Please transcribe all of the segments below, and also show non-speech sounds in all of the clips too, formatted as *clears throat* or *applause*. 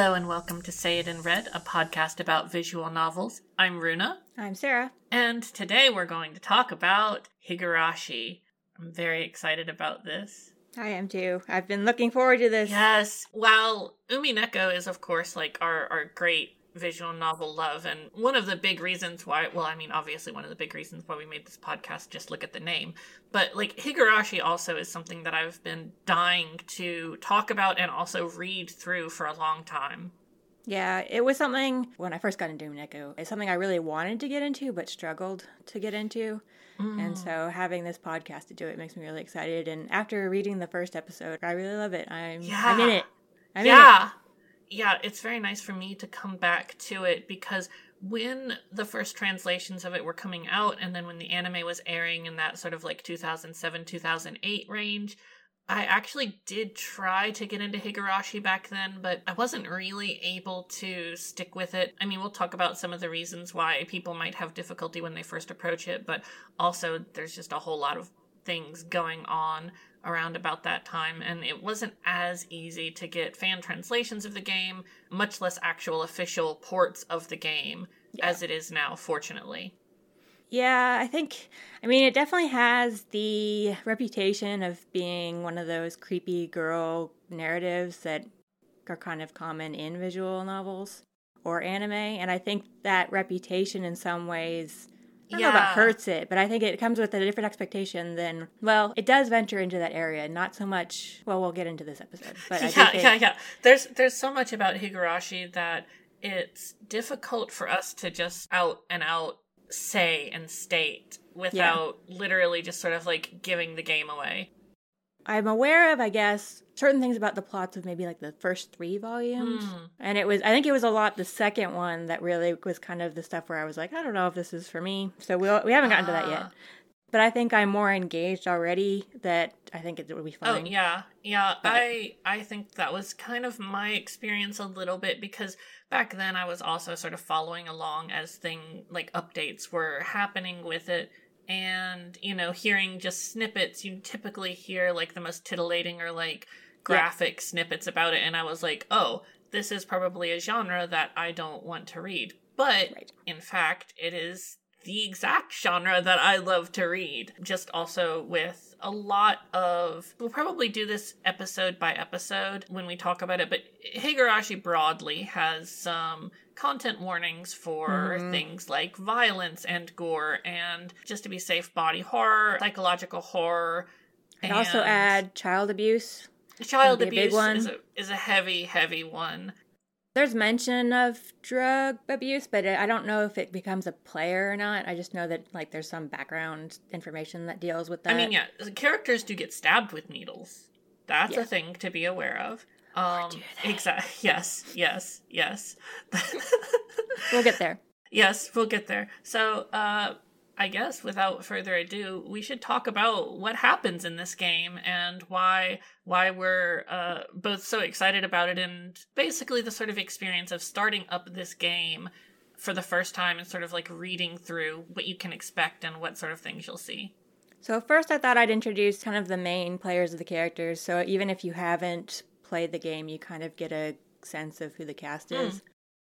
Hello and welcome to Say It in Red, a podcast about visual novels. I'm Runa, I'm Sarah. and today we're going to talk about Higurashi. I'm very excited about this. I am too. I've been looking forward to this. Yes, while Umineko is, of course, like our, our great visual novel love, and one of the big reasons why, well, I mean, obviously, one of the big reasons why we made this podcast, just look at the name. But, like, Higurashi also is something that I've been dying to talk about and also read through for a long time. Yeah, it was something when I first got into Neko. It's something I really wanted to get into, but struggled to get into. And mm. so having this podcast to do it makes me really excited. And after reading the first episode, I really love it. I'm I'm in Yeah. it. I'm in it. yeah. Yeah, it's very nice for me to come back to it because when the first translations of it were coming out and then when the anime was airing in that sort of like 2007 2008 range, I actually did try to get into Higurashi back then, but I wasn't really able to stick with it. I mean, we'll talk about some of the reasons why people might have difficulty when they first approach it, but also there's just a whole lot of things going on around about that time, and it wasn't as easy to get fan translations of the game, much less actual official ports of the game, as it is now, fortunately. Yeah, I think, I mean, it definitely has the reputation of being one of those creepy girl narratives that are kind of common in visual novels or anime. And I think that reputation in some ways, I don't know about Yeah. hurts it, but I think it comes with a different expectation than, well, it does venture into that area. Not so much, well, we'll get into this episode. But I *laughs* yeah, think it, yeah, yeah. There's there's so much about Higurashi that it's difficult for us to just out and out say and state without literally just sort of like giving the game away. I'm aware of, I guess, certain things about the plots of maybe like the first three volumes. Hmm. And it was, I think it was a lot the second one that really was kind of the stuff where I was like, I don't know if this is for me. So we we haven't gotten to that yet. Ah. But I think I'm more engaged already. That I think it would be fun. Oh fine. yeah, yeah. But- I I think that was kind of my experience a little bit because back then I was also sort of following along as thing like updates were happening with it, and you know, hearing just snippets. You typically hear like the most titillating or like graphic snippets about it, and I was like, oh, this is probably a genre that I don't want to read. But Right. in fact, it is the exact genre that I love to read. Just also with a lot of. We'll probably do this episode by episode when we talk about it, but Higurashi broadly has some content warnings for Mhm. things like violence and gore and just to be safe body horror, psychological horror. I'd also add child abuse. child would be a big abuse one. is a, is a heavy, heavy one. There's mention of drug abuse, but I don't know if it becomes a player or not. I just know that like there's some background information that deals with that. I mean, yeah, the characters do get stabbed with needles. That's a thing to be aware of. Um, exactly. *laughs* Yes, yes, yes. *laughs* We'll get there. yes, we'll get there. So, uh, I guess without further ado, we should talk about what happens in this game and why why we're uh, both so excited about it, and basically the sort of experience of starting up this game for the first time and sort of like reading through what you can expect and what sort of things you'll see. So first, I thought I'd introduce kind of the main players of the characters. So even if you haven't played the game, you kind of get a sense of who the cast is.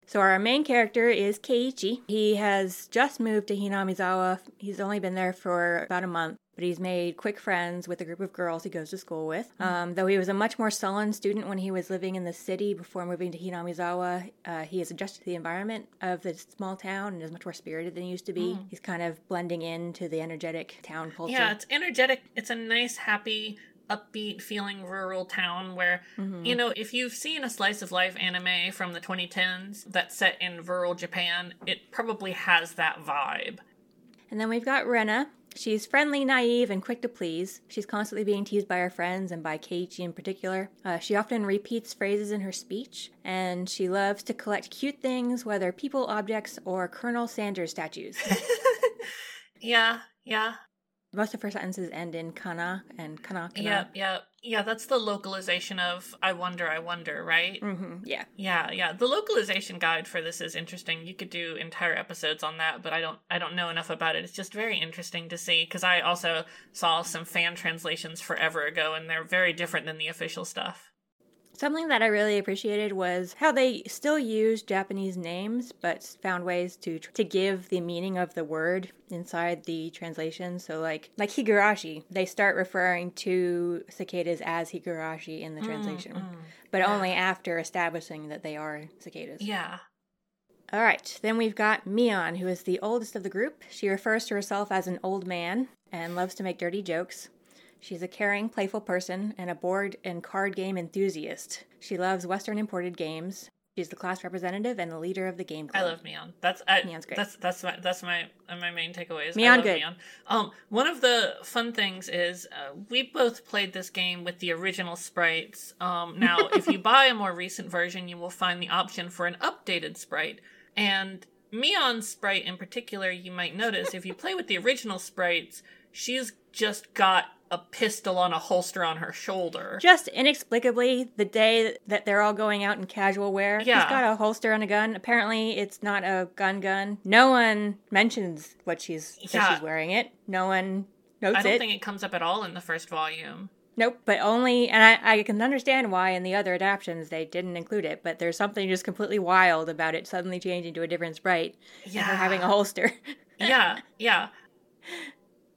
So our main character is Keiichi. He has just moved to Hinamizawa. He's only been there for about a month, but he's made quick friends with a group of girls he goes to school with. Um, though he was a much more sullen student when he was living in the city before moving to Hinamizawa, uh, he has adjusted to the environment of the small town and is much more spirited than he used to be. He's kind of blending into the energetic town culture. Yeah, it's energetic. It's a nice, happy, upbeat feeling rural town where, Mm-hmm. you know, if you've seen a slice of life anime from the 2010s that's set in rural Japan, it probably has that vibe. And then we've got Rena. She's friendly, naive, and quick to please. She's constantly being teased by her friends and by Keiichi in particular. Uh, she often repeats phrases in her speech, and she loves to collect cute things, whether people, objects, or Colonel Sanders statues. *laughs* Yeah, yeah, Most of her sentences end in kana and kana kana. yeah, yeah. Yeah, that's the localization of I wonder, I wonder, right? hmm Yeah. Yeah, yeah. The localization guide for this is interesting. You could do entire episodes on that, but I don't I don't know enough about it. It's just very interesting to see cuz I also saw some fan translations forever ago and they're very different than the official stuff. Something that I really appreciated was how they still use Japanese names, but found ways to to give the meaning of the word inside the translation. So, like like higurashi, they start referring to cicadas as higurashi in the translation, mm, but yeah. only after establishing that they are cicadas. Yeah. All right, then we've got Mion, who is the oldest of the group. She refers to herself as an old man and loves to make dirty jokes. She's a caring, playful person and a board and card game enthusiast. She loves Western imported games. She's the class representative and the leader of the game club. I love Mion. That's I, Mion's great. That's that's my that's my uh, my main takeaway. Is I Mion love good. Mion. Um, one of the fun things is uh, we both played this game with the original sprites. Um, now *laughs* if you buy a more recent version, you will find the option for an updated sprite. And Mion's sprite in particular, you might notice if you play with the original sprites, she's just got a pistol on a holster on her shoulder. Just inexplicably, the day that they're all going out in casual wear, Yeah. he's got a holster on a gun. Apparently, it's not a gun gun. No one mentions what she's Yeah. she's wearing it. No one notes it. I don't it. think it comes up at all in the first volume. Nope, but only, and I, I can understand why in the other adaptions they didn't include it, but there's something just completely wild about it suddenly changing to a different sprite and her having a holster. *laughs* yeah, yeah.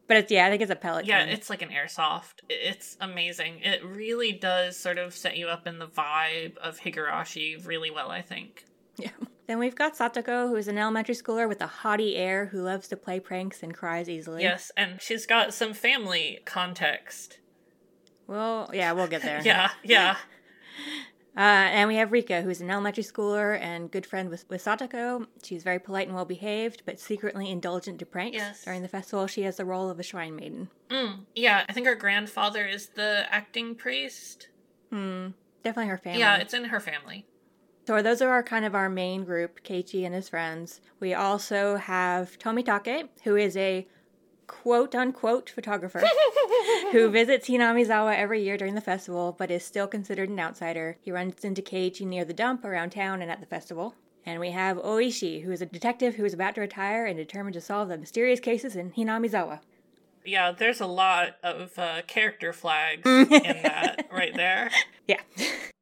But it's, yeah, I think it's a pellet Yeah, gun. it's like an airsoft. It's amazing. It really does sort of set you up in the vibe of Higurashi really well, I think. Yeah. *laughs* Then we've got Satoko, who is an elementary schooler with a haughty air who loves to play pranks and cries easily. Yes, and she's got some family context. Well, yeah, we'll get there. *laughs* Yeah, yeah. *laughs* Uh, and we have Rika, who's an elementary schooler and good friend with, with Satoko. She's very polite and well behaved, but secretly indulgent to pranks. Yes. During the festival, she has the role of a shrine maiden. Mm, yeah, I think her grandfather is the acting priest. Hmm. Definitely her family. Yeah, it's in her family. So those are our kind of our main group, Keiichi and his friends. We also have Tomitake, who is a quote unquote photographer *laughs* who visits Hinamizawa every year during the festival, but is still considered an outsider. He runs into Keiichi near the dump around town and at the festival. And we have Oishi, who is a detective who is about to retire and determined to solve the mysterious cases in Hinamizawa. Yeah, there's a lot of uh, character flags *laughs* in that right there. Yeah.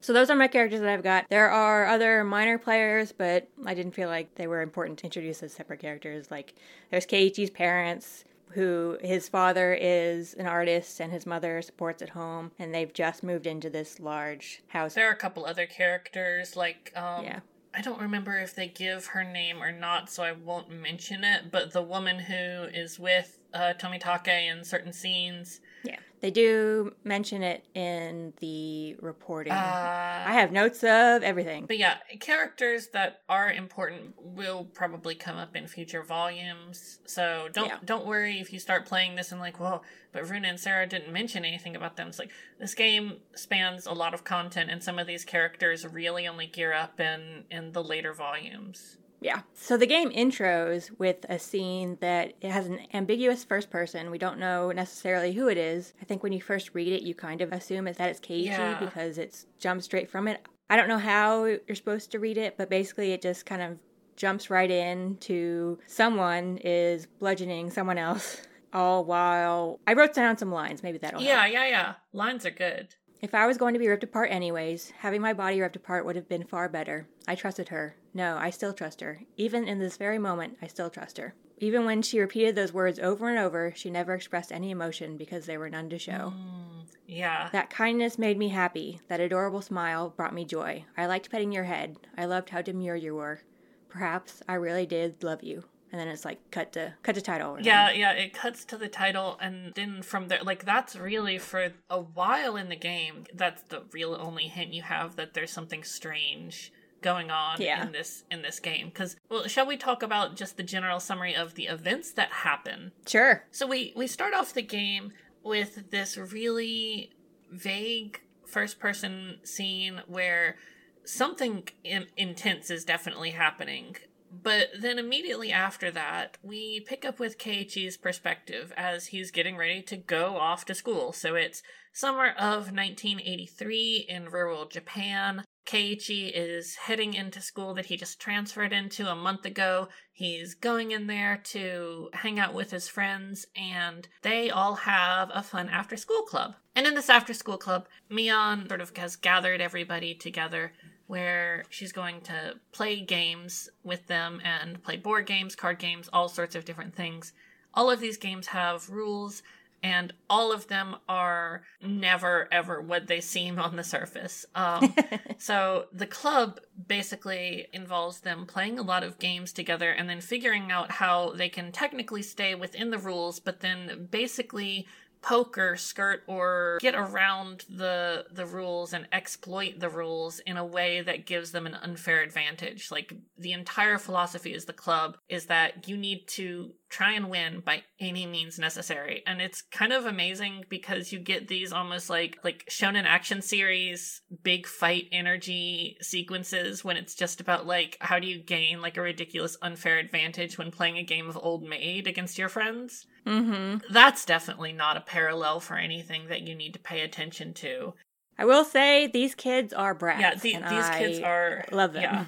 So those are my characters that I've got. There are other minor players, but I didn't feel like they were important to introduce as separate characters. Like there's Keiichi's parents, who his father is an artist and his mother supports at home, and they've just moved into this large house. There are a couple other characters, like, um, Yeah. I don't remember if they give her name or not, so I won't mention it, but the woman who is with uh, Tomitake in certain scenes. Yeah. They do mention it in the reporting. Uh, I have notes of everything. But yeah, characters that are important will probably come up in future volumes. So don't Yeah. don't worry if you start playing this and like, well, but Runa and Sarah didn't mention anything about them. It's like this game spans a lot of content, and some of these characters really only gear up in in the later volumes. Yeah. So the game intros with a scene that it has an ambiguous first person. We don't know necessarily who it is. I think when you first read it, you kind of assume it's that it's Keiichi Yeah. because it's jumped straight from it. I don't know how you're supposed to read it, but basically it just kind of jumps right in to someone is bludgeoning someone else. *laughs* All while I wrote down some lines. Maybe that'll help. Yeah, yeah, yeah. Lines are good. If I was going to be ripped apart anyways, having my body ripped apart would have been far better. I trusted her. No, I still trust her. Even in this very moment, I still trust her. Even when she repeated those words over and over, she never expressed any emotion because there were none to show. Mm, yeah. That kindness made me happy. That adorable smile brought me joy. I liked petting your head. I loved how demure you were. Perhaps I really did love you. And then it's like cut to cut to title. or Yeah, yeah, it cuts to the title, and then from there, like, that's really for a while in the game, that's the real only hint you have that there's something strange going on Yeah. in this in this game because well shall we talk about just the general summary of the events that happen Sure. so we we start off the game with this really vague first person scene where something in- intense is definitely happening but then immediately after that we pick up with Keiichi's perspective as he's getting ready to go off to school so it's summer of 1983 in rural Japan Keiichi is heading into school that he just transferred into a month ago. He's going in there to hang out with his friends, and they all have a fun after school club. And in this after school club, Mion sort of has gathered everybody together where she's going to play games with them and play board games, card games, all sorts of different things. All of these games have rules and all of them are never ever what they seem on the surface. Um, *laughs* so the club basically involves them playing a lot of games together and then figuring out how they can technically stay within the rules, but then basically poke or skirt or get around the the rules and exploit the rules in a way that gives them an unfair advantage. Like the entire philosophy is the club is that you need to try and win by any means necessary. And it's kind of amazing because you get these almost like like shonen action series big fight energy sequences when it's just about like how do you gain like a ridiculous unfair advantage when playing a game of old maid against your friends. Mm-hmm. That's definitely not a parallel for anything that you need to pay attention to. I will say these kids are brats. Yeah, the, these I kids are love them. Yeah.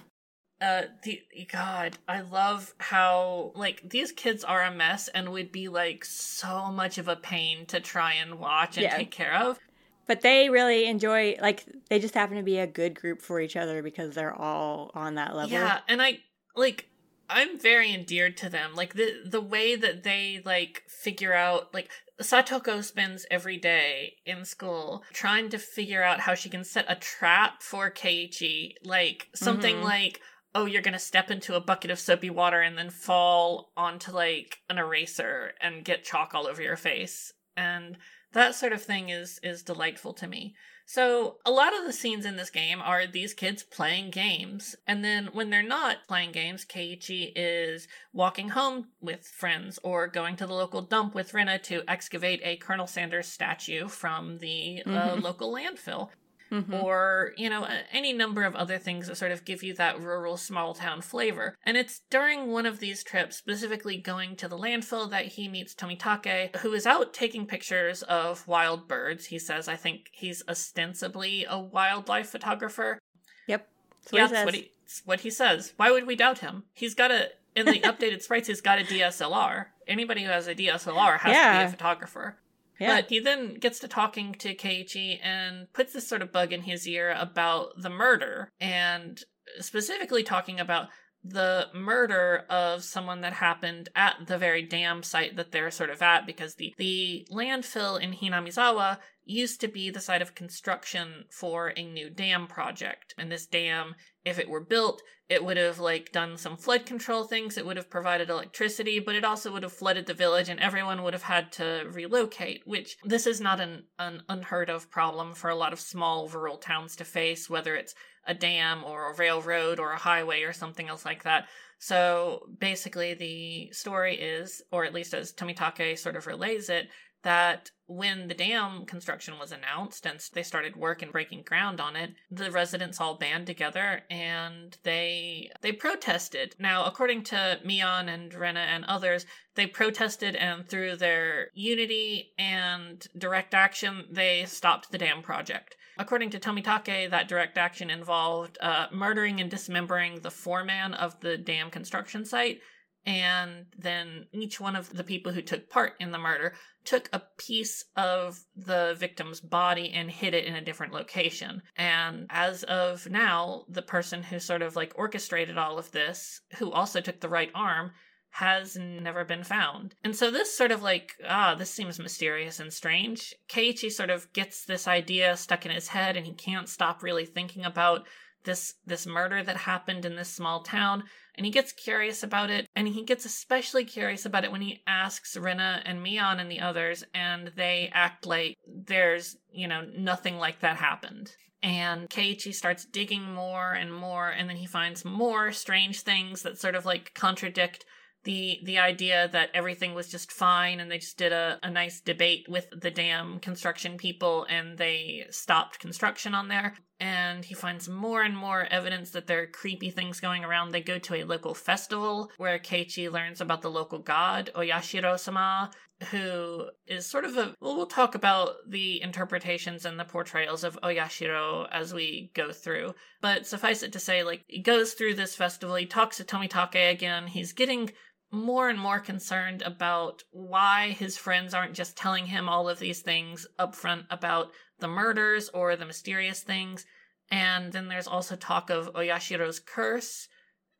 Uh, the God, I love how like these kids are a mess and would be like so much of a pain to try and watch and Yeah. take care of. But they really enjoy like they just happen to be a good group for each other because they're all on that level. Yeah, and I like I'm very endeared to them. Like the the way that they like figure out like Satoko spends every day in school trying to figure out how she can set a trap for Keiichi. Like something Mhm. like oh you're going to step into a bucket of soapy water and then fall onto like an eraser and get chalk all over your face. And that sort of thing is is delightful to me. So, a lot of the scenes in this game are these kids playing games. And then when they're not playing games, Keiichi is walking home with friends or going to the local dump with Rena to excavate a Colonel Sanders statue from the uh, Mhm. local landfill. Mhm. Or, you know, any number of other things that sort of give you that rural small town flavor. And it's during one of these trips, specifically going to the landfill, that he meets Tomitake, who is out taking pictures of wild birds. He says, I think he's ostensibly a wildlife photographer. Yep. That's yeah, what he that's what he, what he says. Why would we doubt him? He's got a, in the *laughs* updated sprites, he's got a DSLR. Anybody who has a DSLR has to be a photographer. Yeah. But he then gets to talking to Keiichi and puts this sort of bug in his ear about the murder, and specifically talking about the murder of someone that happened at the very dam site that they're sort of at, because the, the landfill in Hinamizawa used to be the site of construction for a new dam project. And this dam, if it were built, it would have like done some flood control things. It would have provided electricity but it also would have flooded the village and everyone would have had to relocate which this is not an, an unheard of problem for a lot of small rural towns to face whether it's a dam or a railroad or a highway or something else like that. So basically the story is or at least as tomitake sort of relays it that when the dam construction was announced and they started work and breaking ground on it, the residents all band together and they they protested. Now, according to Mion and Rena and others, they protested and through their unity and direct action, they stopped the dam project. According to Tomitake, that direct action involved uh, murdering and dismembering the foreman of the dam construction site, and then each one of the people who took part in the murder took a piece of the victim's body and hid it in a different location. And as of now, the person who sort of like orchestrated all of this, who also took the right arm, has never been found. And so this sort of like, ah, this seems mysterious and strange. Keiichi sort of gets this idea stuck in his head and he can't stop really thinking about this this murder that happened in this small town and he gets curious about it and he gets especially curious about it when he asks Rena and Mion and the others and they act like there's you know nothing like that happened. And Keiichi starts digging more and more and then he finds more strange things that sort of like contradict the the idea that everything was just fine and they just did a, a nice debate with the dam construction people and they stopped construction on there and he finds more and more evidence that there are creepy things going around. They go to a local festival where Keiichi learns about the local god, Oyashiro sama, who is sort of a. Well, we'll talk about the interpretations and the portrayals of Oyashiro as we go through. But suffice it to say, like, he goes through this festival, he talks to Tomitake again, he's getting more and more concerned about why his friends aren't just telling him all of these things up front about the murders or the mysterious things. And then there's also talk of Oyashiro's curse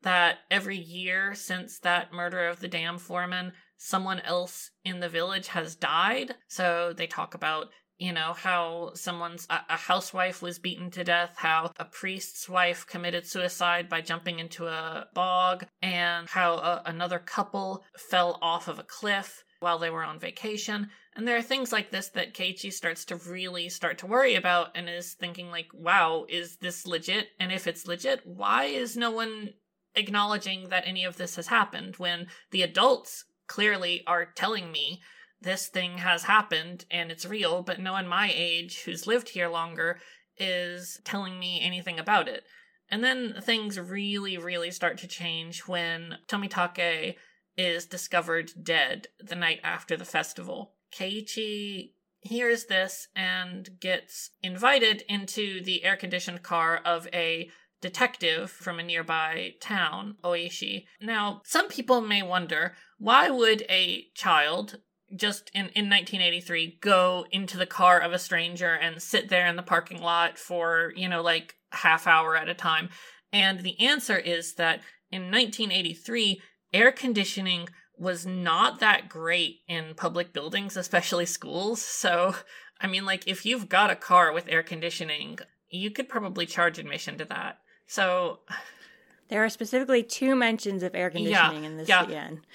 that every year since that murder of the dam foreman, someone else in the village has died. So they talk about you know how someone's a, housewife was beaten to death how a priest's wife committed suicide by jumping into a bog and how a, another couple fell off of a cliff while they were on vacation and there are things like this that Keiichi starts to really start to worry about and is thinking like, wow, is this legit? And if it's legit, why is no one acknowledging that any of this has happened when the adults clearly are telling me this thing has happened and it's real, but no one my age who's lived here longer is telling me anything about it. And then things really, really start to change when Tomitake is discovered dead the night after the festival. Keiichi hears this and gets invited into the air conditioned car of a detective from a nearby town, Oishi. Now, some people may wonder why would a child just in, in 1983 go into the car of a stranger and sit there in the parking lot for, you know, like half hour at a time? And the answer is that in 1983, air conditioning was not that great in public buildings, especially schools. So, I mean, like, if you've got a car with air conditioning, you could probably charge admission to that. So, *sighs* there are specifically two mentions of air conditioning yeah, in this yeah. again. *laughs*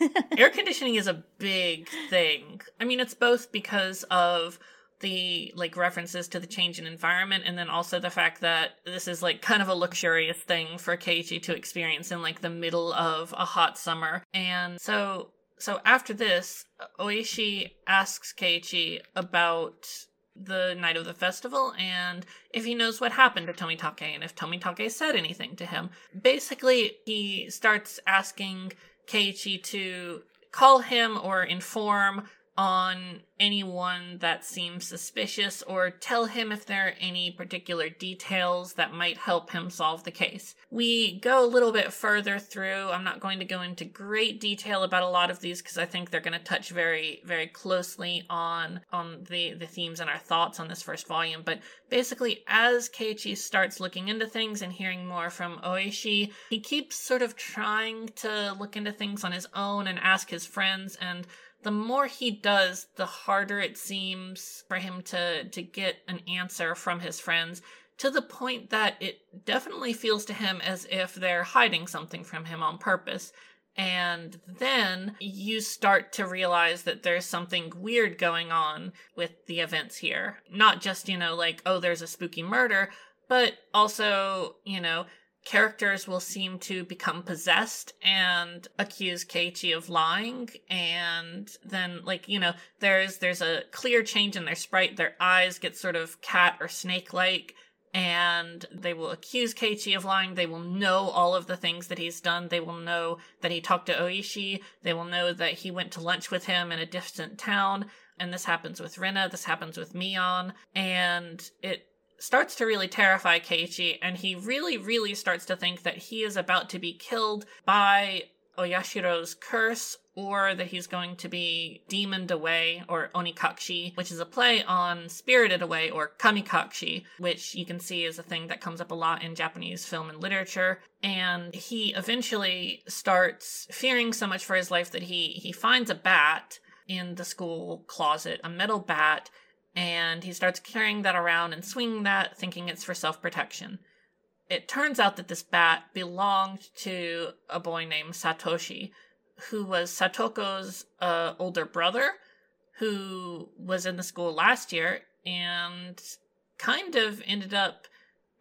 *laughs* air conditioning is a big thing. I mean, it's both because of the like references to the change in environment and then also the fact that this is like kind of a luxurious thing for Keiichi to experience in like the middle of a hot summer. And so so after this, Oishi asks Keiichi about the night of the festival and if he knows what happened to Tomitake and if Tomitake said anything to him. Basically, he starts asking Keiichi to call him or inform on anyone that seems suspicious or tell him if there are any particular details that might help him solve the case. We go a little bit further through. I'm not going to go into great detail about a lot of these because I think they're going to touch very very closely on on the the themes and our thoughts on this first volume, but basically as Keiichi starts looking into things and hearing more from Oishi, he keeps sort of trying to look into things on his own and ask his friends and the more he does, the harder it seems for him to to get an answer from his friends to the point that it definitely feels to him as if they're hiding something from him on purpose. And then you start to realize that there's something weird going on with the events here. Not just, you know, like, oh, there's a spooky murder, but also, you know, characters will seem to become possessed and accuse Keiichi of lying and then like you know there's there's a clear change in their sprite. Their eyes get sort of cat or snake like and they will accuse Keiichi of lying. They will know all of the things that he's done. They will know that he talked to Oishi. They will know that he went to lunch with him in a distant town and this happens with Rena this happens with Mion. And it starts to really terrify Keiichi, and he really, really starts to think that he is about to be killed by Oyashiro's curse, or that he's going to be demoned away, or onikakushi, which is a play on spirited away, or kamikakushi, which you can see is a thing that comes up a lot in Japanese film and literature. And he eventually starts fearing so much for his life that he, he finds a bat in the school closet, a metal bat, and he starts carrying that around and swinging that, thinking it's for self protection. It turns out that this bat belonged to a boy named Satoshi, who was Satoko's uh, older brother, who was in the school last year and kind of ended up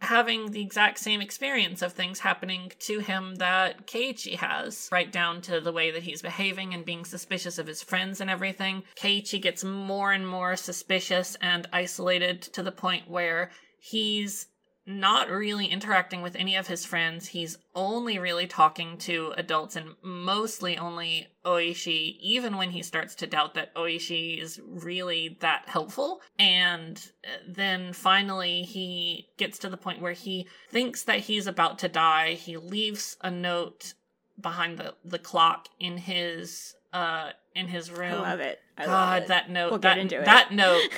having the exact same experience of things happening to him that Keiichi has, right down to the way that he's behaving and being suspicious of his friends and everything. Keiichi gets more and more suspicious and isolated to the point where he's not really interacting with any of his friends. He's only really talking to adults and mostly only Oishi, even when he starts to doubt that Oishi is really that helpful. And uh, then finally, he gets to the point where he thinks that he's about to die. He leaves a note behind the, the clock in his uh in his room. I love it. I God, love it. that note. We'll that, get into it. that note.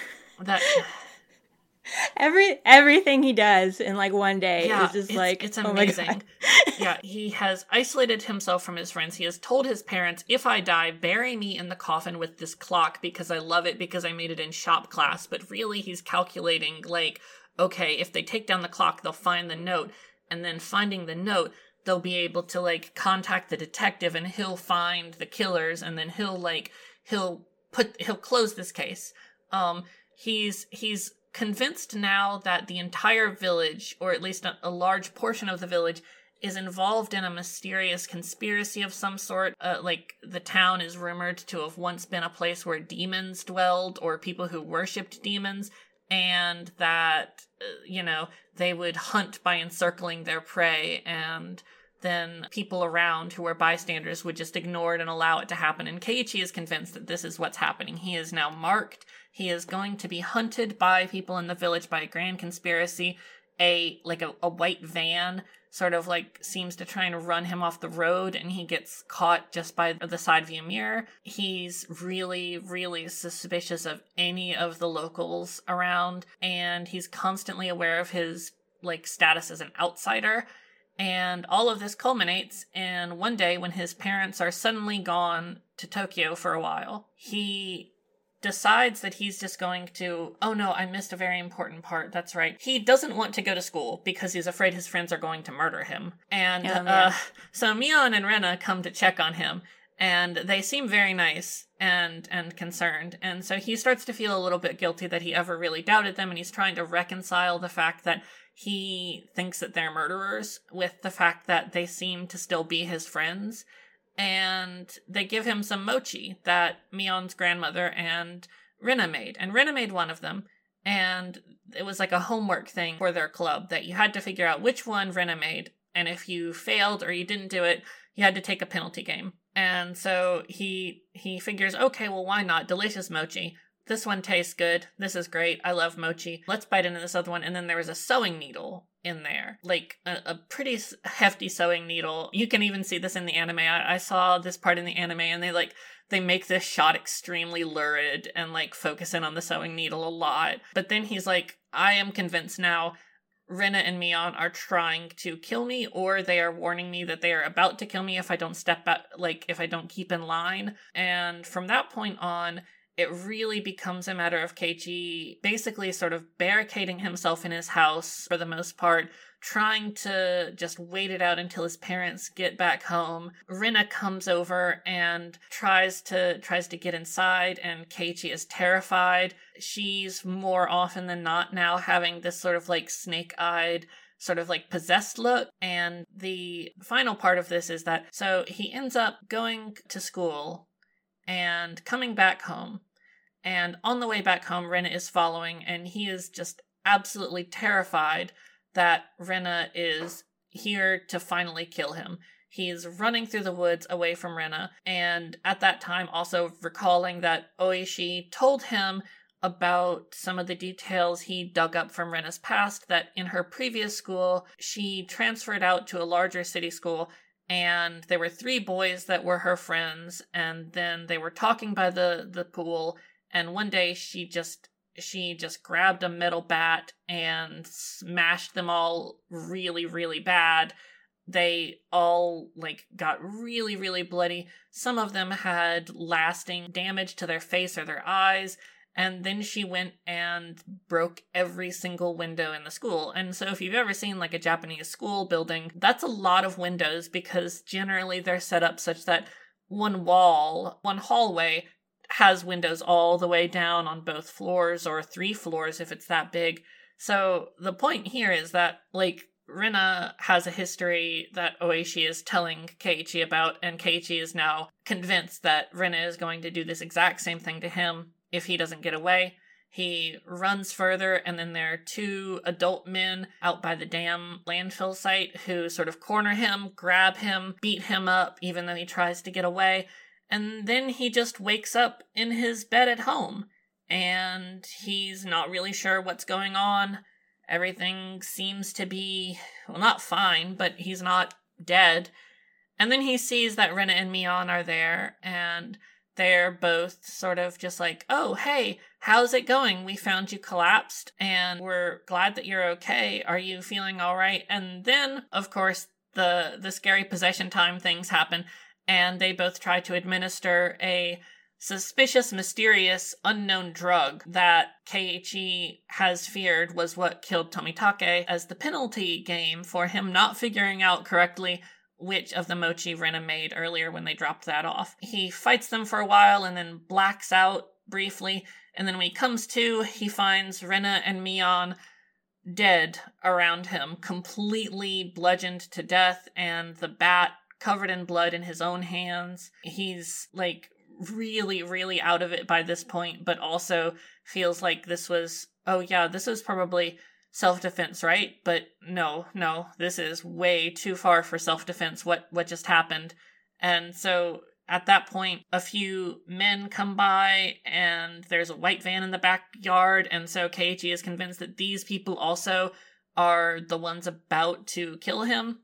That *laughs* *laughs* Every everything he does in like one day yeah, is just it's, like it's oh amazing. God. *laughs* yeah, he has isolated himself from his friends. He has told his parents, "If I die, bury me in the coffin with this clock because I love it because I made it in shop class." But really, he's calculating like, okay, if they take down the clock, they'll find the note, and then finding the note, they'll be able to like contact the detective, and he'll find the killers, and then he'll like he'll put he'll close this case. Um, he's he's convinced now that the entire village, or at least a, large portion of the village, is involved in a mysterious conspiracy of some sort. Uh, like the town is rumored to have once been a place where demons dwelled or people who worshipped demons, and that, uh, you know, they would hunt by encircling their prey and then people around who are bystanders would just ignore it and allow it to happen. And Keiichi is convinced that this is what's happening. He is now marked. He is going to be hunted by people in the village by a grand conspiracy. A like a, a white van sort of like seems to try and run him off the road and he gets caught just by the side view mirror. He's really, really suspicious of any of the locals around and he's constantly aware of his like status as an outsider and all of this culminates in one day when his parents are suddenly gone to Tokyo for a while. He decides that he's just going to, oh no, I missed a very important part. That's right. He doesn't want to go to school because he's afraid his friends are going to murder him. And Oh, uh, man. so Mion and Rena come to check on him. And they seem very nice and and concerned. And so he starts to feel a little bit guilty that he ever really doubted them and he's trying to reconcile the fact that he thinks that they're murderers with the fact that they seem to still be his friends. And they give him some mochi that Mion's grandmother and Rena made. And Rena made one of them. And it was like a homework thing for their club that you had to figure out which one Rena made. And if you failed or you didn't do it, you had to take a penalty game. And so he he figures, okay, well why not? Delicious mochi. This one tastes good. This is great. I love mochi. Let's bite into this other one. And then there was a sewing needle in there, like a, a pretty hefty sewing needle. You can even see this in the anime. I, I saw this part in the anime, and they like they make this shot extremely lurid and like focus in on the sewing needle a lot. But then he's like, I am convinced now. Rena and Mion are trying to kill me, or they are warning me that they are about to kill me if I don't step back, like if I don't keep in line. And from that point on, it really becomes a matter of Keiichi basically sort of barricading himself in his house for the most part, trying to just wait it out until his parents get back home. Rena comes over and tries to tries to get inside and Keiichi is terrified. She's more often than not now having this sort of like snake-eyed sort of like possessed look. And the final part of this is that so he ends up going to school and coming back home. And on the way back home, Rena is following, and he is just absolutely terrified that Rena is here to finally kill him. He's running through the woods away from Rena, and at that time, also recalling that Oishi told him about some of the details he dug up from Rena's past that in her previous school, she transferred out to a larger city school and there were three boys that were her friends and then they were talking by the the pool and one day she just she just grabbed a metal bat and smashed them all really really bad. They all like got really really bloody. Some of them had lasting damage to their face or their eyes. And then she went and broke every single window in the school. And so, if you've ever seen like a Japanese school building, that's a lot of windows because generally they're set up such that one wall, one hallway has windows all the way down on both floors or three floors if it's that big. So, the point here is that like Rena has a history that Oishi is telling Keiichi about, and Keiichi is now convinced that Rena is going to do this exact same thing to him if he doesn't get away. He runs further, and then there are two adult men out by the dam landfill site who sort of corner him, grab him, beat him up, even though he tries to get away. And then he just wakes up in his bed at home, and he's not really sure what's going on. Everything seems to be, well, not fine, but he's not dead. And then he sees that Rena and Mion are there, and they're both sort of just like, oh, hey, how's it going? We found you collapsed, and we're glad that you're okay. Are you feeling all right? And then, of course, the the scary possession time things happen, and they both try to administer a suspicious, mysterious, unknown drug that Keiichi has feared was what killed Tomitake as the penalty game for him not figuring out correctly which of the mochi Rena made earlier when they dropped that off. He fights them for a while and then blacks out briefly, and then when he comes to, he finds Rena and Mion dead around him, completely bludgeoned to death, and the bat covered in blood in his own hands. He's like really, really out of it by this point, but also feels like this was, oh yeah, this was probably self defense, right? But no, no, this is way too far for self defense. What what just happened? And so at that point, a few men come by, and there's a white van in the backyard, and so Keiichi is convinced that these people also are the ones about to kill him.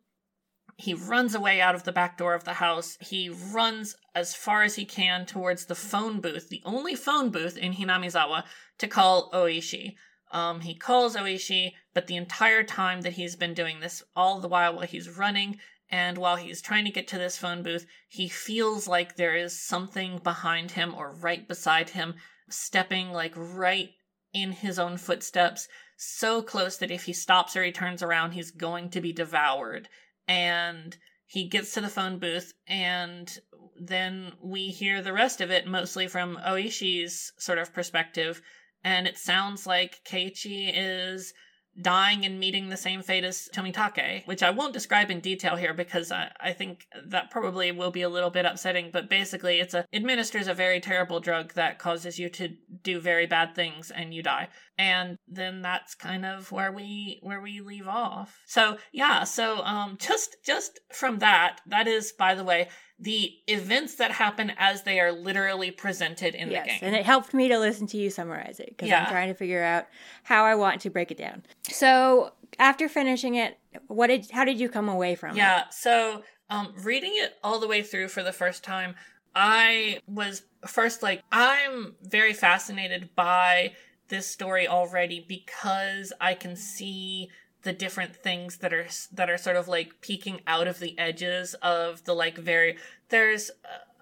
He runs away out of the back door of the house. He runs as far as he can towards the phone booth, the only phone booth in Hinamizawa, to call Oishi. Um, he calls Oishi, but the entire time that he's been doing this, all the while while he's running and while he's trying to get to this phone booth, he feels like there is something behind him or right beside him, stepping like right in his own footsteps, so close that if he stops or he turns around, he's going to be devoured. And he gets to the phone booth, and then we hear the rest of it mostly from Oishi's sort of perspective and it sounds like Keiichi is dying and meeting the same fate as Tomitake, which I won't describe in detail here because I, I think that probably will be a little bit upsetting, but basically it's a administers a very terrible drug that causes you to do very bad things and you die. And then that's kind of where we where we leave off. So yeah, so um just just from that, that is by the way, the events that happen as they are literally presented in yes, the game. And it helped me to listen to you summarize it because yeah. I'm trying to figure out how I want to break it down. So after finishing it, what did how did you come away from yeah, it? Yeah, so um, reading it all the way through for the first time, I was first like I'm very fascinated by this story already because I can see the different things that are that are sort of like peeking out of the edges of the like very there's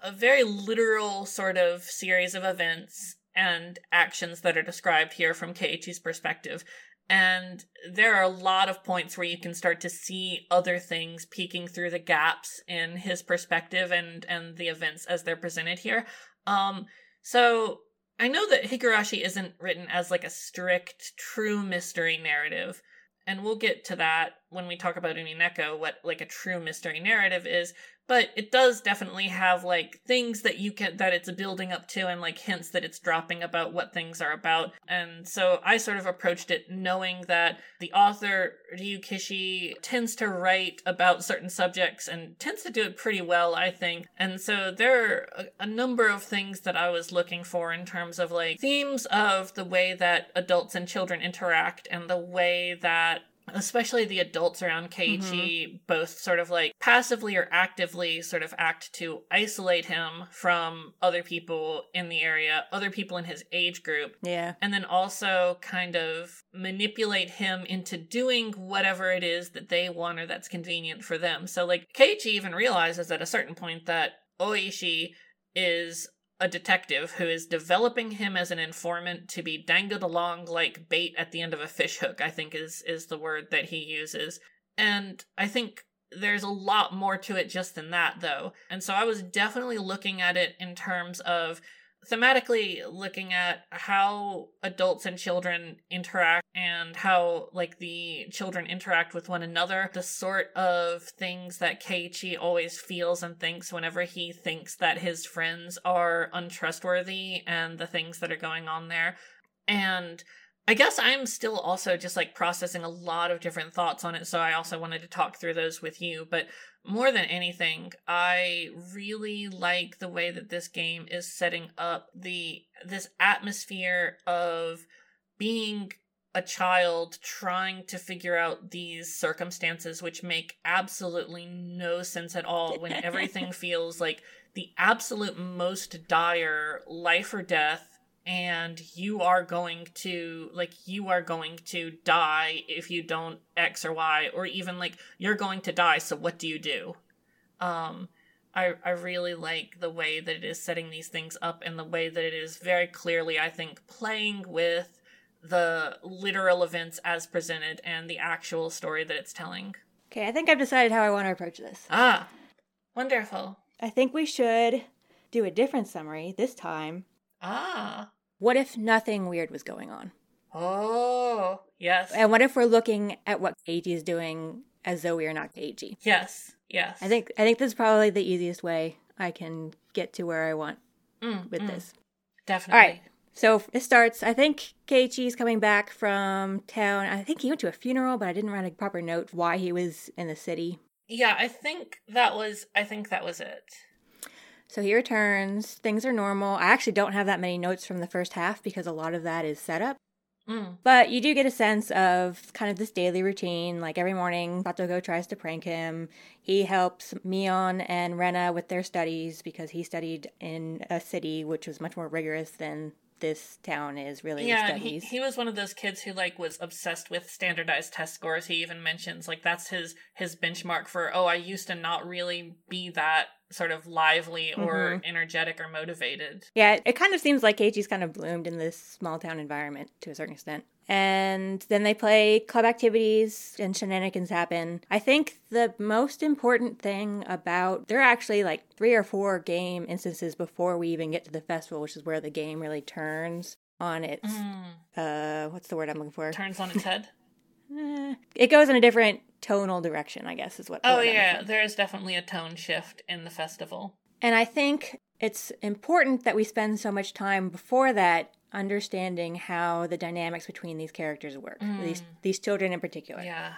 a, very literal sort of series of events and actions that are described here from Keiichi's perspective. And there are a lot of points where you can start to see other things peeking through the gaps in his perspective and and the events as they're presented here. Um so I know that Higurashi isn't written as like a strict true mystery narrative, and we'll get to that when we talk about Umineko, what like a true mystery narrative is, but it does definitely have like things that you can that it's building up to and like hints that it's dropping about what things are about. And so I sort of approached it knowing that the author Ryukishi tends to write about certain subjects and tends to do it pretty well, I think. And so there are a, a number of things that I was looking for in terms of like themes of the way that adults and children interact and the way that especially the adults around Keiichi, mm-hmm. both sort of like passively or actively sort of act to isolate him from other people in the area, other people in his age group. Yeah. And then also kind of manipulate him into doing whatever it is that they want or that's convenient for them. So like Keiichi even realizes at a certain point that Oishi is a detective who is developing him as an informant to be dangled along like bait at the end of a fishhook, I think is is the word that he uses. And I think there's a lot more to it just than that though. And so I was definitely looking at it in terms of thematically looking at how adults and children interact and how like the children interact with one another the sort of things that Keiichi always feels and thinks whenever he thinks that his friends are untrustworthy and the things that are going on there. And I guess I'm still also just like processing a lot of different thoughts on it, so I also wanted to talk through those with you. But more than anything, I really like the way that this game is setting up the this atmosphere of being a child trying to figure out these circumstances which make absolutely no sense at all when *laughs* everything feels like the absolute most dire life or death and you are going to like you are going to die if you don't x or y or even like you're going to die so what do you do um i i really like the way that it is setting these things up and the way that it is very clearly i think playing with the literal events as presented and the actual story that it's telling Okay, I think I've decided how I want to approach this. ah wonderful I think we should do a different summary this time. Ah What if nothing weird was going on? oh yes And what if we're looking at what Keiichi is doing as though we are not Keiichi? yes yes I think I think this is probably the easiest way I can get to where I want Mm, with mm, this. definitely All right. So it starts. I think Keiichi's coming back from town. I think he went to a funeral, but I didn't write a proper note why he was in the city. Yeah, I think that was I think that was it. So he returns. Things are normal. I actually don't have that many notes from the first half because a lot of that is set up. Mm. But you do get a sense of kind of this daily routine. Like every morning, Satoko tries to prank him. He helps Mion and Rena with their studies because he studied in a city which was much more rigorous than this town is really Yeah, he, he was one of those kids who like was obsessed with standardized test scores. He even mentions like that's his his benchmark for oh, I used to not really be that sort of lively or mm-hmm. energetic or motivated. Yeah, it kind of seems like Keiichi's kind of bloomed in this small town environment to a certain extent. And then they play club activities and shenanigans happen. I think the most important thing about there are actually like three or four game instances before we even get to the festival, which is where the game really turns on its Mm. uh what's the word I'm looking for? Turns on *laughs* its head. Eh, it goes in a different tonal direction, I guess is what oh I'm yeah, there is definitely a tone shift in the festival. And I think it's important that we spend so much time before that understanding how the dynamics between these characters work. These these children in particular. Yeah.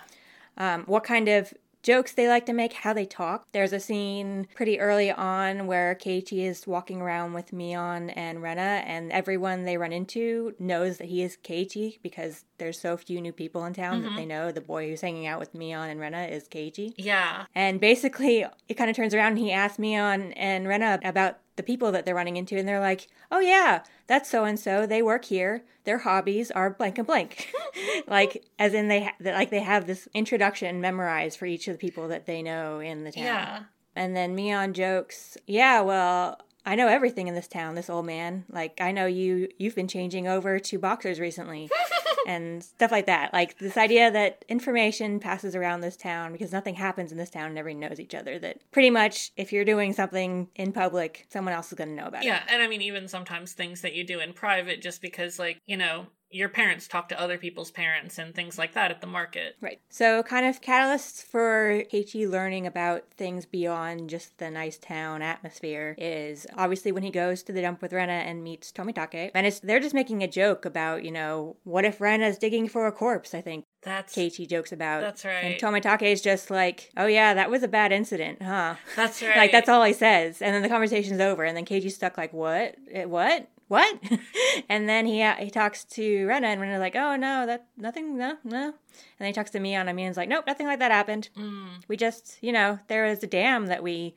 Um, what kind of jokes they like to make, how they talk. There's a scene pretty early on where Keiichi is walking around with Mion and Rena, and everyone they run into knows that he is Keiichi because there's so few new people in town that they mm-hmm. know the boy who's hanging out with Mion and Rena is Keiichi. Yeah. And basically, it kind of turns around and he asks Mion and Rena about the people that they're running into, and they're like, "Oh yeah, that's so and so. They work here. Their hobbies are blank and blank." *laughs* like, as in they ha- like they have this introduction memorized for each of the people that they know in the town. Yeah. And then Mion jokes, "Yeah, well." I know everything in this town, this old man. Like I know you you've been changing over to boxers recently *laughs* and stuff like that. Like this idea that information passes around this town because nothing happens in this town and everyone knows each other. That pretty much if you're doing something in public, someone else is going to know about it. Yeah, and I mean even sometimes things that you do in private just because like, you know, your parents talk to other people's parents and things like that at the market. Right. So, kind of catalysts for Keiichi learning about things beyond just the nice town atmosphere is obviously when he goes to the dump with Rena and meets Tomitake. And it's they're just making a joke about, you know, what if Rena's digging for a corpse, I think That's Keiichi jokes about. That's right. And Tomitake is just like, oh yeah, that was a bad incident, huh? That's right. *laughs* Like, that's all he says. And then the conversation's over. And then Keiichi's stuck like, what? Eh, What? What? *laughs* and then he he talks to Rena, and Rena's like, oh no, that nothing, no, no. And then he talks to Mion, and Mion's like, nope, nothing like that happened. Mm. We just, you know, there was a dam that we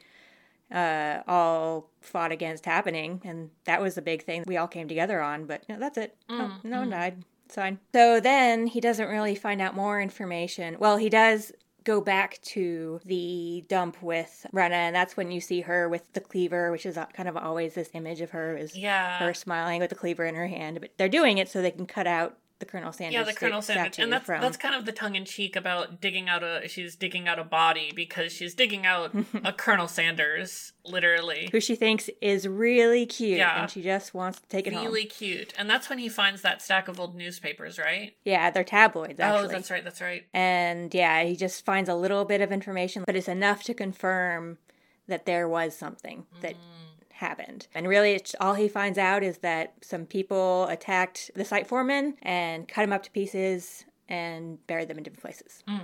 uh, all fought against happening, and that was the big thing we all came together on. But know, that's it. no, no one died. It's fine. So then he doesn't really find out more information. Well, he does go back to the dump with Rena, and that's when you see her with the cleaver, which is uh, kind of always this image of her is Yeah. her smiling with the cleaver in her hand. But they're doing it so they can cut out the Colonel Sanders. Yeah, the Colonel statue and that's from that's kind of the tongue in cheek about digging out a she's digging out a body because she's digging out a *laughs* Colonel Sanders, literally. who she thinks is really cute, Yeah. and she just wants to take it home. Really cute, and that's when he finds that stack of old newspapers, right? Yeah, they're tabloids oh, actually. Oh, that's right, that's right. And yeah, he just finds a little bit of information, but it's enough to confirm that there was something that mm. Happened. And really, it's, all he finds out is that some people attacked the site foreman and cut him up to pieces and buried them in different places. Mm.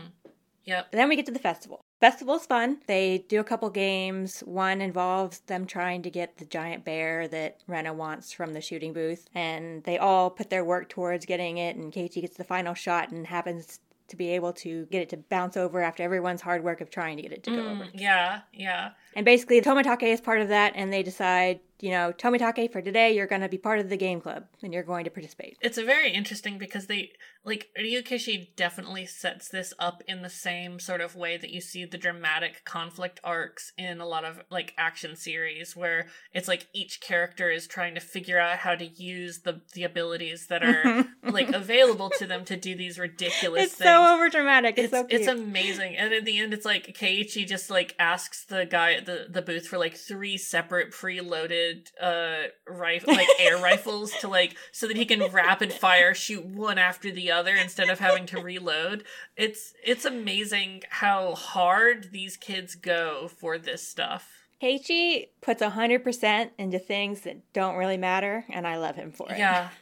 Yep. And then we get to the festival. Festival's fun. They do a couple games. One involves them trying to get the giant bear that Rena wants from the shooting booth. And they all put their work towards getting it. And Keiichi gets the final shot and happens to be able to get it to bounce over after everyone's hard work of trying to get it to go Mm, over. yeah, yeah. And basically, Tomitake is part of that, and they decide, you know, Tomitake, for today, you're going to be part of the game club, and you're going to participate. It's a very interesting because they like Ryukishi definitely sets this up in the same sort of way that you see the dramatic conflict arcs in a lot of like action series where it's like each character is trying to figure out how to use the the abilities that are *laughs* like available to them to do these ridiculous It's things. so overdramatic. It's, it's so it's amazing. And in the end it's like Keiichi just like asks the guy at the, the booth for like three separate preloaded uh rifle like *laughs* air rifles to like so that he can rapid fire shoot one after the other instead of having to reload. It's it's amazing how hard these kids go for this stuff. Keiichi puts 100% into things that don't really matter, and I love him for it. Yeah. *laughs*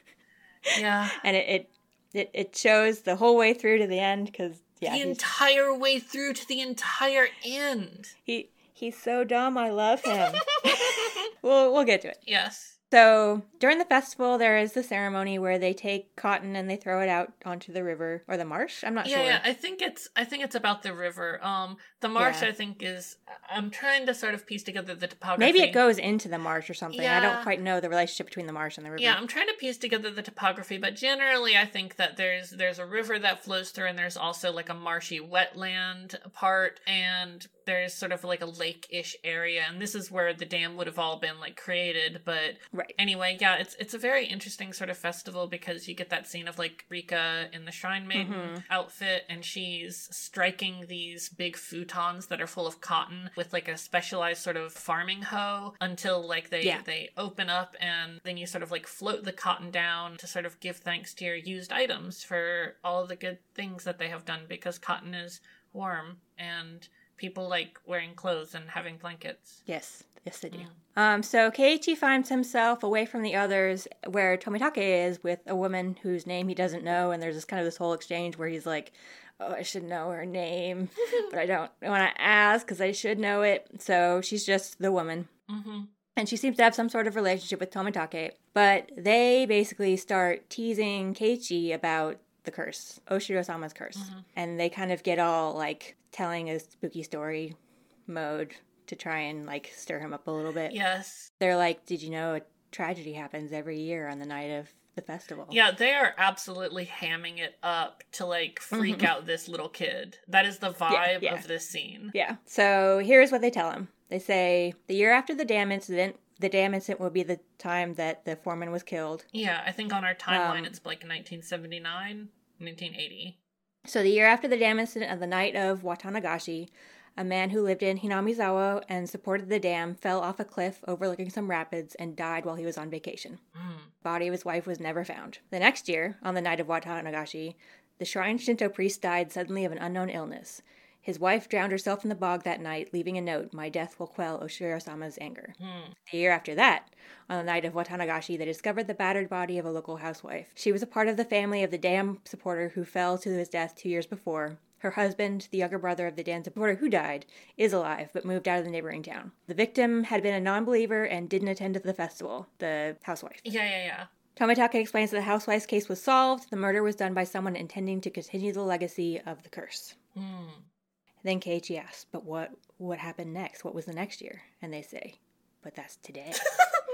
Yeah. And it, it, it, it shows the whole way through to the end, because, yeah, the entire way through to the entire end. he, he's so dumb. I love him. *laughs* *laughs* we'll, we'll get to it. yes. So during the festival, there is the ceremony where they take cotton and they throw it out onto the river or the marsh. I'm not yeah, sure. yeah. I think it's I think it's about the river. Um, the marsh Yeah. I think is. I'm trying to sort of piece together the topography. Maybe it goes into the marsh or something. I don't quite know the relationship between the marsh and the river. Yeah, I'm trying to piece together the topography, but generally, I think that there's there's a river that flows through, and there's also like a marshy wetland part, and there's sort of like a lake-ish area, and this is where the dam would have all been like created. But Right. anyway, yeah, it's it's a very interesting sort of festival because you get that scene of like Rika in the Shrine Maiden Mhm. outfit, and she's striking these big futons that are full of cotton with like a specialized sort of farming hoe until like they Yeah. they open up, and then you sort of like float the cotton down to sort of give thanks to your used items for all the good things that they have done because cotton is warm and people like wearing clothes and having blankets. Yes. Yes, they do. Mm. Um, so Keiichi finds himself away from the others where Tomitake is with a woman whose name he doesn't know, and there's this kind of this whole exchange where he's like, "Oh, I should know her name, *laughs* but I don't want to ask because I should know it." So she's just the woman, Mm-hmm. and she seems to have some sort of relationship with Tomitake. But they basically start teasing Keiichi about the curse, Oyashiro-sama's curse, Mhm. and they kind of get all like telling a spooky story mode to try and like stir him up a little bit. Yes. They're like, "Did you know a tragedy happens every year on the night of the festival?" Yeah, they are absolutely hamming it up to like freak Mhm. out this little kid. That is the vibe yeah. of this scene. Yeah. So here's what they tell him. They say the year after the dam incident, the dam incident will be the time that the foreman was killed. Yeah, I think on our timeline Um, it's like 1979, 1980. So the year after the dam incident of the night of Watanagashi, a man who lived in Hinamizawa and supported the dam fell off a cliff overlooking some rapids and died while he was on vacation. Mm. body of his wife was never found. The next year, on the night of Watanagashi, the shrine Shinto priest died suddenly of an unknown illness. His wife drowned herself in the bog that night, leaving a note, My death will quell Oyashiro-sama's anger. Mm. The year after that, on the night of Watanagashi, they discovered the battered body of a local housewife. She was a part of the family of the dam supporter who fell to his death two years before. Her husband, the younger brother of the dam supporter who died, is alive but moved out of the neighboring town. The victim had been a non believer and didn't attend the festival, the housewife. Yeah, yeah, yeah. Tomitake explains that the housewife's case was solved. The murder was done by someone intending to continue the legacy of the curse. Mm. Then Keiichi asks, "But what what happened next? What was the next year?" And they say, "But that's today."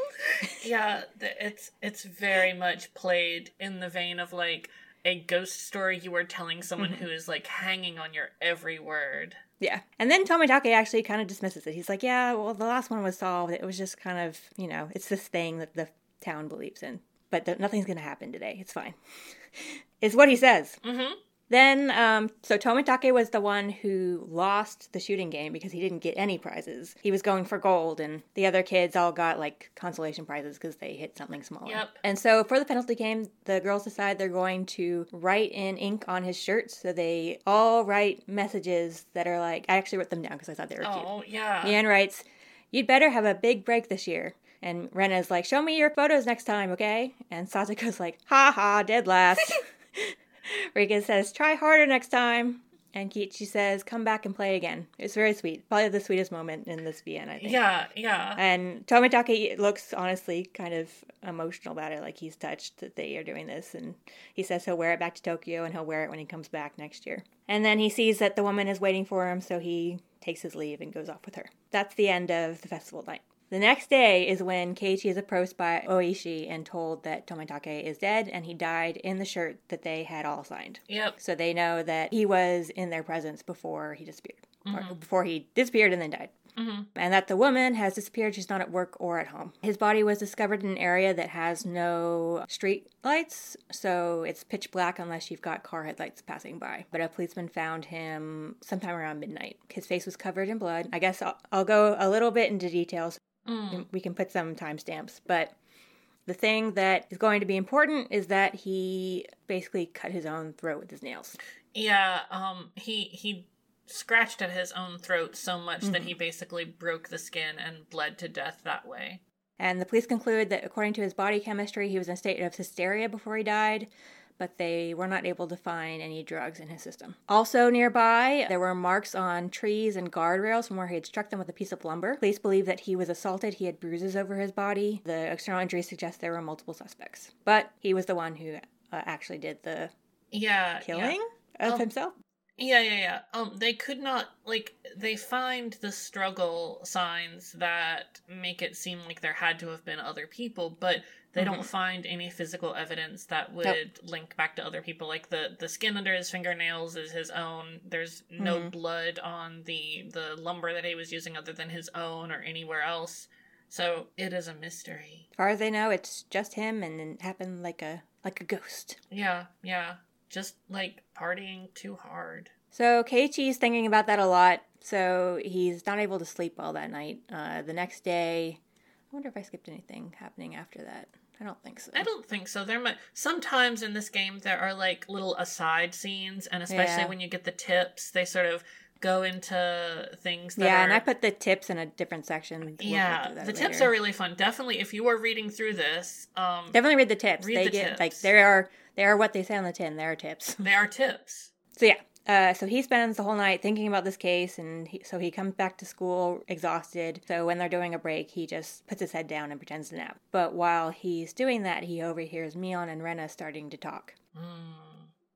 *laughs* yeah, it's it's very *laughs* much played in the vein of like a ghost story you are telling someone Mm-hmm. who is like hanging on your every word. yeah. And then Tomitake actually kind of dismisses it. He's like, "Yeah, well, the last one was solved. It was just kind of, you know, it's this thing that the town believes in. But th- nothing's going to happen today. It's fine." *laughs* is what he says. Mm-hmm. Then, um, so Tomitake was the one who lost the shooting game because he didn't get any prizes. He was going for gold, and the other kids all got like consolation prizes because they hit something smaller. Yep. And so for the penalty game, the girls decide they're going to write in ink on his shirt. So they all write messages that are like, I actually wrote them down because I thought they were cute. Oh yeah. Mion writes, You'd better have a big break this year. And Rena's like, show me your photos next time, okay? And Satoko's like, ha ha, dead last. *laughs* Rika says, try harder next time. And Keiichi says, come back and play again. It's very sweet. Probably the sweetest moment in this VN, I think. Yeah, yeah. And Tomitake looks honestly kind of emotional about it, like he's touched that they are doing this. And he says he'll wear it back to Tokyo and he'll wear it when he comes back next year. And then he sees that the woman is waiting for him, so he takes his leave and goes off with her. That's the end of the festival night. The next day is when Keiichi is approached by Oishi and told that Tomitake is dead and he died in the shirt that they had all signed. Yep. So they know that he was in their presence before he disappeared. Mm-hmm. Before he disappeared and then died. Mm-hmm. And that the woman has disappeared. She's not at work or at home. His body was discovered in an area that has no street lights, so it's pitch black unless you've got car headlights passing by. But a policeman found him sometime around midnight. His face was covered in blood. I guess I'll, I'll go a little bit into details. Mm. We can put some timestamps, but the thing that is going to be important is that he basically cut his own throat with his nails. Yeah, um, he he scratched at his own throat so much mm-hmm. that he basically broke the skin and bled to death that way. And the police conclude that according to his body chemistry, he was in a state of hysteria before he died, but they were not able to find any drugs in his system. Also nearby, there were marks on trees and guardrails from where he had struck them with a piece of lumber. Police believe that he was assaulted. He had bruises over his body. The external injuries suggest there were multiple suspects, but he was the one who uh, actually did the yeah killing yeah. of um, himself. Yeah, yeah, yeah. Um, they could not like they find the struggle signs that make it seem like there had to have been other people, but they mm-hmm. don't find any physical evidence that would nope. link back to other people. Like the the skin under his fingernails is his own. There's no mm-hmm. blood on the the lumber that he was using other than his own or anywhere else. So it is a mystery. As far as they know, it's just him, and it happened like a like a ghost. Yeah, yeah just like partying too hard. So Keiichi's thinking about that a lot. So he's not able to sleep well that night. Uh, the next day, I wonder if I skipped anything happening after that. I don't think so. I don't think so. There might sometimes in this game there are like little aside scenes, and especially yeah. when you get the tips, they sort of go into things yeah are, and i put the tips in a different section we'll yeah the later. tips are really fun definitely if you are reading through this um definitely read the tips read they the get tips. like there are they are what they say on the tin. They are tips. They are tips. So yeah. Uh, so he spends the whole night thinking about this case, and he, so he comes back to school exhausted. So when they're doing a break, he just puts his head down and pretends to nap. But while he's doing that, he overhears Mion and Rena starting to talk. Mm.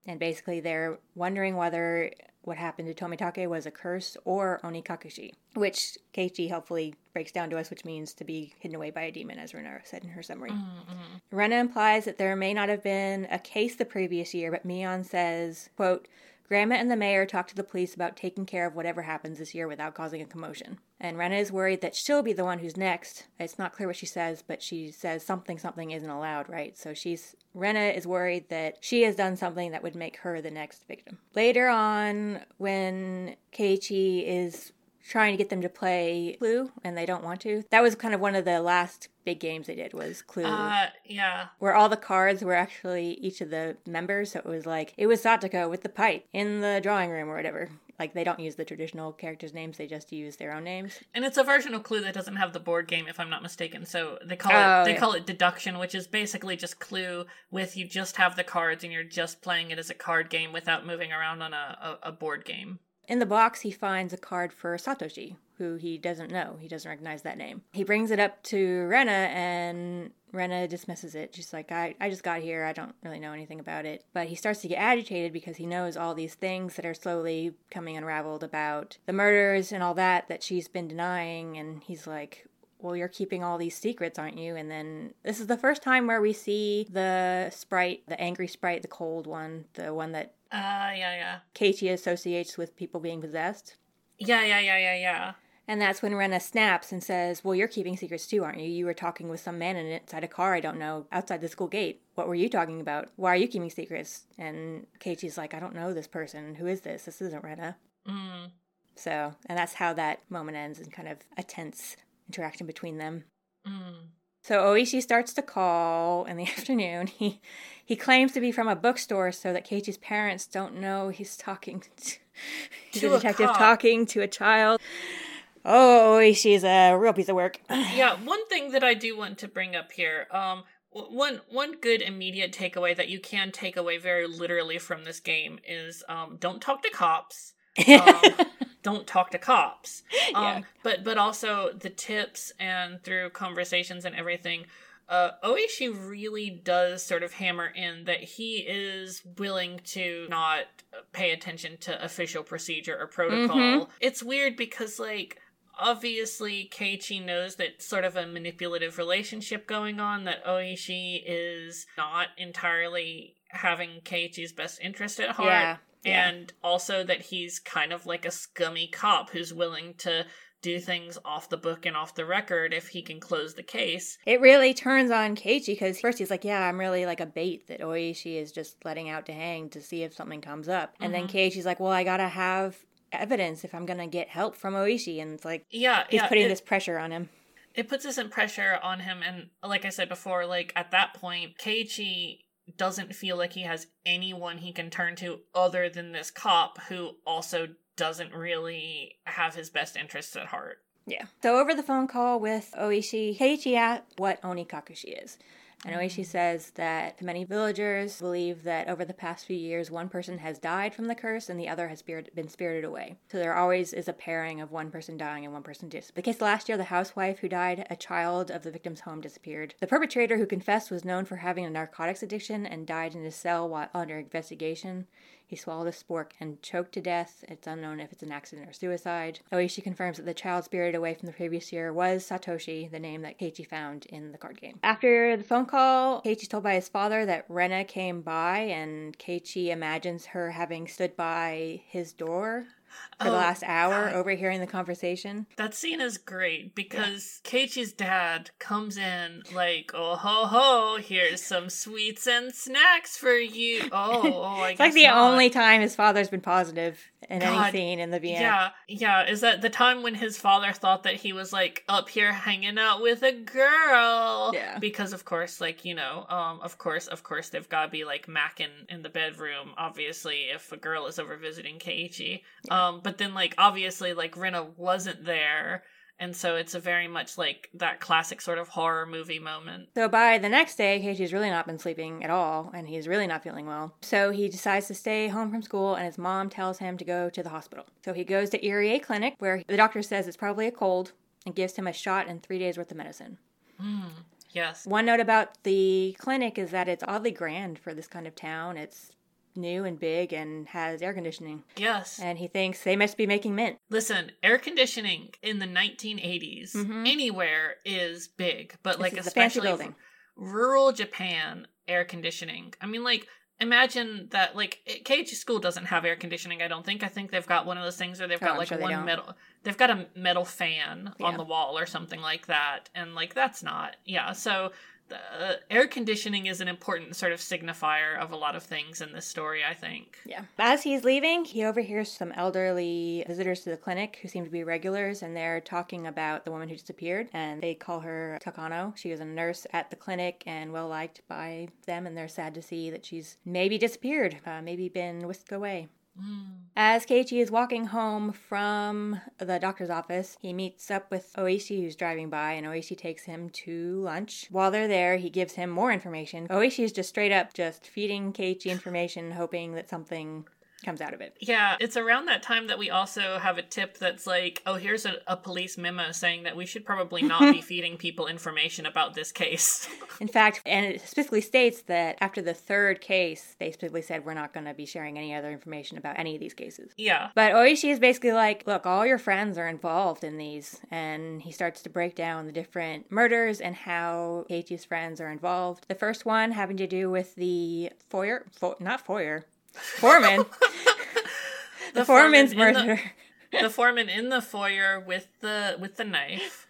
And basically, they're wondering whether what happened to Tomitake was a curse or Onikakushi, which Keiichi helpfully breaks down to us, which means to be hidden away by a demon, as Rena said in her summary. Mm-hmm. Rena implies that there may not have been a case the previous year, but Mion says, quote, Grandma and the mayor talk to the police about taking care of whatever happens this year without causing a commotion. And Rena is worried that she'll be the one who's next. It's not clear what she says, but she says something something isn't allowed, right? So she's Rena is worried that she has done something that would make her the next victim. Later on, when Keiichi is trying to get them to play Clue and they don't want to. That was kind of one of the last big games they did was Clue. Uh, yeah. Where all the cards were actually each of the members. So it was like, it was Satoko with the pipe in the drawing room or whatever. Like they don't use the traditional characters' names; they just use their own names. And it's a version of Clue that doesn't have the board game, if I'm not mistaken. So they call oh, it they yeah. call it deduction, which is basically just Clue with you just have the cards and you're just playing it as a card game without moving around on a, a, a board game. In the box, he finds a card for Satoshi, who he doesn't know. He doesn't recognize that name. He brings it up to Rena, and Rena dismisses it. She's like, I, I just got here. I don't really know anything about it. But he starts to get agitated because he knows all these things that are slowly coming unraveled about the murders and all that that she's been denying. And he's like, well, you're keeping all these secrets, aren't you? And then this is the first time where we see the sprite, the angry sprite, the cold one, the one that uh, yeah, yeah. Keiichi associates with people being possessed. Yeah, yeah, yeah, yeah, yeah. And that's when Rena snaps and says, Well, you're keeping secrets too, aren't you? You were talking with some man inside a car, I don't know, outside the school gate. What were you talking about? Why are you keeping secrets? And Keiichi's like, I don't know this person. Who is this? This isn't Rena. Mm. So, and that's how that moment ends and kind of a tense interaction between them. Mm. So Oishi starts to call in the *laughs* afternoon. He he claims to be from a bookstore so that Keiichi's parents don't know he's talking *laughs* to, to a detective talking to a child. Oh, she's a real piece of work. *clears throat* yeah, one thing that I do want to bring up here, um, one one good immediate takeaway that you can take away very literally from this game is um, don't talk to cops. *laughs* Um, don't talk to cops. *laughs* Um, yeah. But but also the tips and through conversations and everything, uh, Oishi really does sort of hammer in that he is willing to not pay attention to official procedure or protocol. Mm-hmm. It's weird because like obviously Keiichi knows that sort of a manipulative relationship going on that Oishi is not entirely having Keiichi's best interest at heart. Yeah. And also that he's kind of like a scummy cop who's willing to do things off the book and off the record if he can close the case. It really turns on Keiichi because first he's like, Yeah, I'm really like a bait that Oishi is just letting out to hang to see if something comes up. And mm-hmm. then Keiichi's like, Well, I gotta have evidence if I'm gonna get help from Oishi and it's like Yeah, he's yeah, putting it, this pressure on him. It puts this in pressure on him and like I said before, like at that point, Keiichi doesn't feel like he has anyone he can turn to other than this cop who also doesn't really have his best interests at heart. Yeah. So over the phone call with Oishi, Keiichi asked what Onikakushi is. And Oishi says that many villagers believe that over the past few years, one person has died from the curse and the other has spirit, been spirited away. So there always is a pairing of one person dying and one person dis. The case last year, the housewife who died, a child of the victim's home disappeared. The perpetrator who confessed was known for having a narcotics addiction and died in his cell while under investigation. He swallowed a spork and choked to death. It's unknown if it's an accident or suicide. Oishi confirms that the child spirited away from the previous year was Satoshi, the name that Keiichi found in the card game. After the phone call, Keiichi's told by his father that Rena came by and Keiichi imagines her having stood by his door for oh, the last hour God. overhearing the conversation. That scene is great because yeah. Keiichi's dad comes in like, oh ho ho, here's some sweets and snacks for you. *laughs* Oh, oh I it's like the not. only time his father's been positive in God, any scene in the VN. Yeah, yeah. Is that the time when his father thought that he was like up here hanging out with a girl? Yeah. Because of course, like you know, um, of course, of course, they've got to be like macking in the bedroom. Obviously, if a girl is over visiting Keiichi. Yeah. Um, but then like obviously, like Rena wasn't there and so it's a very much like that classic sort of horror movie moment. So by the next day, Keiichi's really not been sleeping at all, and he's really not feeling well. So he decides to stay home from school, and his mom tells him to go to the hospital. So he goes to Irie Clinic, where the doctor says it's probably a cold, and gives him a shot and three days worth of medicine. Mm, yes. One note about the clinic is that it's oddly grand for this kind of town. It's new and big and has air conditioning. Yes. And he thinks they must be making mint. Listen, air conditioning in the 1980s mm-hmm. anywhere is big, but this like especially rural Japan air conditioning. I mean like imagine that like Keiichi school doesn't have air conditioning, I don't think. I think they've got one of those things where they've got oh, like sure one metal they've got a metal fan yeah. on the wall or something like that. And like that's not yeah. So uh, air conditioning is an important sort of signifier of a lot of things in this story, I think. Yeah. As he's leaving, he overhears some elderly visitors to the clinic who seem to be regulars, and they're talking about the woman who disappeared. And they call her Takano. She was a nurse at the clinic and well liked by them, and they're sad to see that she's maybe disappeared, uh, maybe been whisked away. As Keiichi is walking home from the doctor's office, he meets up with Oishi, who's driving by, and Oishi takes him to lunch. While they're there, he gives him more information. Oishi is just straight up just feeding Keiichi information, hoping that something comes out of it. Yeah, it's around that time that we also have a tip that's like, oh, here's a, a police memo saying that we should probably not be *laughs* feeding people information about this case. *laughs* In fact, and it specifically states that after the third case, they specifically said we're not going to be sharing any other information about any of these cases. Yeah. But Oishi is basically like, look, all your friends are involved in these. And he starts to break down the different murders and how Keiichi's friends are involved. The first one having to do with the foyer, fo- not foyer, foreman. *laughs* the, the foreman's murder. The, the, foreman in the foyer with the with the knife.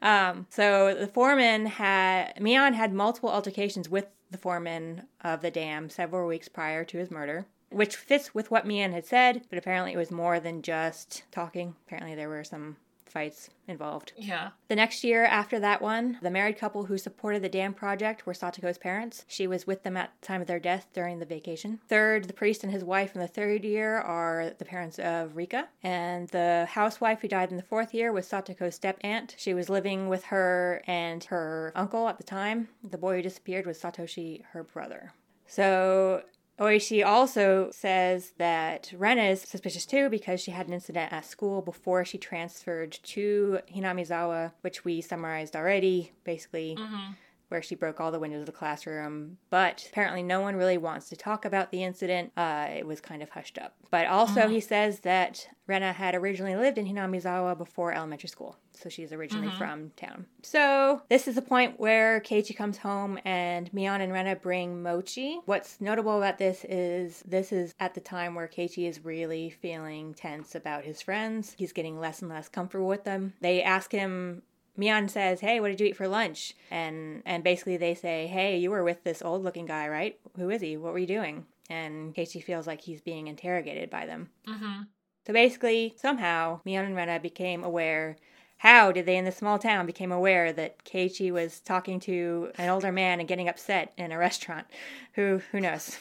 Um, so the foreman had Mion had multiple altercations with the foreman of the dam several weeks prior to his murder, which fits with what Mion had said, but apparently it was more than just talking. Apparently there were some fights involved. Yeah. The next year after that one, the married couple who supported the dam project were Satoko's parents. She was with them at the time of their death during the vacation. Third, the priest and his wife in the third year are the parents of Rika. And the housewife who died in the fourth year was Satoko's step aunt. She was living with her and her uncle at the time. The boy who disappeared was Satoshi, her brother. So Oishi also says that Rena is suspicious too because she had an incident at school before she transferred to Hinamizawa, which we summarized already, basically. Mm-hmm. Where she broke all the windows of the classroom, but apparently no one really wants to talk about the incident. Uh, it was kind of hushed up. But also, Mhm. he says that Rena had originally lived in Hinamizawa before elementary school, so she's originally Mhm. from town. So this is the point where Keiichi comes home and Mion and Rena bring mochi. What's notable about this is this is at the time where Keiichi is really feeling tense about his friends. He's getting less and less comfortable with them. They ask him Mion says, "Hey, what did you eat for lunch?" And and basically they say, "Hey, you were with this old-looking guy, right? Who is he? What were you doing?" And Keiichi feels like he's being interrogated by them. Mm-hmm. So basically, somehow, Mion and Rena became aware. How did they in this small town became aware that Keiichi was talking to an older man and getting upset in a restaurant? Who who knows?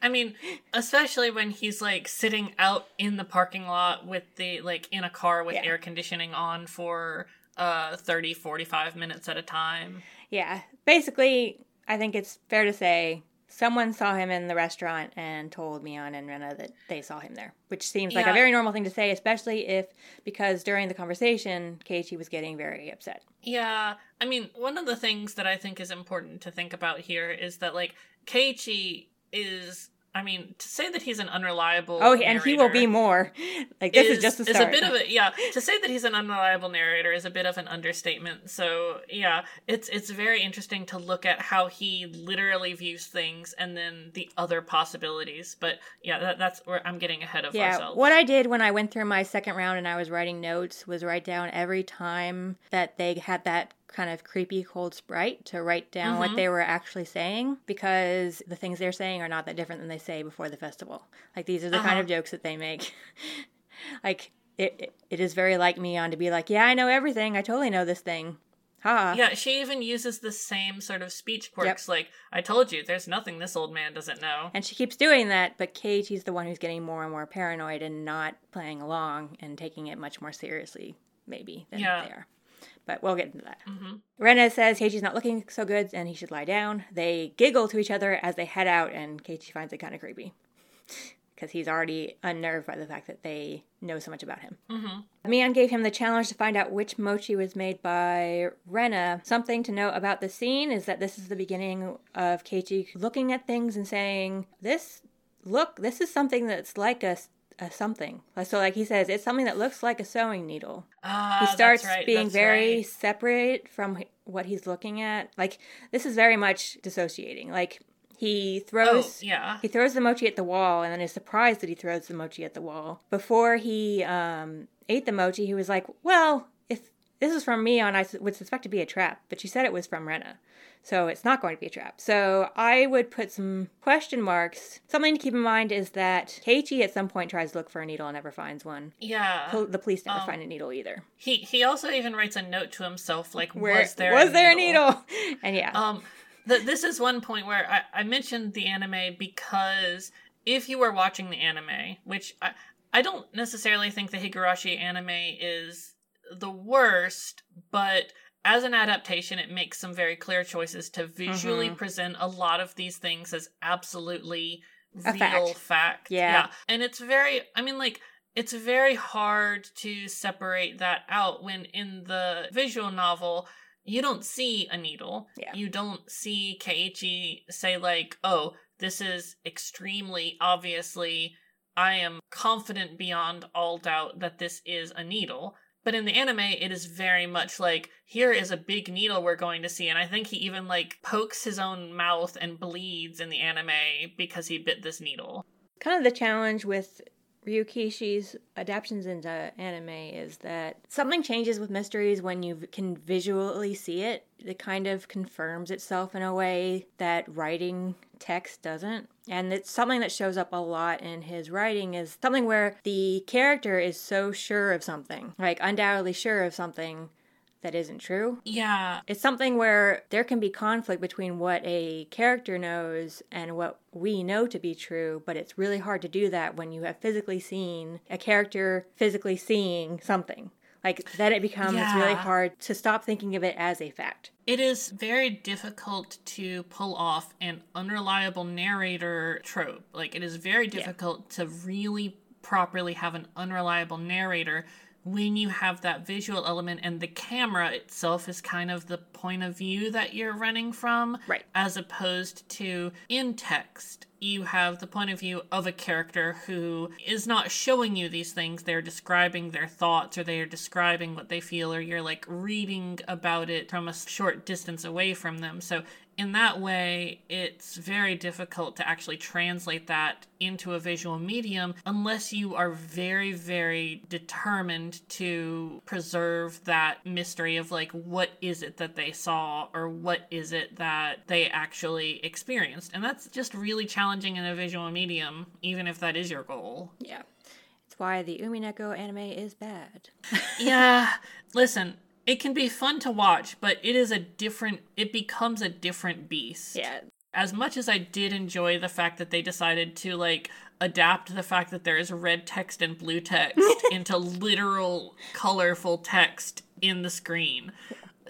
I mean, especially when he's like sitting out in the parking lot with the like in a car with Yeah. air conditioning on for uh 30 45 minutes at a time. Yeah, basically, I think it's fair to say someone saw him in the restaurant and told Mion and Rena that they saw him there, which seems like Yeah. a very normal thing to say, especially if because during the conversation, Keiichi was getting very upset. Yeah, I mean, one of the things that I think is important to think about here is that like Keiichi is I mean, to say that he's an unreliable Oh, and he will be more. Like this is, just the is a bit of a yeah. To say that he's an unreliable narrator is a bit of an understatement. So yeah, it's it's very interesting to look at how he literally views things and then the other possibilities. But yeah, that, that's where I'm getting ahead of Yeah, ourselves. what I did when I went through my second round and I was writing notes was write down every time that they had that kind of creepy cold sprite to write down what Mhm. they were actually saying because the things they're saying are not that different than they say before the festival. Like these are the kind Uh-huh. of jokes that they make. *laughs* like it, it, it is very like Mion to be like, yeah, I know everything. I totally know this thing. Ha. yeah, she even uses the same sort of speech quirks. Like I told you, there's nothing this old man doesn't know. And she keeps doing that, but Keiichi's the one who's getting more and more paranoid and not playing along and taking it much more seriously, maybe, than Yeah. they are. But we'll get into that. hmm Rena says Keiichi's not looking so good and he should lie down. They giggle to each other as they head out, and Keiichi finds it kind of creepy. Because he's already unnerved by the fact that they know so much about him. hmm Mion gave him the challenge to find out which mochi was made by Rena. Something to note about the scene is that this is the beginning of Keiichi looking at things and saying, This, look, this is something that's like a, a something. So, like he says, it's something that looks like a sewing needle. Ah, he starts right, being very right. separate from what he's looking at. Like, this is very much dissociating. Like, he throws. Oh, yeah. He throws the mochi at the wall and then is surprised that he throws the mochi at the wall. Before he um, ate the mochi, he was like, Well, if this is from Mion, I would suspect to be a trap. But she said it was from Rena. So it's not going to be a trap. So I would put some question marks. Something to keep in mind is that Keiichi at some point tries to look for a needle and never finds one. Yeah. The police never Um, find a needle either. He he also even writes a note to himself like Where was there was a there needle? a needle? *laughs* And yeah. Um th- this is one point where I, I mentioned the anime because if you were watching the anime, which I I don't necessarily think the Higurashi anime is the worst, but as an adaptation, it makes some very clear choices to visually Mhm. present a lot of these things as absolutely A real fact. fact. Yeah. And it's very, I mean, like, it's very hard to separate that out when in the visual novel, you don't see a needle. Yeah. You don't see Keiichi say, like, oh, this is extremely obviously, I am confident beyond all doubt that this is a needle. But in the anime, it is very much like, here is a big needle we're going to see. And I think he even, like, pokes his own mouth and bleeds in the anime because he bit this needle. kind of the challenge with Ryukishi's adaptations into anime is that something changes with mysteries when you can visually see it. It kind of confirms itself in a way that writing text doesn't. And it's something that shows up a lot in his writing is something where the character is so sure of something, like undoubtedly sure of something that isn't true. Yeah. It's something where there can be conflict between what a character knows and what we know to be true, but it's really hard to do that when you have physically seen a character physically seeing something. Like then it becomes Yeah. really hard to stop thinking of it as a fact. It is very difficult to pull off an unreliable narrator trope. Like, it is very difficult to really properly have an unreliable narrator when you have that visual element and the camera itself is kind of the point of view that you're running from. Right. As opposed to in text. You have the point of view of a character who is not showing you these things. They're describing their thoughts or they are describing what they feel, or you're like reading about it from a short distance away from them. So, in that way, it's very difficult to actually translate that into a visual medium unless you are very, very determined to preserve that mystery of like, what is it that they saw or what is it that they actually experienced. And that's just really challenging in a visual medium, even if that is your goal. Yeah. It's why the Umineko anime is bad. *laughs* yeah, listen, it can be fun to watch, but it is a different, it becomes a different beast. yeah. as much as I did enjoy the fact that they decided to like adapt the fact that there is red text and blue text *laughs* into literal colorful text in the screen.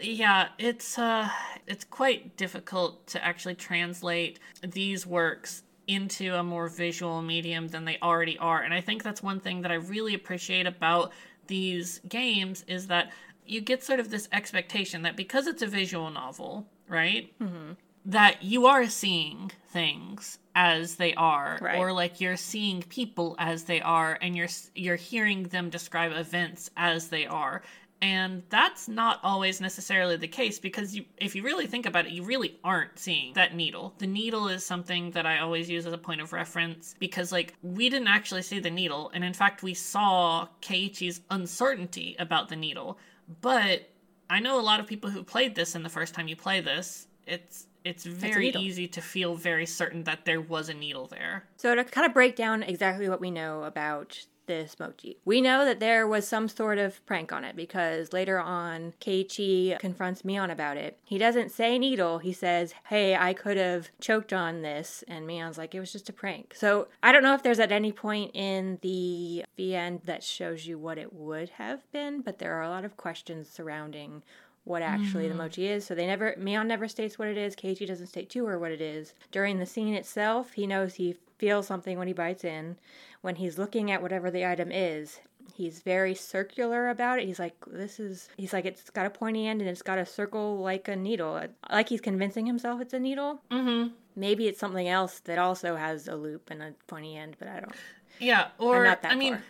Yeah, it's uh it's quite difficult to actually translate these works into a more visual medium than they already are. And I think that's one thing that I really appreciate about these games is that you get sort of this expectation that because it's a visual novel, right? Mm-hmm. that you are seeing things as they are Right. or like you're seeing people as they are and you're you're hearing them describe events as they are and that's not always necessarily the case because you if you really think about it you really aren't seeing that needle the needle is something that i always use as a point of reference because like we didn't actually see the needle and in fact we saw keiichi's uncertainty about the needle but I know a lot of people who played this and the first time you play this, it's it's very needle. easy to feel very certain that there was a needle there. So to kind of break down exactly what we know about this mochi, we know that there was some sort of prank on it because later on, Keiichi confronts Mion about it. He doesn't say needle. He says, "Hey, I could have choked on this," and Mion's like, "It was just a prank." So I don't know if there's at any point in the end that shows you what it would have been, but there are a lot of questions surrounding what actually the mm-hmm. mochi is. So they never Mion never states what it is. Keiichi doesn't state to her what it is. During the scene itself, he knows he feels something when he bites in. When he's looking at whatever the item is, he's very circular about it. He's like, this is he's like it's got a pointy end and it's got a circle like a needle. Like he's convincing himself it's a needle. Mm-hmm. Maybe it's something else that also has a loop and a pointy end, but I don't. Yeah, or not that I mean, far.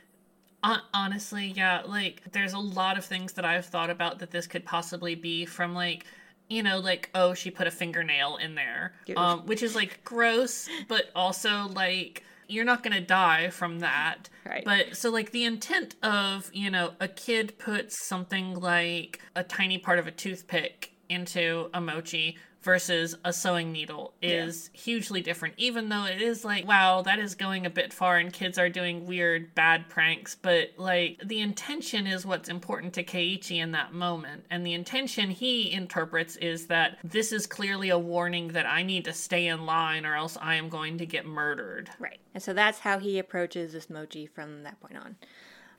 hon- honestly, yeah, like there's a lot of things that I've thought about that this could possibly be from like you know, like oh, she put a fingernail in there, um, which is like gross, but also like you're not gonna die from that. Right. But so like the intent of you know a kid puts something like a tiny part of a toothpick into a mochi versus a sewing needle is hugely different even though it is like wow that is going a bit far and kids are doing weird bad pranks but like the intention is what's important to Keiichi in that moment and the intention he interprets is that this is clearly a warning that I need to stay in line or else I am going to get murdered Right. And so that's how he approaches this mochi from that point on.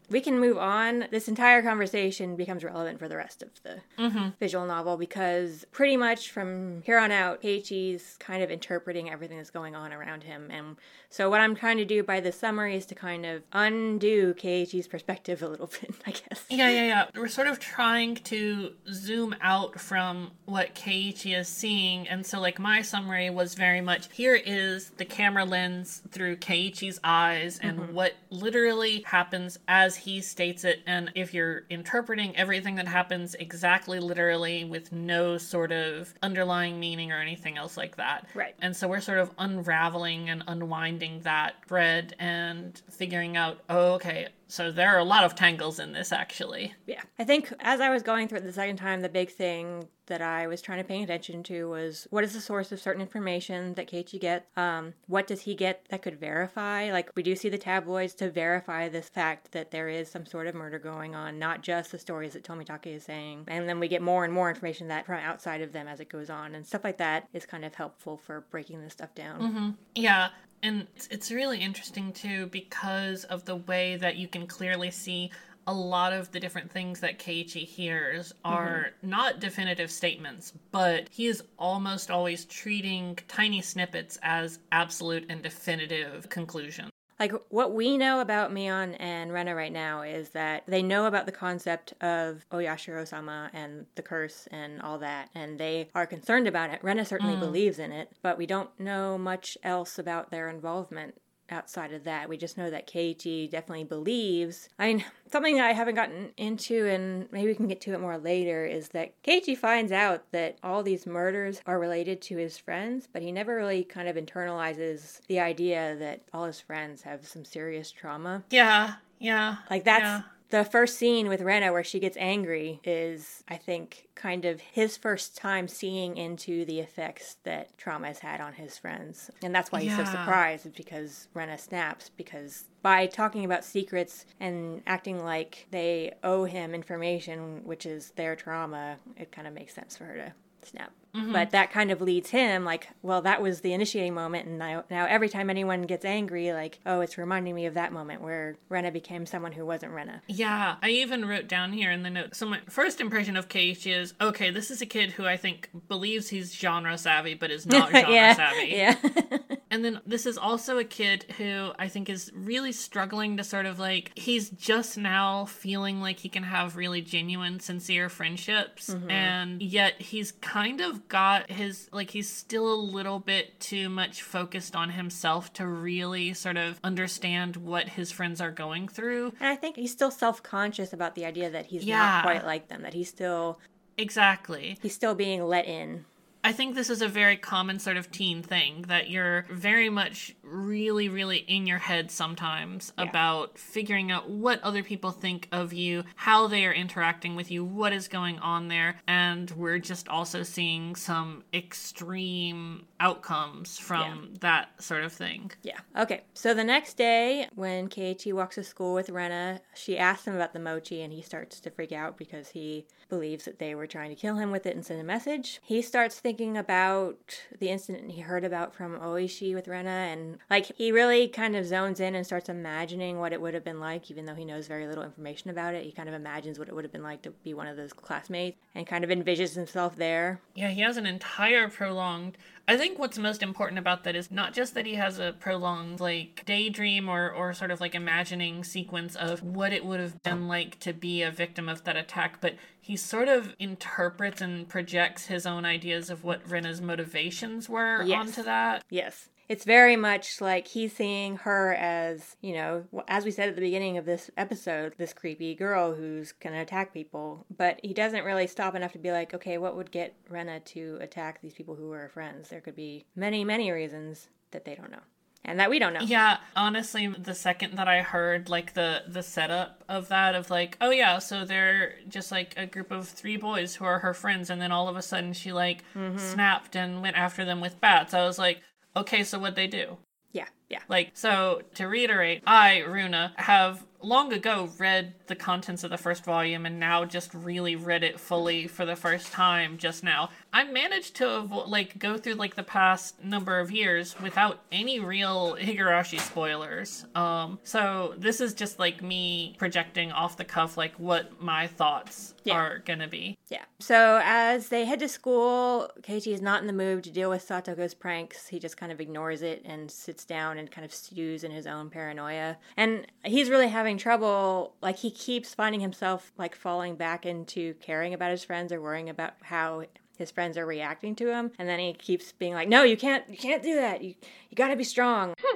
We can move on. This entire conversation becomes relevant for the rest of the mm-hmm. visual novel because pretty much from here on out, Keiichi's kind of interpreting everything that's going on around him. And so, what I'm trying to do by this summary is to kind of undo Keiichi's perspective a little *laughs* bit, I guess. Yeah, yeah, yeah. We're sort of trying to zoom out from what Keiichi is seeing. And so, like, my summary was very much here is the camera lens through Keiichi's eyes and mm-hmm. what literally happens as he states it. And if you're interpreting everything that happens exactly literally with no sort of underlying meaning or anything else like that. Right. And so we're sort of unraveling and unwinding that thread and figuring out, oh, okay, So there are a lot of tangles in this, actually. Yeah. I think as I was going through it the second time, the big thing that I was trying to pay attention to was what is the source of certain information that Keiichi gets? Um, what does he get that could verify? Like, we do see the tabloids to verify this fact that there is some sort of murder going on, not just the stories that Tomitake is saying. And then we get more and more information that from outside of them as it goes on. And stuff like that is kind of helpful for breaking this stuff down. Mm-hmm. Yeah. And it's really interesting too because of the way that you can clearly see a lot of the different things that Keiichi hears are mm-hmm. not definitive statements, but he is almost always treating tiny snippets as absolute and definitive conclusions. Like what we know about Mion and Rena right now is that they know about the concept of Oyashiro sama and the curse and all that, and they are concerned about it. Rena certainly mm. believes in it, but we don't know much else about their involvement outside of that. We just know that Keiichi definitely believes. I mean, something that I haven't gotten into, and maybe we can get to it more later, is that Keiichi finds out that all these murders are related to his friends, but he never really kind of internalizes the idea that all his friends have some serious trauma. Yeah, yeah. Like that's yeah the first scene with Rena where she gets angry is, I think, kind of his first time seeing into the effects that trauma has had on his friends. And that's why he's yeah. so surprised, because Rena snaps, because by talking about secrets and acting like they owe him information, which is their trauma, it kind of makes sense for her to snap. Mm-hmm. But that kind of leads him like, well, that was the initiating moment, and now, now every time anyone gets angry, like, oh, it's reminding me of that moment where Rena became someone who wasn't Rena. Yeah, I even wrote down here in the note. So my first impression of Keiichi is, okay, this is a kid who I think believes he's genre savvy, but is not *laughs* genre yeah. savvy. Yeah. *laughs* and then this is also a kid who I think is really struggling to sort of like, he's just now feeling like he can have really genuine, sincere friendships, mm-hmm. and yet he's kind of got his like he's still a little bit too much focused on himself to really sort of understand what his friends are going through. And I think he's still self-conscious about the idea that he's yeah. not quite like them, that he's still Exactly. He's still being let in. I think this is a very common sort of teen thing that you're very much really, really in your head sometimes yeah. about figuring out what other people think of you, how they are interacting with you, what is going on there. And we're just also seeing some extreme outcomes from yeah. that sort of thing. Yeah. Okay. So the next day, when Keiichi walks to school with Rena, she asks him about the mochi and he starts to freak out because he believes that they were trying to kill him with it and send a message. He starts thinking thinking about the incident he heard about from Oishi with Rena, and like he really kind of zones in and starts imagining what it would have been like, even though he knows very little information about it. He kind of imagines what it would have been like to be one of those classmates and kind of envisions himself there. Yeah, he has an entire prolonged I think what's most important about that is not just that he has a prolonged like daydream or or sort of like imagining sequence of what it would have been like to be a victim of that attack, but he sort of interprets and projects his own ideas of what Rena's motivations were yes. onto that. Yes it's very much like he's seeing her as, you know, as we said at the beginning of this episode, this creepy girl who's going to attack people. But he doesn't really stop enough to be like, okay, what would get Rena to attack these people who are friends? There could be many, many reasons that they don't know and that we don't know. Yeah, honestly, the second that I heard like the the setup of that of like, oh yeah, so they're just like a group of three boys who are her friends, and then all of a sudden she like mm-hmm. snapped and went after them with bats. I was like, okay, so what they do? Yeah, yeah. Like, so to reiterate, I, Runa, have long ago read the contents of the first volume and now just really read it fully for the first time just now. I managed to avo- like go through like the past number of years without any real Higurashi spoilers. Um so this is just like me projecting off the cuff like what my thoughts yeah. are going to be. Yeah. So as they head to school, Keiichi is not in the mood to deal with Satoko's pranks. He just kind of ignores it and sits down and kind of stews in his own paranoia. And he's really having trouble like he keeps finding himself like falling back into caring about his friends or worrying about how his friends are reacting to him. And then he keeps being like no you can't you can't do that. You you got to be strong hmm.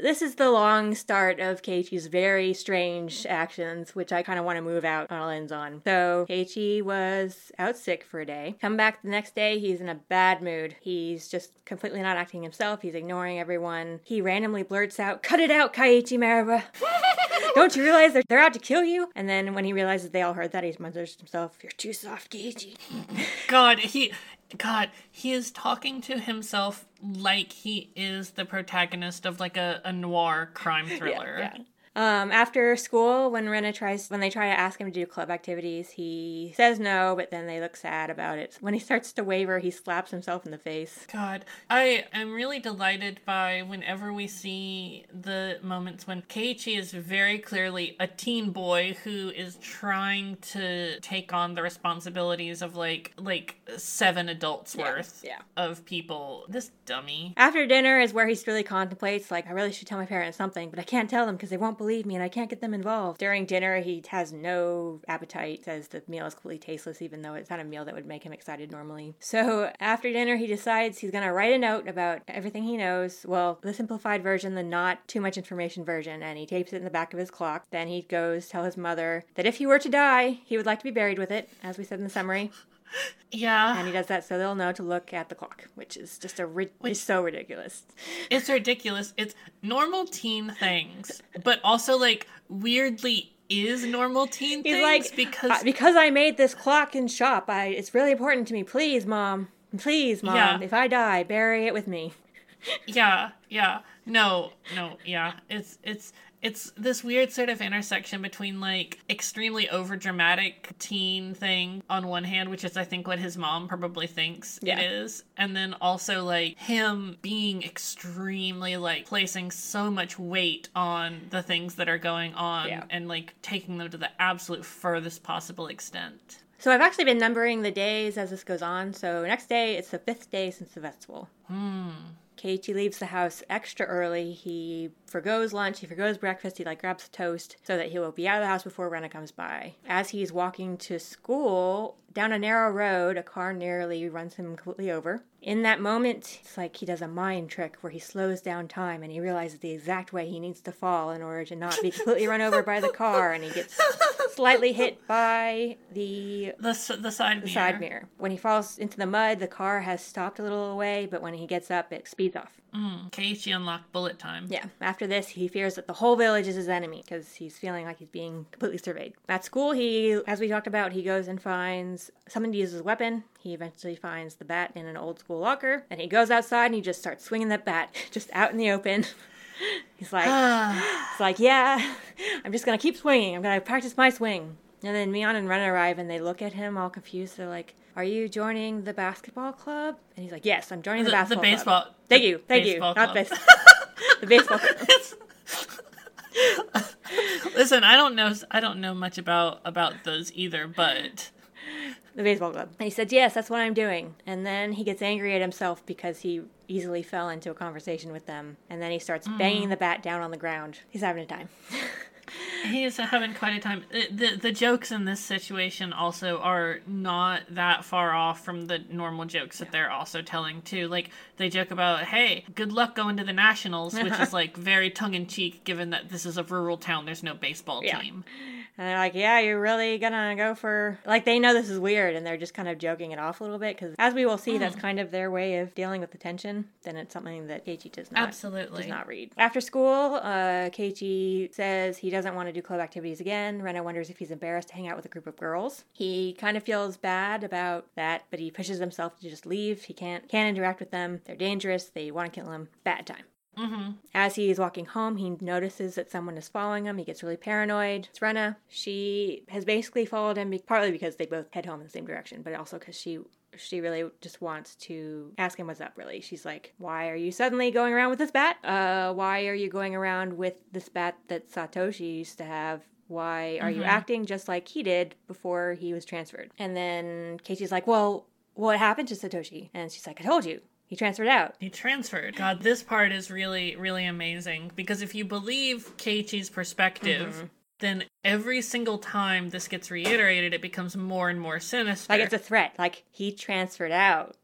This is the long start of Keiichi's very strange actions, which I kind of want to move out on a lens on. So Keiichi was out sick for a day. Come back the next day, he's in a bad mood. He's just completely not acting himself. He's ignoring everyone. He randomly blurts out, "Cut it out, Keiichi Maebara." *laughs* Don't you realize they're, they're out to kill you? And then when he realizes they all heard that, he mutters to himself, You're too soft, Keiichi. God, he God, he is talking to himself like he is the protagonist of like a, a noir crime *laughs* thriller. Yeah, yeah. Um, after school, when Rena tries, when they try to ask him to do club activities, he says no, but then they look sad about it. When he starts to waver, he slaps himself in the face. God, I am really delighted by whenever we see the moments when Keiichi is very clearly a teen boy who is trying to take on the responsibilities of like like seven adults worth yeah. of people. This dummy. After dinner is where he really contemplates, like, I really should tell my parents something, but I can't tell them because they won't believe me and I can't get them involved. During dinner, he has no appetite, says the meal is completely tasteless, even though it's not a meal that would make him excited normally. So after dinner, he decides he's going to write a note about everything he knows. Well, the simplified version, the not too much information version, and he tapes it in the back of his clock. Then he goes tell his mother that if he were to die, he would like to be buried with it, as we said in the summary. Yeah. And he does that so they'll know to look at the clock, which is just a ri- which, so ridiculous. It's ridiculous. It's normal teen things, but also like weirdly is normal teen He's things like, because because I made this clock in shop. I it's really important to me. Please, mom. Please, mom. Yeah. If I die, bury it with me. *laughs* yeah, yeah. No, no, yeah. It's it's it's this weird sort of intersection between like extremely overdramatic teen thing on one hand, which is I think what his mom probably thinks Yeah. it is, and then also like him being extremely like placing so much weight on the things that are going on Yeah. and like taking them to the absolute furthest possible extent. So I've actually been numbering the days as this goes on. So next day, it's the fifth day since the festival. Hmm. Keiichi leaves the house extra early. He forgoes lunch, he forgoes breakfast, he like grabs toast so that he will be out of the house before Rena comes by. As he's walking to school, down a narrow road, a car nearly runs him completely over. In that moment, it's like he does a mind trick where he slows down time and he realizes the exact way he needs to fall in order to not be completely run over by the car and he gets slightly hit by the The the side the mirror. side mirror. When he falls into the mud, the car has stopped a little away, but when he gets up, it speeds off. Mm, Keiichi unlocked bullet time. Yeah. After this, he fears that the whole village is his enemy because he's feeling like he's being completely surveyed. At school, he, as we talked about, he goes and finds someone to use his weapon. He eventually finds the bat in an old school locker. And he goes outside and he just starts swinging that bat *laughs* just out in the open. *laughs* he's like, *sighs* it's like, yeah, I'm just gonna keep swinging. I'm gonna practice my swing. And then Mion and Rena arrive and they look at him all confused. They're like, "Are you joining the basketball club?" And he's like, "Yes, I'm joining the, The- the basketball baseball- club." Thank you, thank you. Not club. base- *laughs* the baseball club. *laughs* Listen, I don't know. I don't know much about about those either, but the baseball club. And he said, Yes, that's what I'm doing. And then he gets angry at himself because he easily fell into a conversation with them. And then he starts banging mm. the bat down on the ground. He's having a time. *laughs* he's having quite a time. The, the the jokes in this situation also are not that far off from the normal jokes that they're also telling too. Like they joke about, "Hey, good luck going to the nationals," which is *laughs* like very tongue in cheek, given that this is a rural town. There's no baseball Yeah. And they're like, Yeah, you're really gonna go for. Like, they know this is weird and they're just kind of joking it off a little bit because, as we will see, that's kind of their way of dealing with the tension. Then it's something that Keiichi does not. Absolutely. Does not read. After school, uh, Keiichi says he doesn't want to do club activities again. Rena wonders if he's embarrassed to hang out with a group of girls. He kind of feels bad about that, but he pushes himself to just leave. He can't can't interact with them. They're dangerous. They want to kill him. Bad time. Mm-hmm. As he is walking home, he notices that someone is following him. He gets really paranoid. It's Rena. She has basically followed him partly because they both head home in the same direction, but also because she she really just wants to ask him what's up. Really, she's like, "Why are you suddenly going around with this bat? Uh, why are you going around with this bat that Satoshi used to have?" Why are you acting just like he did before he was transferred? And then Keiichi's like, Well, what happened to Satoshi? And she's like, I told you. He transferred out. He transferred. God, this part is really, really amazing because if you believe Keiichi's perspective, Mm-hmm. then every single time this gets reiterated, it becomes more and more sinister. Like it's a threat. Like he transferred out.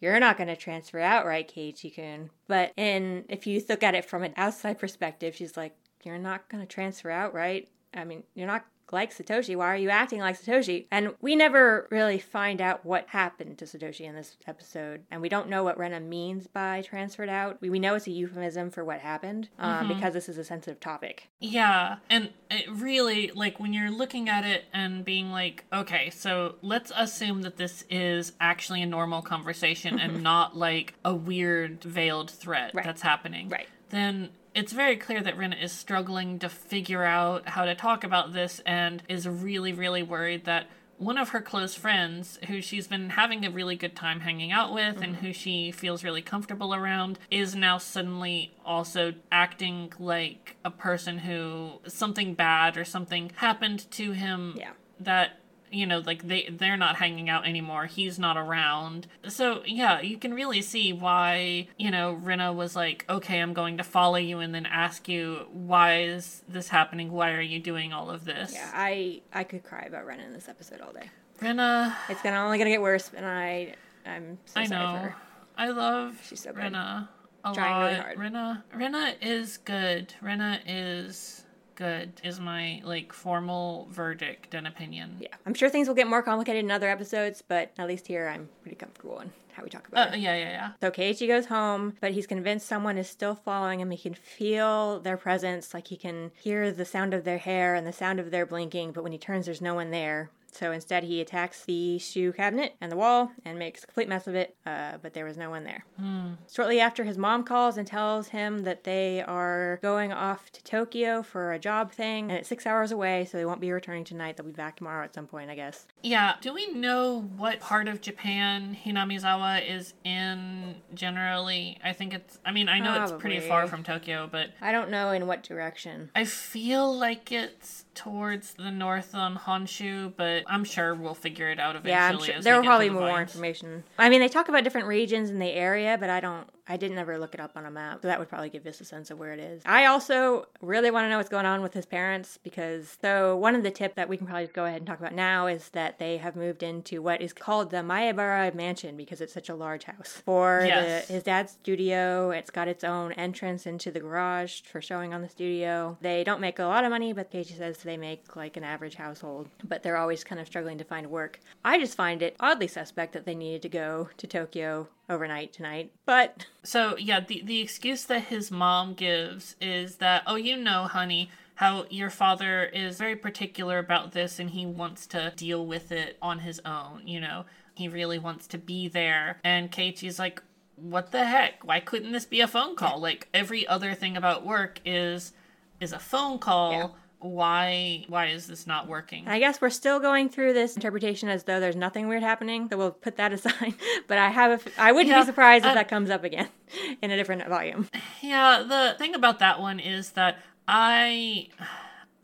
You're not going to transfer out, right, Keiichi kun? But in if you look at it from an outside perspective, she's like, you're not going to transfer out, right? I mean, you're not like Satoshi. Why are you acting like Satoshi? And we never really find out what happened to Satoshi in this episode. And we don't know what Rena means by transferred out. We, we know it's a euphemism for what happened um, mm-hmm. because this is a sensitive topic. Yeah. And it really, like, when you're looking at it and being like, okay, so let's assume that this is actually a normal conversation and *laughs* not like a weird veiled threat right. that's happening. Right. Then it's very clear that Rena is struggling to figure out how to talk about this and is really, really worried that one of her close friends, who she's been having a really good time hanging out with mm-hmm. and who she feels really comfortable around, is now suddenly also acting like a person who something bad or something happened to him yeah. that you know like they they're not hanging out anymore. He's not around. So yeah you can really see why you know Rena was like okay I'm going to follow you and then ask you why is this happening? Why are you doing all of this? Yeah I I could cry about Rena in this episode all day. Rena it's gonna only gonna get worse and I I'm so I know. I love she's so good. Rena a Trying lot. really hard. Rena Rena is good. Rena is good is my like formal verdict and opinion. Yeah, I'm sure things will get more complicated in other episodes, but at least here I'm pretty comfortable in how we talk about uh, it. Yeah, yeah, yeah. So Keiichi goes home, but he's convinced someone is still following him. He can feel their presence, like he can hear the sound of their hair and the sound of their blinking, but when he turns, there's no one there. So instead, he attacks the shoe cabinet and the wall and makes a complete mess of it, uh, but there was no one there. Hmm. Shortly after, his mom calls and tells him that they are going off to Tokyo for a job thing, and it's six hours away, so they won't be returning tonight. They'll be back tomorrow at some point, I guess. Yeah. Do we know what part of Japan Hinamizawa is in generally? I think it's, I mean, I know Probably. it's pretty far from Tokyo, but. I don't know in what direction. I feel like it's towards the north on Honshu, but I'm sure we'll figure it out eventually. Yeah, sure there will probably be more information. I mean, they talk about different regions in the area, but I don't I didn't ever look it up on a map, so that would probably give us a sense of where it is. I also really want to know what's going on with his parents because, so one of the tips that we can probably go ahead and talk about now is that they have moved into what is called the Maebara Mansion because it's such a large house. For yes. the, his dad's studio, it's got its own entrance into the garage for showing on the studio. They don't make a lot of money, but Keiichi says they make like an average household, but they're always kind of struggling to find work. I just find it oddly suspect that they needed to go to Tokyo overnight tonight. But so yeah, the the excuse that his mom gives is that oh, you know, honey, how your father is very particular about this and he wants to deal with it on his own, you know. He really wants to be there. And Keiichi's like, "What the heck? Why couldn't this be a phone call? Like every other thing about work is is a phone call." Yeah why why is this not working? I guess we're still going through this interpretation as though there's nothing weird happening so we'll put that *laughs* aside. But i have a, i wouldn't yeah, be surprised if uh, that comes up again *laughs* in a different volume. Yeah the thing about that one is that i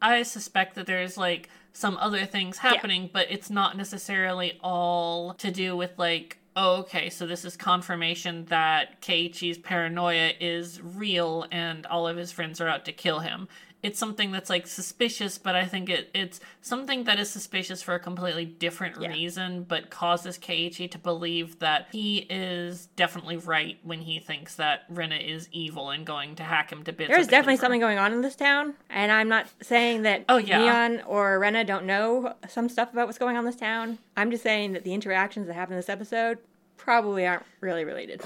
i suspect that there's like some other things happening yeah. but it's not necessarily all to do with like oh, okay, so this is confirmation that Keiichi's paranoia is real and all of his friends are out to kill him it's something that's like suspicious, but I think it it's something that is suspicious for a completely different yeah. reason, but causes Keiichi to believe that he is definitely right when he thinks that Rena is evil and going to hack him to bits. There's definitely something going on in this town, and I'm not saying that oh, yeah. Mion or Rena don't know some stuff about what's going on in this town. I'm just saying that the interactions that happen in this episode probably aren't really related.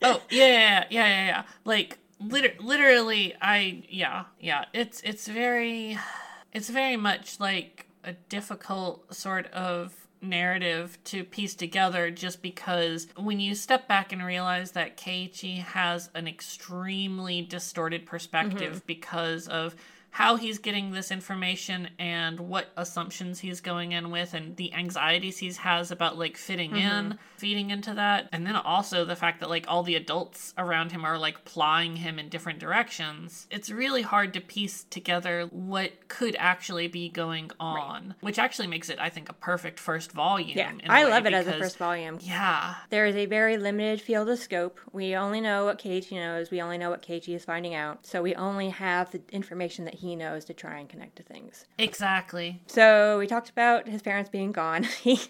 oh *laughs* yeah, yeah, yeah, yeah, yeah. Like liter- literally i yeah yeah it's it's very it's very much like a difficult sort of narrative to piece together just because when you step back and realize that Keiichi has an extremely distorted perspective mm-hmm. because of how he's getting this information and what assumptions he's going in with and the anxieties he has about like fitting mm-hmm. in feeding into that. And then also the fact that like all the adults around him are like plying him in different directions. It's really hard to piece together what could actually be going on right. which actually makes it i think a perfect first volume yeah. i love it because, as a first volume. Yeah. There is a very limited field of scope. We only know what Keiichi knows we only know what Keiichi is finding out. So we only have the information that he knows to try and connect to things. Exactly. So we talked about his parents being gone. *laughs* he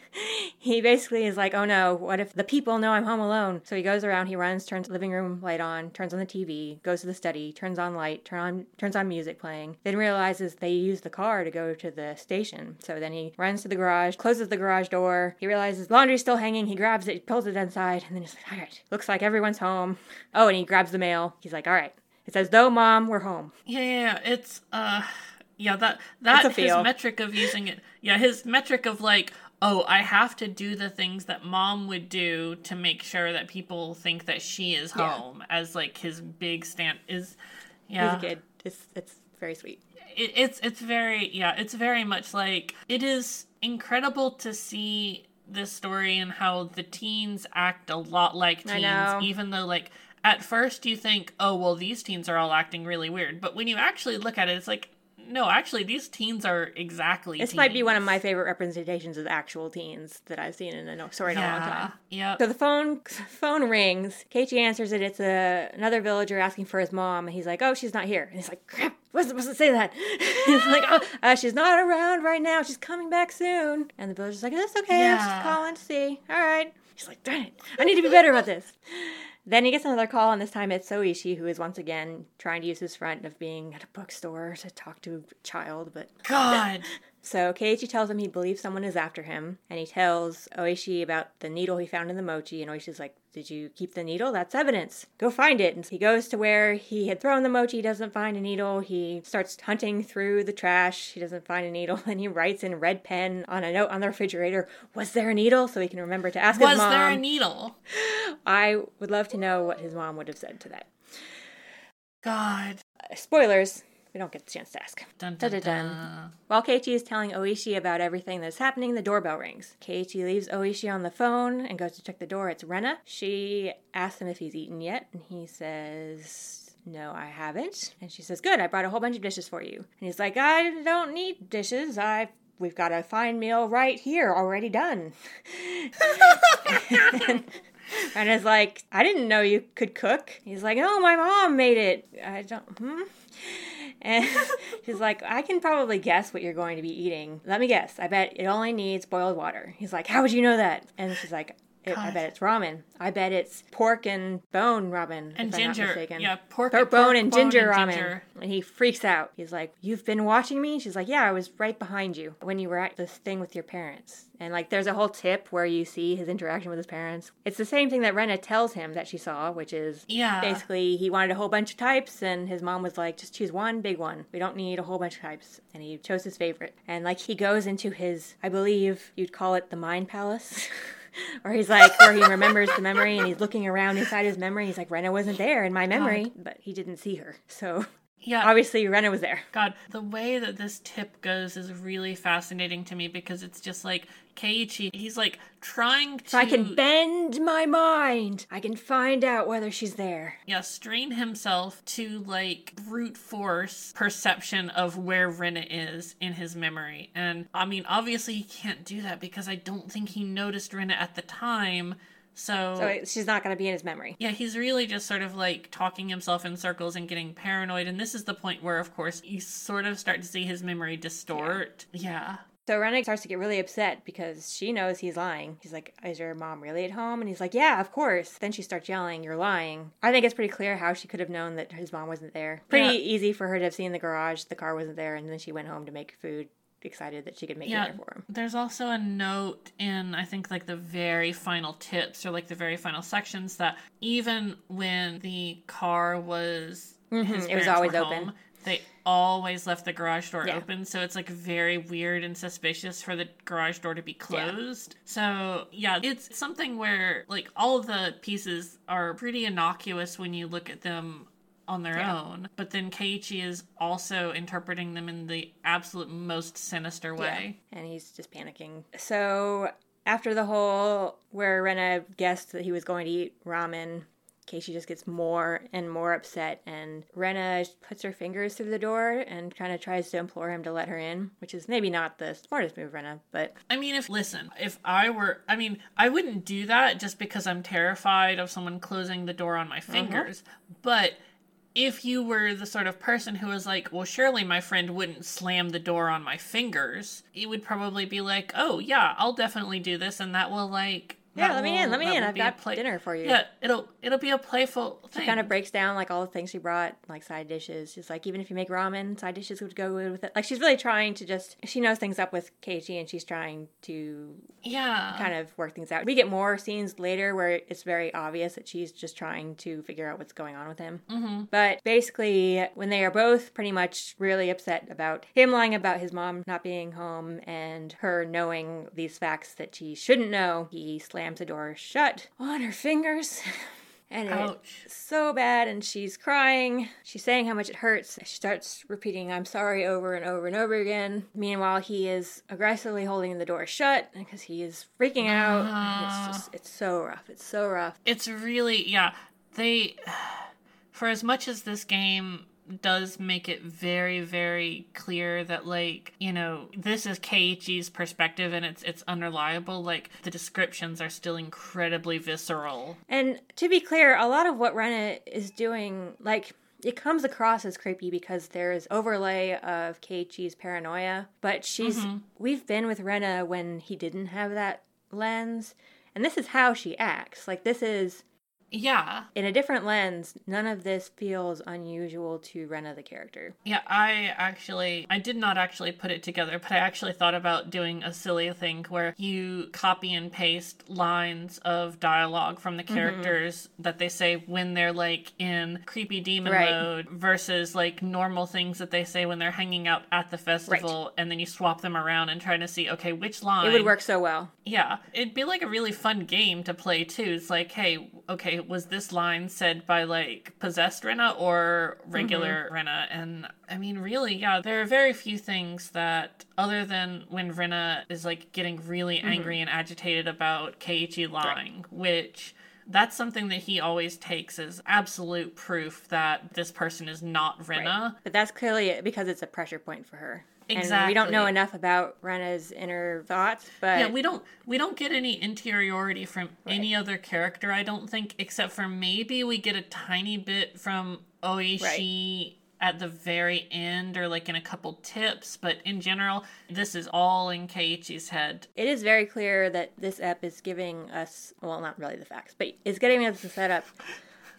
he basically is like, oh no, what if the people know I'm home alone? So he goes around, he runs, turns the living room light on, turns on the TV, goes to the study, turns on light, turn on turns on music playing. Then realizes they use the car to go to the station. So then he runs to the garage, closes the garage door. He realizes laundry's still hanging. He grabs it, pulls it inside, and then he's like, all right, looks like everyone's home. Oh, and he grabs the mail. He's like, all right. It says, though, mom, we're home. Yeah, yeah, yeah. It's uh yeah, that that his metric of using it. Yeah, his metric of like, oh, I have to do the things that mom would do to make sure that people think that she is Yeah. home as like his big stand is He's yeah. a kid. It's, it's very sweet. it, it's it's very yeah it's very much like it is incredible to see this story and how the teens act a lot like teens even though like at first you think oh well these teens are all acting really weird but when you actually look at it it's like no actually these teens are exactly This might be one of my favorite representations of actual teens that I've seen in a story in a long time. yeah So the phone phone rings. Keiichi answers it. It's a, another villager asking for his mom. And he's like, "Oh, she's not here." And he's like, "Crap! Wasn't supposed to say that." *laughs* he's like, "Oh, uh, she's not around right now. She's coming back soon." And the villager's like, "That's okay. I'm just calling to see. All right." He's like, "Darn it! I need to be better about this." Then he gets another call, and this time it's Oishi, who is once again trying to use his front of being at a bookstore to talk to a child, but god *laughs* so Keiichi tells him he believes someone is after him, and he tells Oishi about the needle he found in the mochi, and Oishi's like, Did you keep the needle? That's evidence. Go find it. And he goes to where he had thrown the mochi, doesn't find a needle. He starts hunting through the trash. He doesn't find a needle. *laughs* and he writes in red pen on a note on the refrigerator, Was there a needle? So he can remember to ask was his mom. Was there a needle *laughs* I would love to know what his mom would have said to that. god spoilers. We don't get the chance to ask. dun, dun, Dun-dun-dun. While Keiichi is telling Oishi about everything that's happening, the doorbell rings. Keiichi leaves Oishi on the phone and goes to check the door. It's Rena. She asks him if he's eaten yet, and he says, No, I haven't. And she says, Good, I brought a whole bunch of dishes for you. And he's like, I don't need dishes. I we've got a fine meal right here, already done. and *laughs* Rena's like, I didn't know you could cook. He's like, Oh, my mom made it. I don't hmm. And *laughs* she's like, I can probably guess what you're going to be eating. Let me guess. I bet it only needs boiled water. He's like, How would you know that? And she's like, "It- I bet it's ramen. I bet it's pork and bone ramen. and if I'm not ginger mistaken. yeah pork, Pork, bone and bone ginger and ramen. ginger. And he freaks out. He's like, You've been watching me? She's like, Yeah, I was right behind you when you were at this thing with your parents. And like, there's a whole tip where you see his interaction with his parents. It's the same thing that Rena tells him that she saw, which is yeah basically he wanted a whole bunch of types and his mom was like just choose one big one we don't need a whole bunch of types and he chose his favorite and like he goes into his i believe you'd call it the mind palace *laughs* *laughs* or he's like where he remembers the memory and he's looking around inside his memory he's like rena wasn't there in my memory but he didn't see her. So yeah obviously rena was there God, the way that this tip goes is really fascinating to me because it's just like Keiichi, he's like trying to so i can bend my mind i can find out whether she's there yeah, strain himself to like brute force perception of where Rena is in his memory. And I mean, obviously he can't do that because I don't think he noticed Rena at the time. So, so she's not going to be in his memory yeah, he's really just sort of like talking himself in circles and getting paranoid. And this is the point where, of course, you sort of start to see his memory distort. Yeah. So Rennick starts to get really upset because she knows he's lying. He's like, Is your mom really at home? And he's like, Yeah, of course. Then she starts yelling, You're lying. I think it's pretty clear how she could have known that his mom wasn't there. Pretty Yeah. easy for her to have seen the garage, the car wasn't there, and then she went home to make food, excited that she could make Yeah. dinner for him. There's also a note in I think like the very final tips or like the very final sections that even when the car was Mm-hmm. it was always were open. they always left the garage door Yeah. open, so it's like very weird and suspicious for the garage door to be closed. So yeah, it's something where like all of the pieces are pretty innocuous when you look at them on their Yeah. own, but then Keiichi is also interpreting them in the absolute most sinister way. And he's just panicking. So after the whole where Rena guessed that he was going to eat ramen, Keiichi just gets more and more upset, and Rena puts her fingers through the door and kind of tries to implore him to let her in, which is maybe not the smartest move, Rena, but I mean, if listen, if I were, I mean, I wouldn't do that just because I'm terrified of someone closing the door on my uh-huh. fingers. But if you were the sort of person who was like, well, surely my friend wouldn't slam the door on my fingers, it would probably be like, oh, yeah, I'll definitely do this, and that will, like, Yeah, let me in, let me in. I've got play- dinner for you. Yeah, it'll it'll be a playful thing. She kind of breaks down like all the things she brought, like side dishes. Just like even if you make ramen, side dishes would go good with it. Like she's really trying to just she knows things up with Keiichi and she's trying to yeah, kind of work things out. We get more scenes later where it's very obvious that she's just trying to figure out what's going on with him. Mm-hmm. But basically, when they are both pretty much really upset about him lying about his mom not being home and her knowing these facts that she shouldn't know, he slams the door shut on her fingers. *laughs* And Ouch. it's so bad, and she's crying. She's saying how much it hurts. She starts repeating, I'm sorry, over and over and over again. Meanwhile, he is aggressively holding the door shut because he is freaking out. And It's uh-huh. just, it's so rough. It's so rough. it's really yeah. They, *sighs* for as much as this game does make it very very clear that like you know this is Keiichi's perspective and it's it's unreliable. Like the descriptions are still incredibly visceral. And to be clear, a lot of what Rena is doing, like, it comes across as creepy because there's overlay of Keiichi's paranoia, but she's mm-hmm. we've been with Rena when he didn't have that lens, and this is how she acts. Like this is yeah in a different lens, none of this feels unusual to Rena the character. Yeah, I actually I did not actually put it together, but I actually thought about doing a silly thing where you copy and paste lines of dialogue from the Mm-hmm. characters that they say when they're like in creepy demon Right. mode versus like normal things that they say when they're hanging out at the festival and then you swap them around and try to see okay, which line It would work so well. yeah, it'd be like a really fun game to play too. It's like, hey, okay, was this line said by like possessed Rena or regular mm-hmm. Rena? And I mean, really, yeah, there are very few things that, other than when Rena is like getting really mm-hmm. angry and agitated about Keiichi lying, which. That's something that he always takes as absolute proof that this person is not Rena. But that's clearly because it's a pressure point for her. And we don't know enough about Rena's inner thoughts, but Yeah, we don't we don't get any interiority from any other character, I don't think, except for maybe we get a tiny bit from Oishi at the very end or like in a couple tips, but in general, this is all in Keiichi's head. It is very clear that this app is giving us, well, not really the facts, but it's getting us a setup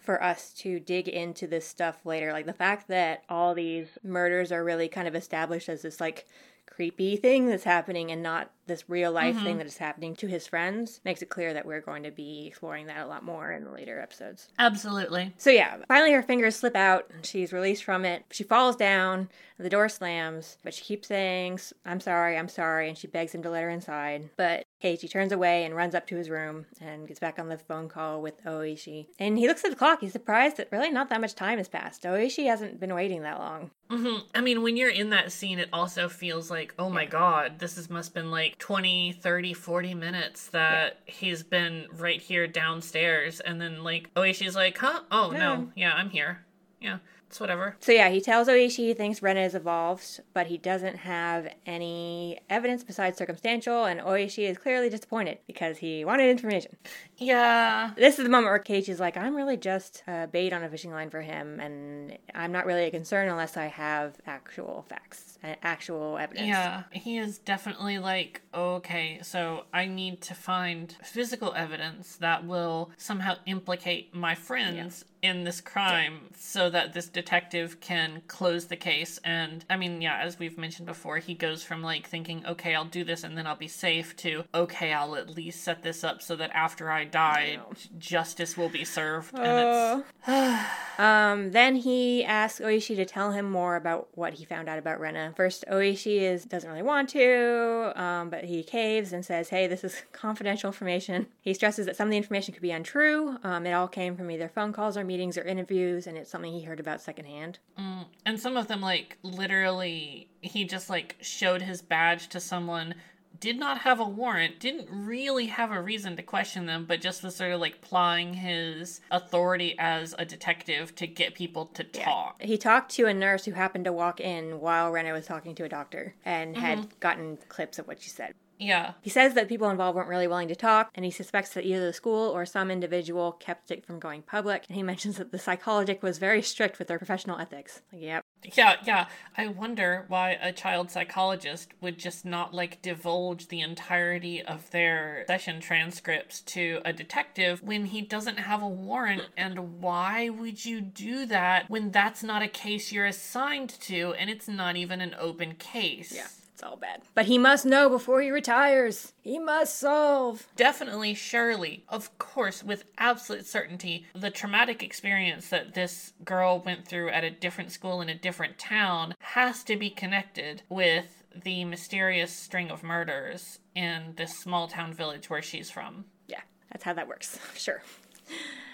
for us to dig into this stuff later. Like the fact that all these murders are really kind of established as this like creepy thing that's happening and not this real life thing mm-hmm. that is happening to his friends makes it clear that we're going to be exploring that a lot more in the later episodes. Absolutely. So yeah, finally her fingers slip out and she's released from it. She falls down, the door slams, but she keeps saying, I'm sorry, I'm sorry, and she begs him to let her inside. But Keiichi turns away and runs up to his room and gets back on the phone call with Oishi. And he looks at the clock, he's surprised that really not that much time has passed. Oishi hasn't been waiting that long. hmm I mean, when you're in that scene, it also feels like, oh my god, this has must been like 20, 30, 40 minutes that he's been right here downstairs. And then, like, Oishi's like, huh? Oh, no. Yeah, I'm here. Yeah, it's whatever. So yeah, he tells Oishi he thinks Rena is evolved, but he doesn't have any evidence besides circumstantial, and Oishi is clearly disappointed because he wanted information. Yeah. This is the moment where Cage is like, I'm really just a bait on a fishing line for him, and I'm not really a concern unless I have actual facts, actual evidence. Yeah, he is definitely like, okay, so I need to find physical evidence that will somehow implicate my friends in this crime so that this detective can close the case. And I mean, yeah, as we've mentioned before, he goes from like thinking, okay, I'll do this and then I'll be safe to, okay, I'll at least set this up so that after I die, justice will be served. And it's. *sighs* Um, then he asks Oishi to tell him more about what he found out about Rena. First, Oishi is doesn't really want to, um, but he caves and says, "Hey, this is *laughs* confidential information." He stresses that some of the information could be untrue. Um, it all came from either phone calls or meetings or interviews, and it's something he heard about secondhand. And some of them, like, literally, he just, like, showed his badge to someone, did not have a warrant, didn't really have a reason to question them, but just was sort of, like, plying his authority as a detective to get people to talk. He talked to a nurse who happened to walk in while Rena was talking to a doctor and had mm-hmm. gotten clips of what she said. Yeah. He says that people involved weren't really willing to talk, and he suspects that either the school or some individual kept it from going public. And he *laughs* mentions that the psychologist was very strict with their professional ethics. Like, yep. Yeah, yeah. I wonder why a child psychologist would just not like divulge the entirety of their session transcripts to a detective when he doesn't have a warrant. And why would you do that when that's not a case you're assigned to and it's not even an open case? Yeah. It's all bad. But he must know before he retires. He must solve. Definitely, surely, of course, with absolute certainty, the traumatic experience that this girl went through at a different school in a different town has to be connected with the mysterious string of murders in this small town village where she's from. Yeah, that's how that works. *laughs* Sure.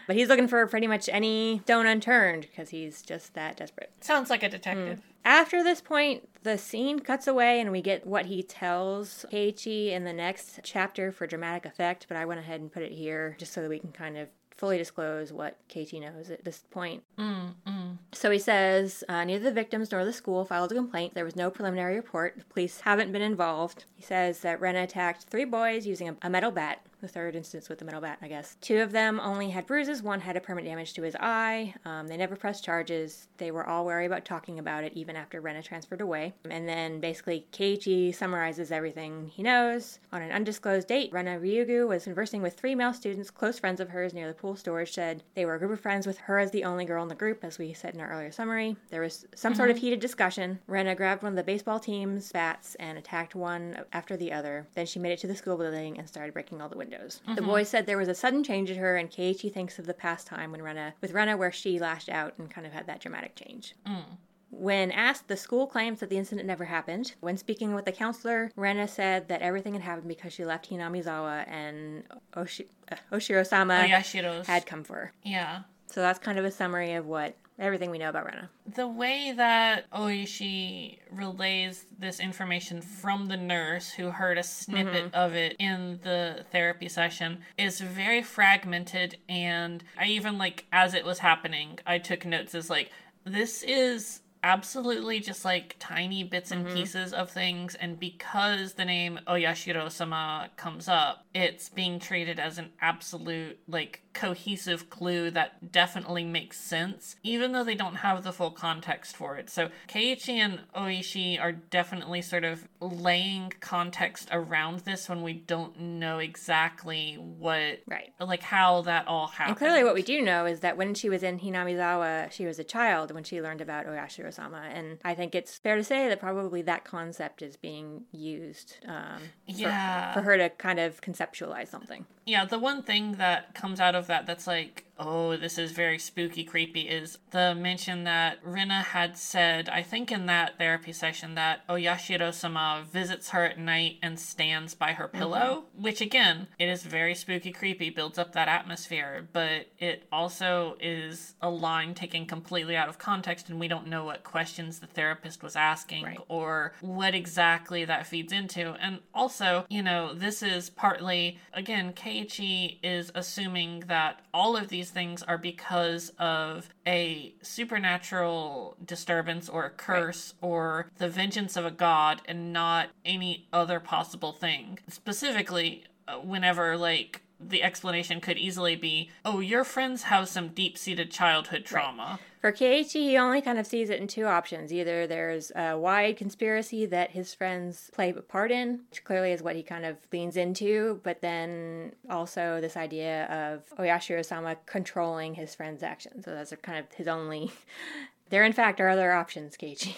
But he's looking for pretty much any stone unturned because he's just that desperate. Sounds like a detective. Mm. After this point, the scene cuts away and we get what he tells Keiichi in the next chapter for dramatic effect, but I went ahead and put it here just so that we can kind of fully disclose what Keiichi knows at this point. Mm, mm. So he says uh, neither the victims nor the school filed a complaint. There was no preliminary report. The police haven't been involved. He says that Rena attacked three boys using a, a metal bat the third instance with the metal bat, I guess. Two of them only had bruises, one had a permanent damage to his eye. Um, they never pressed charges. They were all wary about talking about it even after Rena transferred away. And then basically, Keiichi summarizes everything he knows. On an undisclosed date, Rena Ryugu was conversing with three male students, close friends of hers, near the pool storage shed. They were a group of friends with her as the only girl in the group, as we said in our earlier summary. There was some mm-hmm. sort of mm-hmm. heated discussion. Rena grabbed one of the baseball team's bats and attacked one after the other. Then she made it to the school building and started breaking all the windows windows. Mm-hmm. The boy said there was a sudden change in her, and Keiichi thinks of the past time when Rena, with Rena, where she lashed out and kind of had that dramatic change. Mm. When asked, the school claims that the incident never happened. When speaking with the counselor, Rena said that everything had happened because she left Hinamizawa and Oshi- uh, Oshiro-sama oh, had come for her. Yeah. So that's kind of a summary of what everything we know about Rena. The way that Oishi relays this information from the nurse who heard a snippet mm-hmm. of it in the therapy session is very fragmented and I even like as it was happening, I took notes as like this is absolutely just like tiny bits and mm-hmm. pieces of things and because the name Oyashiro sama comes up, it's being treated as an absolute like cohesive clue that definitely makes sense, even though they don't have the full context for it. So Keiichi and Oishi are definitely sort of laying context around this when we don't know exactly what, right, like how that all happened. And clearly, what we do know is that when she was in Hinamizawa, she was a child when she learned about Oyashiro-sama, and I think it's fair to say that probably that concept is being used, um, yeah, for, for her to kind of conceptualize something. Yeah, the one thing that comes out of that that's like oh, this is very spooky, creepy, is the mention that Rena had said, I think in that therapy session, that Oyashiro sama visits her at night and stands by her pillow, mm-hmm. which again, it is very spooky, creepy, builds up that atmosphere, but it also is a line taken completely out of context, and we don't know what questions the therapist was asking right. or what exactly that feeds into. And also, you know, this is partly, again, Keiichi is assuming that all of these things are because of a supernatural disturbance or a curse right. or the vengeance of a god and not any other possible thing. Specifically, uh, whenever like the explanation could easily be, oh, your friends have some deep seated childhood trauma. Right. For Keiichi, he only kind of sees it in two options. Either there's a wide conspiracy that his friends play a part in, which clearly is what he kind of leans into, but then also this idea of Oyashiro sama controlling his friends' actions. So those are kind of his only. *laughs* there, in fact, are other options, Keiichi.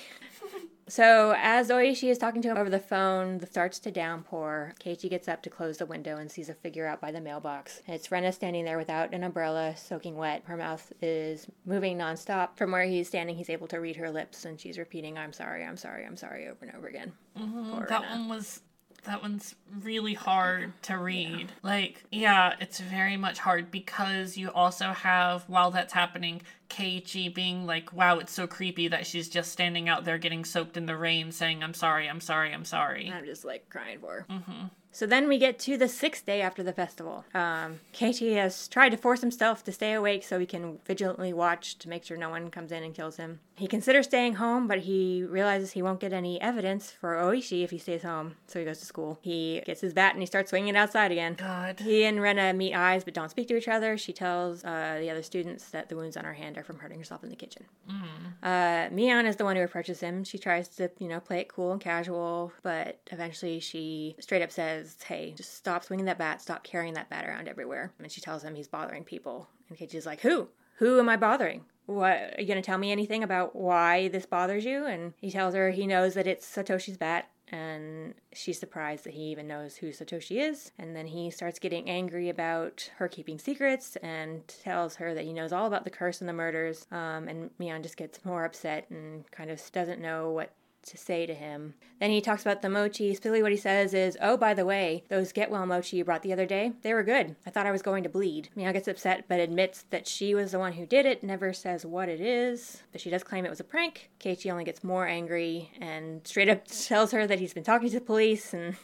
So, as Oishi is talking to him over the phone, it starts to downpour. Keiichi gets up to close the window and sees a figure out by the mailbox. It's Rena standing there without an umbrella, soaking wet. Her mouth is moving nonstop. From where he's standing, he's able to read her lips, and she's repeating, I'm sorry, I'm sorry, I'm sorry, over and over again. Mm-hmm. That Rena. one was that one's really hard to read. Yeah. Like, yeah, it's very much hard because you also have, while that's happening, Keiichi being like, wow, it's so creepy that she's just standing out there getting soaked in the rain saying, I'm sorry, I'm sorry, I'm sorry. And I'm just like crying for her. Mm-hmm. So then we get to the sixth day after the festival. Um, Keiichi has tried to force himself to stay awake so he can vigilantly watch to make sure no one comes in and kills him. He considers staying home, but he realizes he won't get any evidence for Oishi if he stays home, so he goes to school. He gets his bat and he starts swinging it outside again. God. He and Rena meet eyes but don't speak to each other. She tells uh, the other students that the wounds on her hand are from hurting herself in the kitchen. Mm. Uh, Mion is the one who approaches him. She tries to, you know, play it cool and casual, but eventually she straight up says, Hey, just stop swinging that bat, stop carrying that bat around everywhere. And she tells him he's bothering people. And Keiichi's like, Who? Who am I bothering? what are you going to tell me anything about why this bothers you and he tells her he knows that it's satoshi's bat and she's surprised that he even knows who satoshi is and then he starts getting angry about her keeping secrets and tells her that he knows all about the curse and the murders um, and mion just gets more upset and kind of doesn't know what to say to him. Then he talks about the mochi. Spilly, what he says is, Oh, by the way, those get well mochi you brought the other day, they were good. I thought I was going to bleed. Mion gets upset, but admits that she was the one who did it, never says what it is, but she does claim it was a prank. Keiichi only gets more angry and straight up *laughs* tells her that he's been talking to the police and.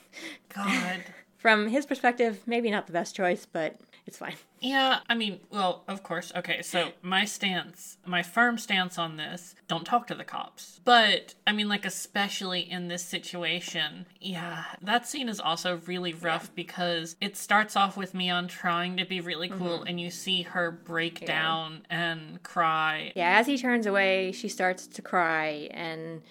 God. *laughs* From his perspective, maybe not the best choice, but it's fine. Yeah, I mean, well, of course. Okay, so my stance, my firm stance on this, don't talk to the cops. But, I mean, like, especially in this situation, yeah, that scene is also really rough because it starts off with Mion trying to be really cool mm-hmm. and you see her break yeah. down and cry. Yeah, as he turns away, she starts to cry and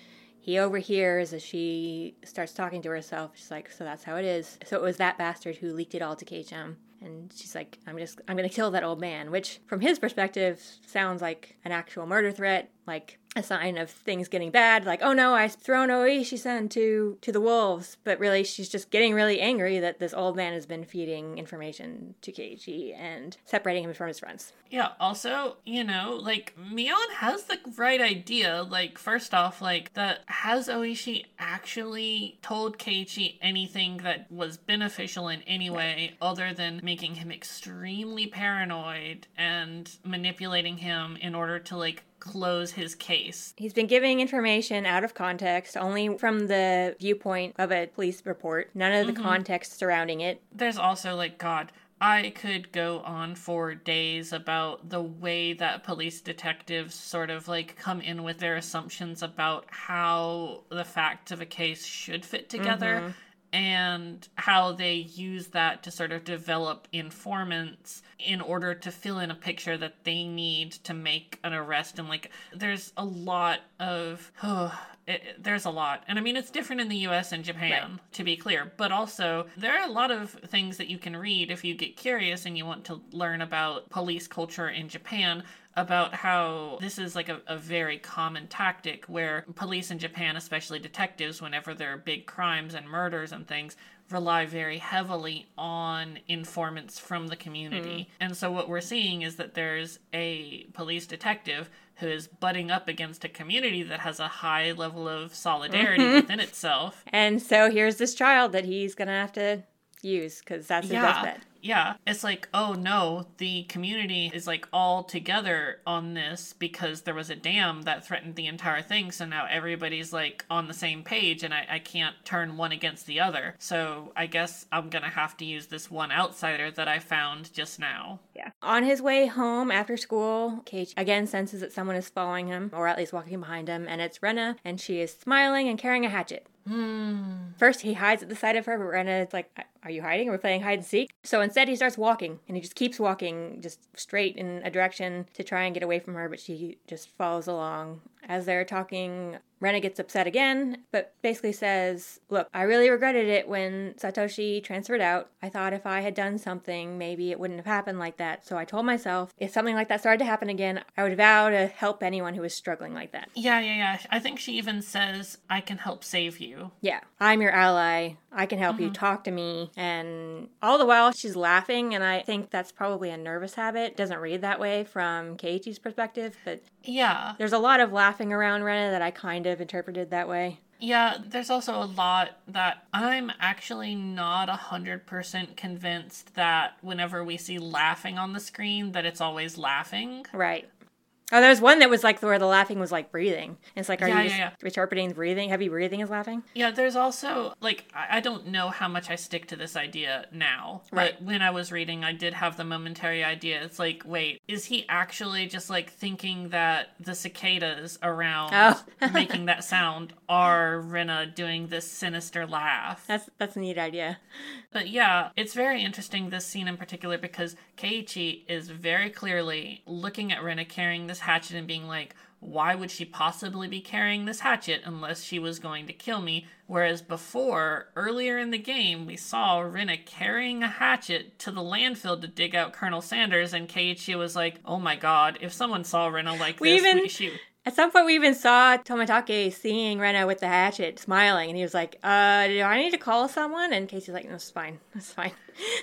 he overhears as she starts talking to herself. She's like, "So that's how it is. So it was that bastard who leaked it all to KHM." And she's like, I'm just, I'm to kill that old man, which from his perspective sounds like an actual murder threat, like a sign of things getting bad. Like, oh no, I've thrown Oishi-san to, to the wolves. But really, she's just getting really angry that this old man has been feeding information to Keiichi and separating him from his friends. Yeah, also, you know, like, Mion has the right idea. Like, first off, like, that has Oishi actually told Keiichi anything that was beneficial in any way other than making him extremely paranoid and manipulating him in order to, like, close his case. He's been giving information out of context, only from the viewpoint of a police report, none of the mm-hmm. context surrounding it. There's also, like, God, I could go on for days about the way that police detectives sort of like come in with their assumptions about how the facts of a case should fit together. Mm-hmm and how they use that to sort of develop informants in order to fill in a picture that they need to make an arrest. And like there's a lot of *sighs* oh, it, there's a lot. And i mean it's different in the us and japan right. to be clear. But also there are a lot of things that you can read if you get curious and you want to learn about police culture in japan about how this is like a, a, very common tactic where police in Japan, especially detectives, whenever there are big crimes and murders and things, rely very heavily on informants from the community. Mm. And so what we're seeing is that there's a police detective who is butting up against a community that has a high level of solidarity mm-hmm. within itself. And so here's this child that he's going to have to use because that's his yeah. best bet yeah, it's like, oh no, the community is like all together on this because there was a dam that threatened the entire thing. So now everybody's like on the same page and I, I can't turn one against the other. So I guess I'm gonna have to use this one outsider that I found just now. Yeah. On his way home after school, Keiichi again senses that someone is following him, or at least walking behind him, and it's Rena, and she is smiling and carrying a hatchet. Hmm. First, he hides at the side of her, but Rena is like, Are you hiding? We're we playing hide and seek? So instead, he starts walking, and he just keeps walking, just straight in a direction to try and get away from her, but she just follows along. As they're talking, Rena gets upset again, but basically says, Look, I really regretted it when Satoshi transferred out. I thought if I had done something, maybe it wouldn't have happened like that. So I told myself, if something like that started to happen again, I would vow to help anyone who was struggling like that. Yeah, yeah, yeah. I think she even says, I can help save you. Yeah. I'm your ally. I can help mm-hmm. you. Talk to me. And all the while, she's laughing, and I think that's probably a nervous habit. Doesn't read that way from Keiichi's perspective, but yeah. There's a lot of laughing around Rena that I kind of of interpreted that way. Yeah, there's also a lot that I'm actually not 100% convinced that whenever we see laughing on the screen that it's always laughing. Right. Oh, there's one that was like where the laughing was like breathing. It's like, are Yeah, you yeah, just interpreting breathing? Heavy breathing is laughing? Yeah, there's also like I I don't know how much I stick to this idea now, Right. but when I was reading, I did have the momentary idea. It's like, wait, is he actually just like thinking that the cicadas around Oh. *laughs* making that sound are Rena doing this sinister laugh? That's that's a neat idea. But yeah, it's very interesting this scene in particular because Keiichi is very clearly looking at Rena carrying this hatchet and being like, why would she possibly be carrying this hatchet unless she was going to kill me? Whereas before, earlier in the game, we saw Rena carrying a hatchet to the landfill to dig out Colonel Sanders, and Keiichi was like, oh my god, if someone saw Rena like We this, even- we, she, At some point, we even saw Tomitake seeing Rena with the hatchet, smiling, and he was like, "Uh, do I need to call someone?" And Keiichi's like, "No, it's fine. *laughs* It's fine."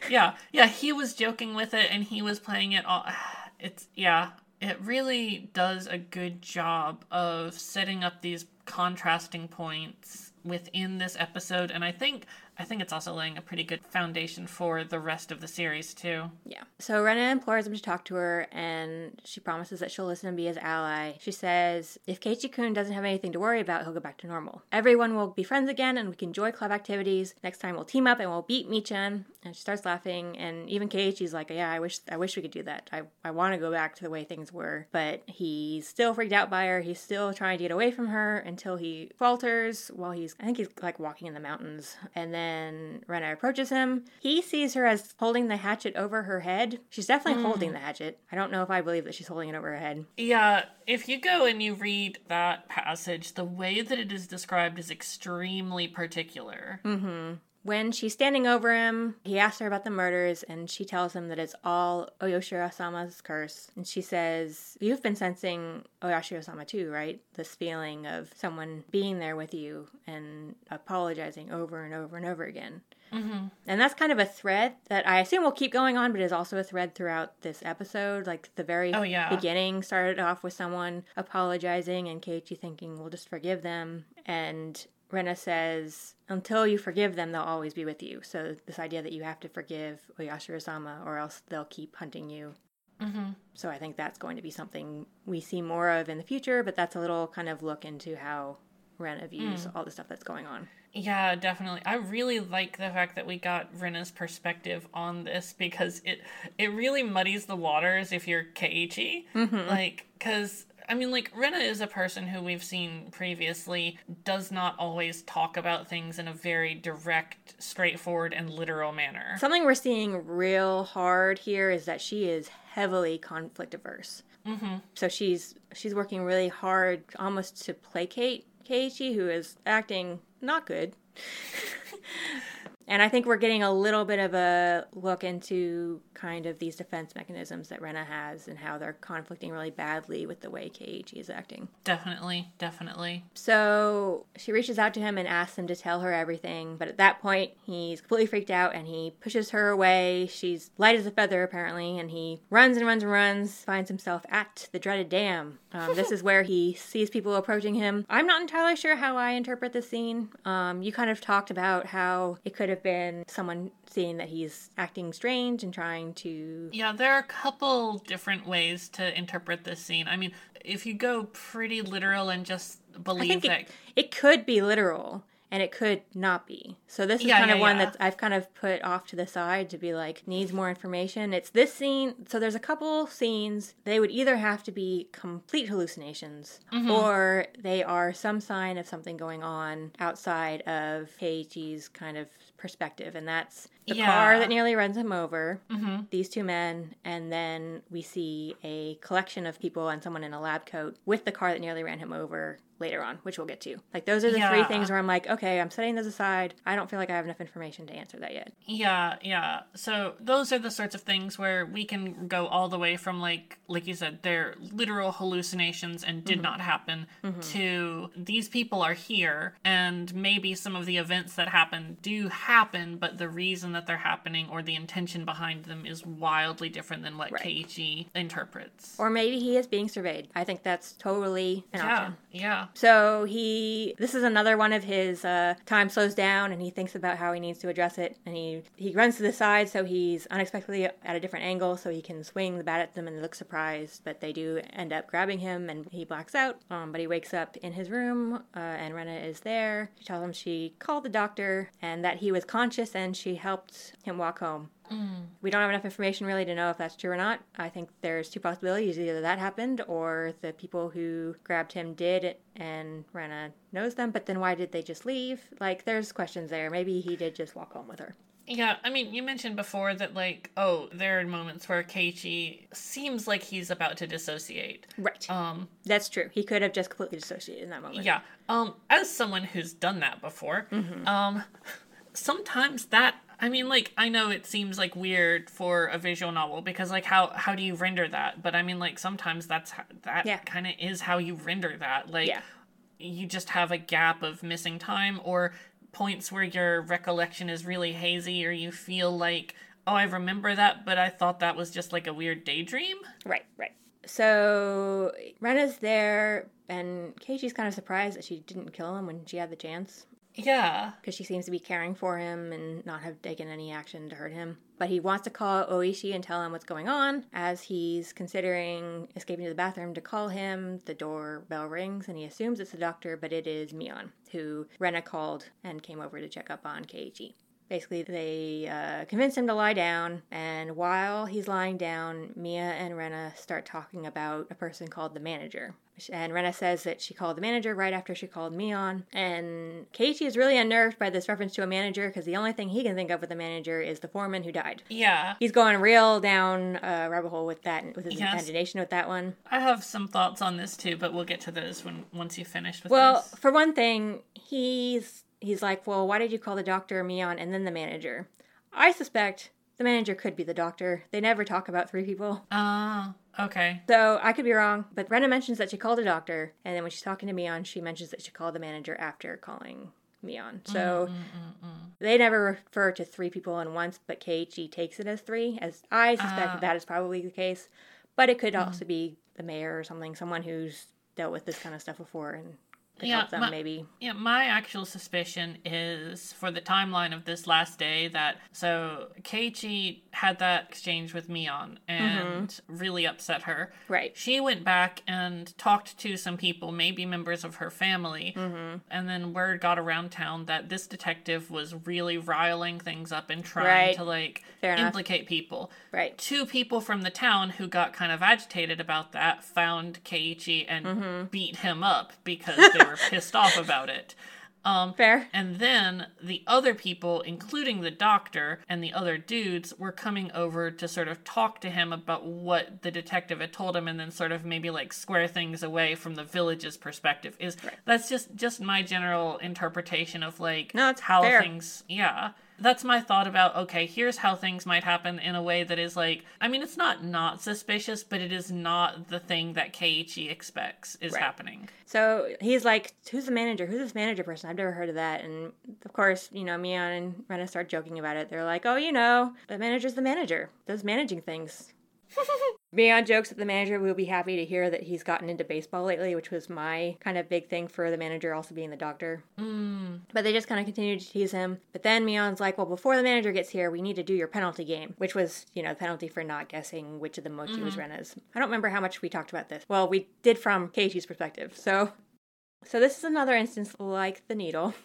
yeah, yeah, he was joking with it and he was playing it all. *sighs* It's, yeah, it really does a good job of setting up these contrasting points within this episode and I think I think it's also laying a pretty good foundation for the rest of the series too. Yeah. So Rena implores him to talk to her, and she promises that she'll listen and be his ally. She says, if Keiichi Kun doesn't have anything to worry about, he'll go back to normal. Everyone will be friends again, and we can enjoy club activities. Next time we'll team up and we'll beat Mii-chan. And she starts laughing, and even Keiichi's like, yeah, I wish I wish we could do that. I, I want to go back to the way things were. But he's still freaked out by her. He's still trying to get away from her until he falters while he's, I think he's like walking in the mountains. And then Rena approaches him. He sees her as holding the hatchet over her head. She's definitely hmm. holding the hatchet. I don't know if I believe that she's holding it over her head. Yeah, if you go and you read that passage, the way that it is described is extremely particular. Mm-hmm. When she's standing over him, he asks her about the murders, and she tells him that it's all Oyashiro-sama's curse. And she says, "You've been sensing Oyoshiro-sama too, right? This feeling of someone being there with you and apologizing over and over and over again." Mm-hmm. And that's kind of a thread that I assume will keep going on, but is also a thread throughout this episode. Like the very Oh, yeah. beginning started off with someone apologizing and Keiichi thinking, we'll just forgive them. And Rena says, until you forgive them, they'll always be with you. So this idea that you have to forgive Oyashiro-sama or else they'll keep hunting you. Mm-hmm. So I think that's going to be something we see more of in the future, but that's a little kind of look into how Rena views all the stuff that's going on. Yeah, definitely. I really like the fact that we got Rena's perspective on this because it it really muddies the waters if you're Keiichi. Like, because I mean, like Rena is a person who we've seen previously does not always talk about things in a very direct, straightforward, and literal manner. Something we're seeing real hard here is that she is heavily conflict averse. Mm-hmm. So she's she's working really hard, almost to placate Keiichi, who is acting not good. *laughs* and I think we're getting a little bit of a look into kind of these defense mechanisms that Rena has and how they're conflicting really badly with the way Keiichi is acting. Definitely, definitely. So she reaches out to him and asks him to tell her everything. But at that point, he's completely freaked out and he pushes her away. She's light as a feather, apparently, and he runs and runs and runs, finds himself at the dreaded dam. Um, this *laughs* is where he sees people approaching him. I'm not entirely sure how I interpret this scene. Um, you kind of talked about how it could have been someone seeing that he's acting strange and trying to. Yeah, there are a couple different ways to interpret this scene. I mean, if you go pretty literal and just believe that it, it could be literal and it could not be. So this is Yeah, kind of one yeah. that I've kind of put off to the side to be like needs more information. It's this scene. So there's a couple scenes. They would either have to be complete hallucinations Mm-hmm. or they are some sign of something going on outside of Keiichi's kind of perspective and that's the car that nearly runs him over Mhm. these two men and then we see a collection of people and someone in a lab coat with the car that nearly ran him over later on which we'll get to. Like those are the three things where i'm like okay i'm setting those aside. I don't feel like i have enough information to answer that yet. Yeah, yeah. So those are the sorts of things where we can go all the way from like like you said, they're literal hallucinations and did not happen to these people are here and maybe some of the events that happen do happen, but the reason that they're happening or the intention behind them is wildly different than what Right. Keiichi interprets. or maybe he is being surveyed i think that's totally an yeah, option yeah. So he, this is another one of his uh, time slows down, and he thinks about how he needs to address it, and he he runs to the side, so he's unexpectedly at a different angle, so he can swing the bat at them, and they look surprised, but they do end up grabbing him, and he blacks out. Um, but he wakes up in his room, uh, and Rena is there. She tells him she called the doctor, and that he was conscious, and she helped him walk home. We don't have enough information really to know if that's true or not. I think there's two possibilities. Either that happened or the people who grabbed him did and Rena knows them, but then why did they just leave? Like, there's questions there. Maybe he did just walk home with her. Yeah, I mean, you mentioned before that, like, oh, there are moments where Keiichi seems like he's about to dissociate. Right. Um, That's true. He could have just completely dissociated in that moment. yeah. Um, as someone who's done that before, um, sometimes that, I mean, like, I know it seems like weird for a visual novel because, like, how how do you render that? But I mean, like, sometimes that's that Yeah. kind of is how you render that. Like, Yeah. you just have a gap of missing time or points where your recollection is really hazy or you feel like oh i remember that but i thought that was just like a weird daydream Right, right. So Rena's there, and Keiichi's kind of surprised that she didn't kill him when she had the chance. Yeah because she seems to be caring for him and not have taken any action to hurt him. But he wants to call Oishi and tell him what's going on. As he's considering escaping to the bathroom to call him, the doorbell rings and he assumes it's the doctor, but it is Mion, who Rena called and came over to check up on Keiichi. Basically, they uh, convince him to lie down, and while he's lying down, Mion and Rena start talking about a person called the manager. And Rena says that she called the manager right after she called Mion. And Keiichi is really unnerved by this reference to a manager because the only thing he can think of with a manager is the foreman who died. yeah He's going real down a rabbit hole with that, with his Yes. imagination with that one. i have some thoughts on this too but we'll get to those when once you finish with Well, this for one thing, he's he's like, "Well, why did you call the doctor Mion and then the manager?" I suspect the manager could be the doctor. They never talk about three people. ah okay So I could be wrong, but Rena mentions that she called a doctor, and then when she's talking to Mion, she mentions that she called the manager after calling Mion. So mm, mm, mm, they never refer to three people in once, but Keiichi takes it as three, as I suspect that that is probably the case. But it could also be the mayor or something, someone who's dealt with this kind of stuff before and Yeah, help them my- maybe. Yeah, my actual suspicion is for the timeline of this last day that so Keiichi had that exchange with Mion and mm-hmm. really upset her. Right. She went back and talked to some people, maybe members of her family, mm-hmm. and then word got around town that this detective was really riling things up and trying Right. to like Fair enough. implicate people. Right. Two people from the town who got kind of agitated about that found Keiichi and Mm-hmm. beat him up because they were *laughs* pissed off about it. Um, Fair. and then the other people, including the doctor and the other dudes, were coming over to sort of talk to him about what the detective had told him, and then sort of maybe like square things away from the village's perspective. Is that's just just my general interpretation of like No, it's how fair. things. Yeah, that's my thought about. Okay, here's how things might happen in a way that is like. I mean, it's not not suspicious, but it is not the thing that Keiichi expects is Right. happening. So he's like, "Who's the manager? Who's this manager person? I've never heard of that." And of course, you know, Mion and Rena start joking about it. They're like, "Oh, you know, the manager's the manager. Does managing things." *laughs* Mion jokes that the manager will be happy to hear that he's gotten into baseball lately, which was my kind of big thing for the manager also being the doctor. Mm. But they just kind of continue to tease him. But then Mion's like, well, before the manager gets here, we need to do your penalty game, which was, you know, the penalty for not guessing which of the mochi was Rena's. I don't remember how much we talked about this. Well, we did from Keiichi's perspective. So, so this is another instance like the needle. *laughs*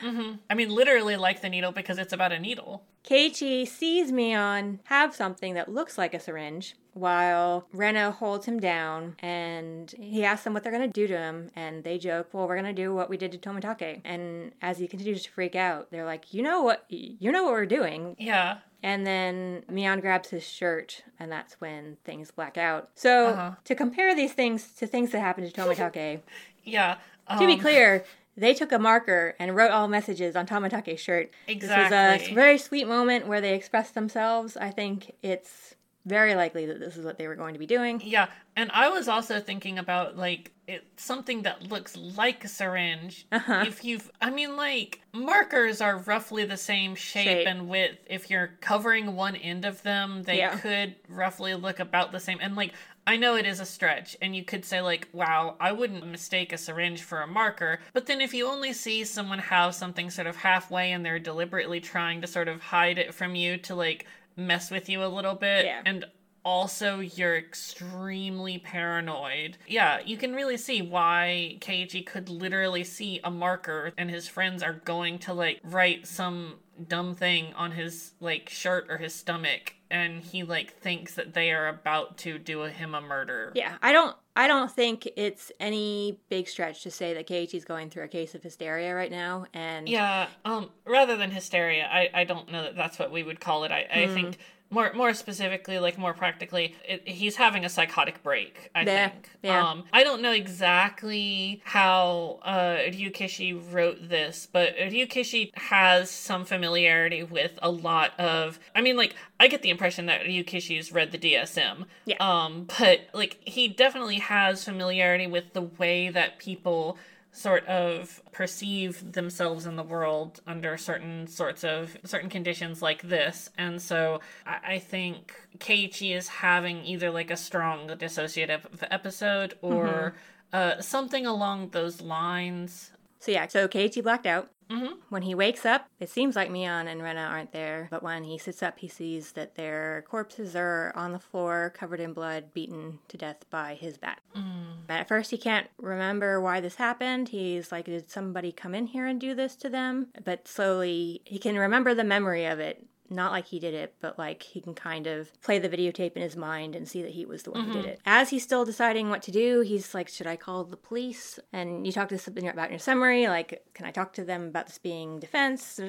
hmm I mean, literally like the needle because it's about a needle. Keiichi sees Mion have something that looks like a syringe while Rena holds him down and he asks them what they're going to do to him and they joke, "Well, we're going to do what we did to Tomitake." And as he continues to freak out, they're like, "You know what you know what we're doing." Yeah. And then Mion grabs his shirt, and that's when things black out. So, Uh-huh. to compare these things to things that happened to Tomitake, *laughs* Yeah. to be um, clear, they took a marker and wrote all messages on Tomitake's shirt. Exactly. This was a very sweet moment where they expressed themselves. I think it's very likely that this is what they were going to be doing. Yeah, and I was also thinking about like it something that looks like a syringe. Uh-huh. If you've, I mean, like markers are roughly the same shape, Shape. and width. If you're covering one end of them, they Yeah. could roughly look about the same. And like I know it is a stretch, and you could say, like, wow, I wouldn't mistake a syringe for a marker. But then if you only see someone have something sort of halfway and they're deliberately trying to sort of hide it from you to, like, mess with you a little bit. Yeah. And also you're extremely paranoid. Yeah, you can really see why Keiichi could literally see a marker and his friends are going to like write some dumb thing on his like shirt or his stomach and he like thinks that they are about to do a, him a murder. Yeah, I don't I don't think it's any big stretch to say that Keiichi's going through a case of hysteria right now and Yeah, um rather than hysteria, I I don't know that that's what we would call it. I I think more more specifically like more practically it, he's having a psychotic break i Yeah, think yeah. um i don't know exactly how uh ryukishi wrote this but ryukishi has some familiarity with a lot of i mean like i get the impression that ryukishi's read the dsm Yeah. um but like he definitely has familiarity with the way that people sort of perceive themselves in the world under certain sorts of certain conditions like this. And so i, I think keiichi is having either like a strong dissociative episode or uh, something along those lines. So yeah, so Keiichi blacked out. Mhm. When he wakes up, it seems like Mion and Rena aren't there, but when he sits up, he sees that their corpses are on the floor, covered in blood, beaten to death by his bat. At first, he can't remember why this happened. He's like, did somebody come in here and do this to them? But slowly, he can remember the memory of it. Not like he did it, but like he can kind of play the videotape in his mind and see that he was the one who did mm-hmm. it. As he's still deciding what to do, he's like, Should I call the police? And you talk to something about in your summary, like, Can I talk to them about this being defense?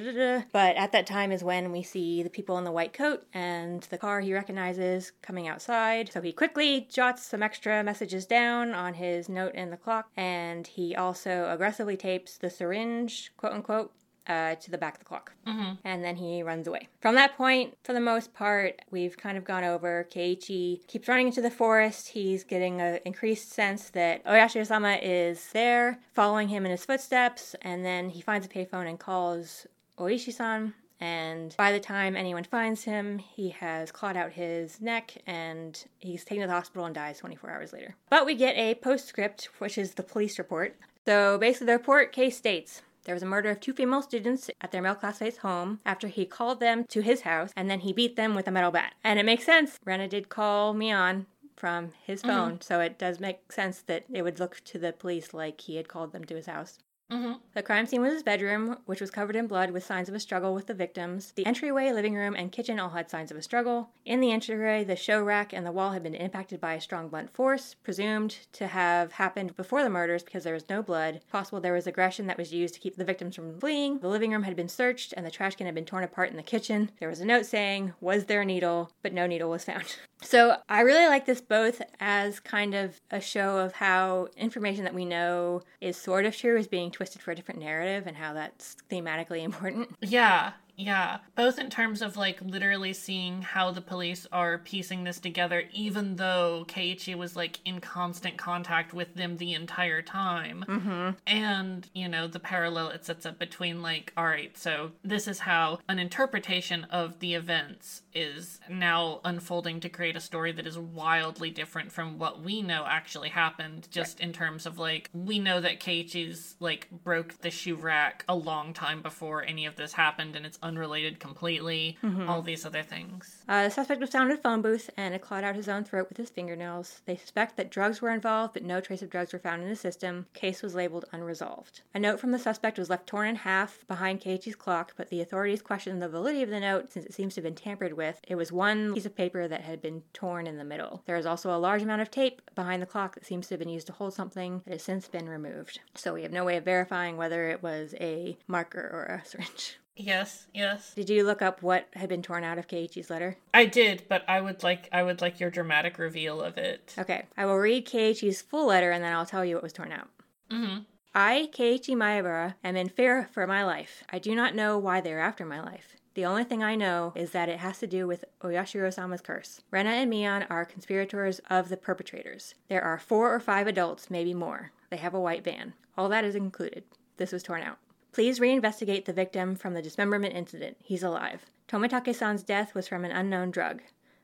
But at that time is when we see the people in the white coat and the car he recognizes coming outside. So he quickly jots some extra messages down on his note in the clock, and he also aggressively tapes the syringe, quote unquote, uh, to the back of the clock. Mm-hmm. And then he runs away. From that point, for the most part, we've kind of gone over. Keiichi keeps running into the forest. He's getting an increased sense that Oyashiro-sama is there, following him in his footsteps, and then he finds a payphone and calls Oishi-san. And by the time anyone finds him, he has clawed out his neck and he's taken to the hospital and dies 24 hours later. But we get a postscript, which is the police report. So basically, the report case states there was a murder of two female students at their male classmate's home after he called them to his house and then he beat them with a metal bat. And it makes sense. Rena did call Mion from his mm-hmm. phone, so it does make sense that it would look to the police like he had called them to his house. Mm-hmm. The crime scene was his bedroom, which was covered in blood with signs of a struggle with the victims. The entryway, living room, and kitchen all had signs of a struggle. In the entryway, the show rack and the wall had been impacted by a strong blunt force, presumed to have happened before the murders because there was no blood. Possible there was aggression that was used to keep the victims from fleeing. The living room had been searched, and the trash can had been torn apart in the kitchen. There was a note saying, Was there a needle? But no needle was found. *laughs* So I really like this both as kind of a show of how information that we know is sort of true is being twisted for a different narrative and how that's thematically *laughs* important. Yeah, yeah. Both in terms of like literally seeing how the police are piecing this together, even though Keiichi was like in constant contact with them the entire time. Mm-hmm. And, you know, the parallel it sets up between like, all right, so this is how an interpretation of the events is now unfolding to create a story that is wildly different from what we know actually happened, just in terms of like, we know that Keiichi's like broke the shoe rack a long time before any of this happened and it's unrelated completely, all these other things. Uh, the suspect was found in a phone booth and had clawed out his own throat with his fingernails. They suspect that drugs were involved, but no trace of drugs were found in his system. Case was labeled unresolved. A note from the suspect was left torn in half behind Keiichi's clock, but the authorities questioned the validity of the note since it seems to have been tampered with. It was one piece of paper that had been torn in the middle. There is also a large amount of tape behind the clock that seems to have been used to hold something that has since been removed. So we have no way of verifying whether it was a marker or a syringe. Yes, yes. Did you look up what had been torn out of Keiichi's letter? I did, but I would like I would like your dramatic reveal of it. Okay, I will read Keiichi's full letter and then I'll tell you what was torn out. Mm-hmm. I, Keiichi am in fear for my life. I do not know why they are after my life. The only thing I know is that it has to do with Oyashiro-sama's curse. Rena and Mion are conspirators of the perpetrators. There are four or five adults, maybe more. They have a white van. All that is included. This was torn out. Please reinvestigate the victim from the dismemberment incident. He's alive. Tomitake-san's death was from an unknown drug.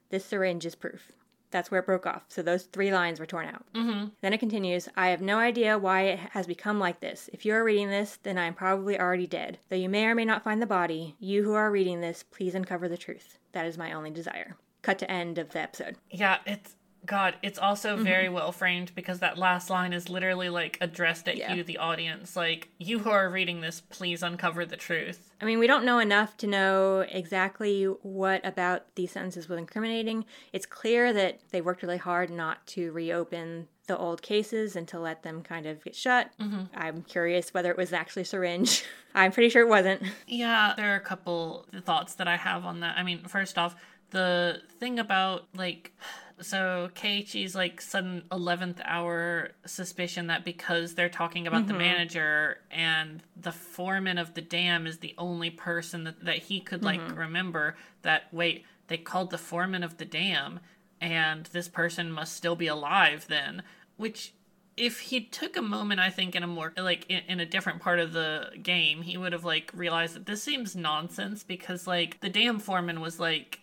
This syringe is proof. That's where it broke off. So those three lines were torn out. Mm-hmm. Then it continues I have no idea why it has become like this. If you are reading this, then I am probably already dead. Though you may or may not find the body, you who are reading this, please uncover the truth. That is my only desire. Cut to end of the episode. Yeah, it's God, it's also Mm-hmm. very well framed because that last line is literally like addressed at Yeah. you, the audience. Like, you who are reading this, please uncover the truth. I mean, we don't know enough to know exactly what about these sentences was incriminating. It's clear that they worked really hard not to reopen the old cases and to let them kind of get shut. I'm curious whether it was actually syringe. *laughs* I'm pretty sure it wasn't. Yeah, there are a couple thoughts that I have on that. I mean, first off, the thing about like so Keiichi's like sudden 11th hour suspicion that because they're talking about the mm-hmm. manager and the foreman of the dam is the only person that, that he could like mm-hmm. remember that wait they called the foreman of the dam and this person must still be alive then which if he took a moment i think in a more like in, in a different part of the game he would have like realized that this seems nonsense because like the dam foreman was like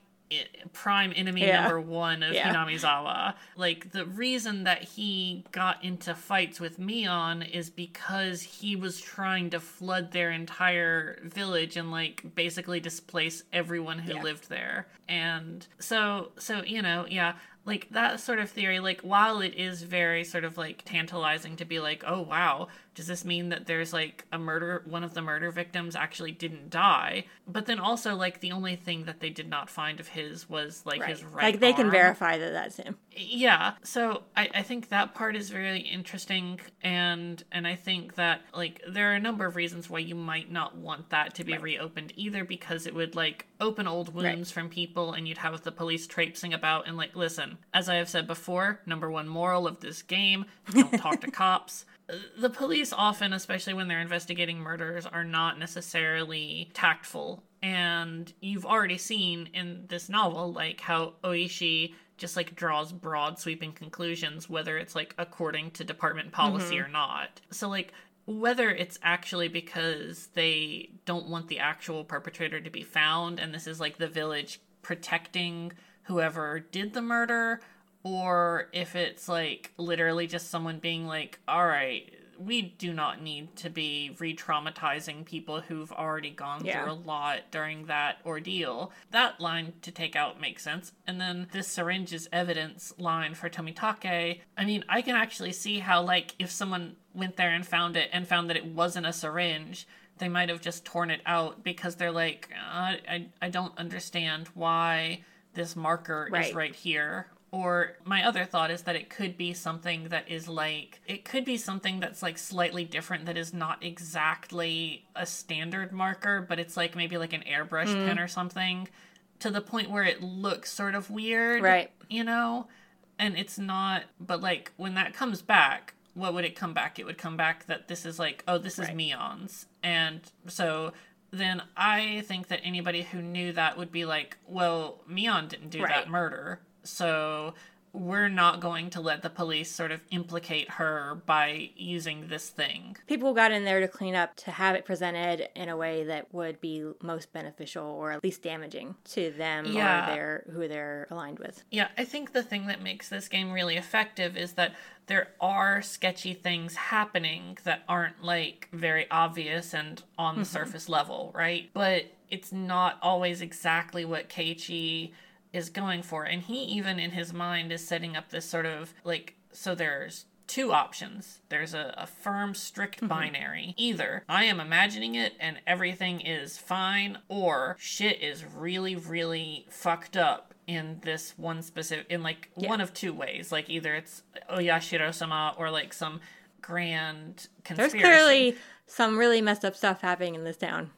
prime enemy Yeah. number one of Yeah. hinamizawa like the reason that he got into fights with mion is because he was trying to flood their entire village and like basically displace everyone who Yeah. lived there and so so you know yeah like that sort of theory like while it is very sort of like tantalizing to be like oh wow does this mean that there's like a murder one of the murder victims actually didn't die? But then also like the only thing that they did not find of his was like his right. like they can verify that that's him. yeah. So I, I think that part is very interesting and and i think that like there are a number of reasons why you might not want that to be reopened either because it would like open old wounds from people and you'd have the police traipsing about and like listen as i have said before number one moral of this game don't *laughs* talk to cops. Uh, the police often especially when they're investigating murders are not necessarily tactful. And you've already seen in this novel like how oishi just like draws broad sweeping conclusions whether it's like according to department mm-hmm. policy or not. So like whether it's actually because they don't want the actual perpetrator to be found and this is like the village protecting whoever did the murder or if it's like literally just someone being like, all right, we do not need to be re traumatizing people who've already gone Yeah. through a lot during that ordeal. That line to take out makes sense. And then this syringe is evidence line for Tomitake. I mean, I can actually see how, like, if someone went there and found it and found that it wasn't a syringe, they might have just torn it out because they're like, uh, I, I don't understand why this marker is Right. right here. Or my other thought is that it could be something that is like, it could be something that's like slightly different that is not exactly a standard marker, but it's like maybe like an airbrush Mm. pen or something to the point where it looks sort of weird. Right. You know? And it's not, but like when that comes back, what would it come back? It would come back that this is like, oh, this is Right. Mion's. And so then I think that anybody who knew that would be like, well, Mion didn't do Right. that murder. So we're not going to let the police sort of implicate her by using this thing. People got in there to clean up to have it presented in a way that would be most beneficial or at least damaging to them Yeah. or their who they're aligned with. Yeah, I think the thing that makes this game really effective is that there are sketchy things happening that aren't like very obvious and on the mm-hmm. surface level, right? But it's not always exactly what Keiichi is going for. And he even in his mind is setting up this sort of like so there's two options. There's a, a firm, strict binary. Either I am imagining it and everything is fine, or shit is really, really fucked up in this one specific, in like one of two ways. Like either it's Oyashiro sama or like some grand conspiracy. There's clearly some really messed up stuff happening in this town.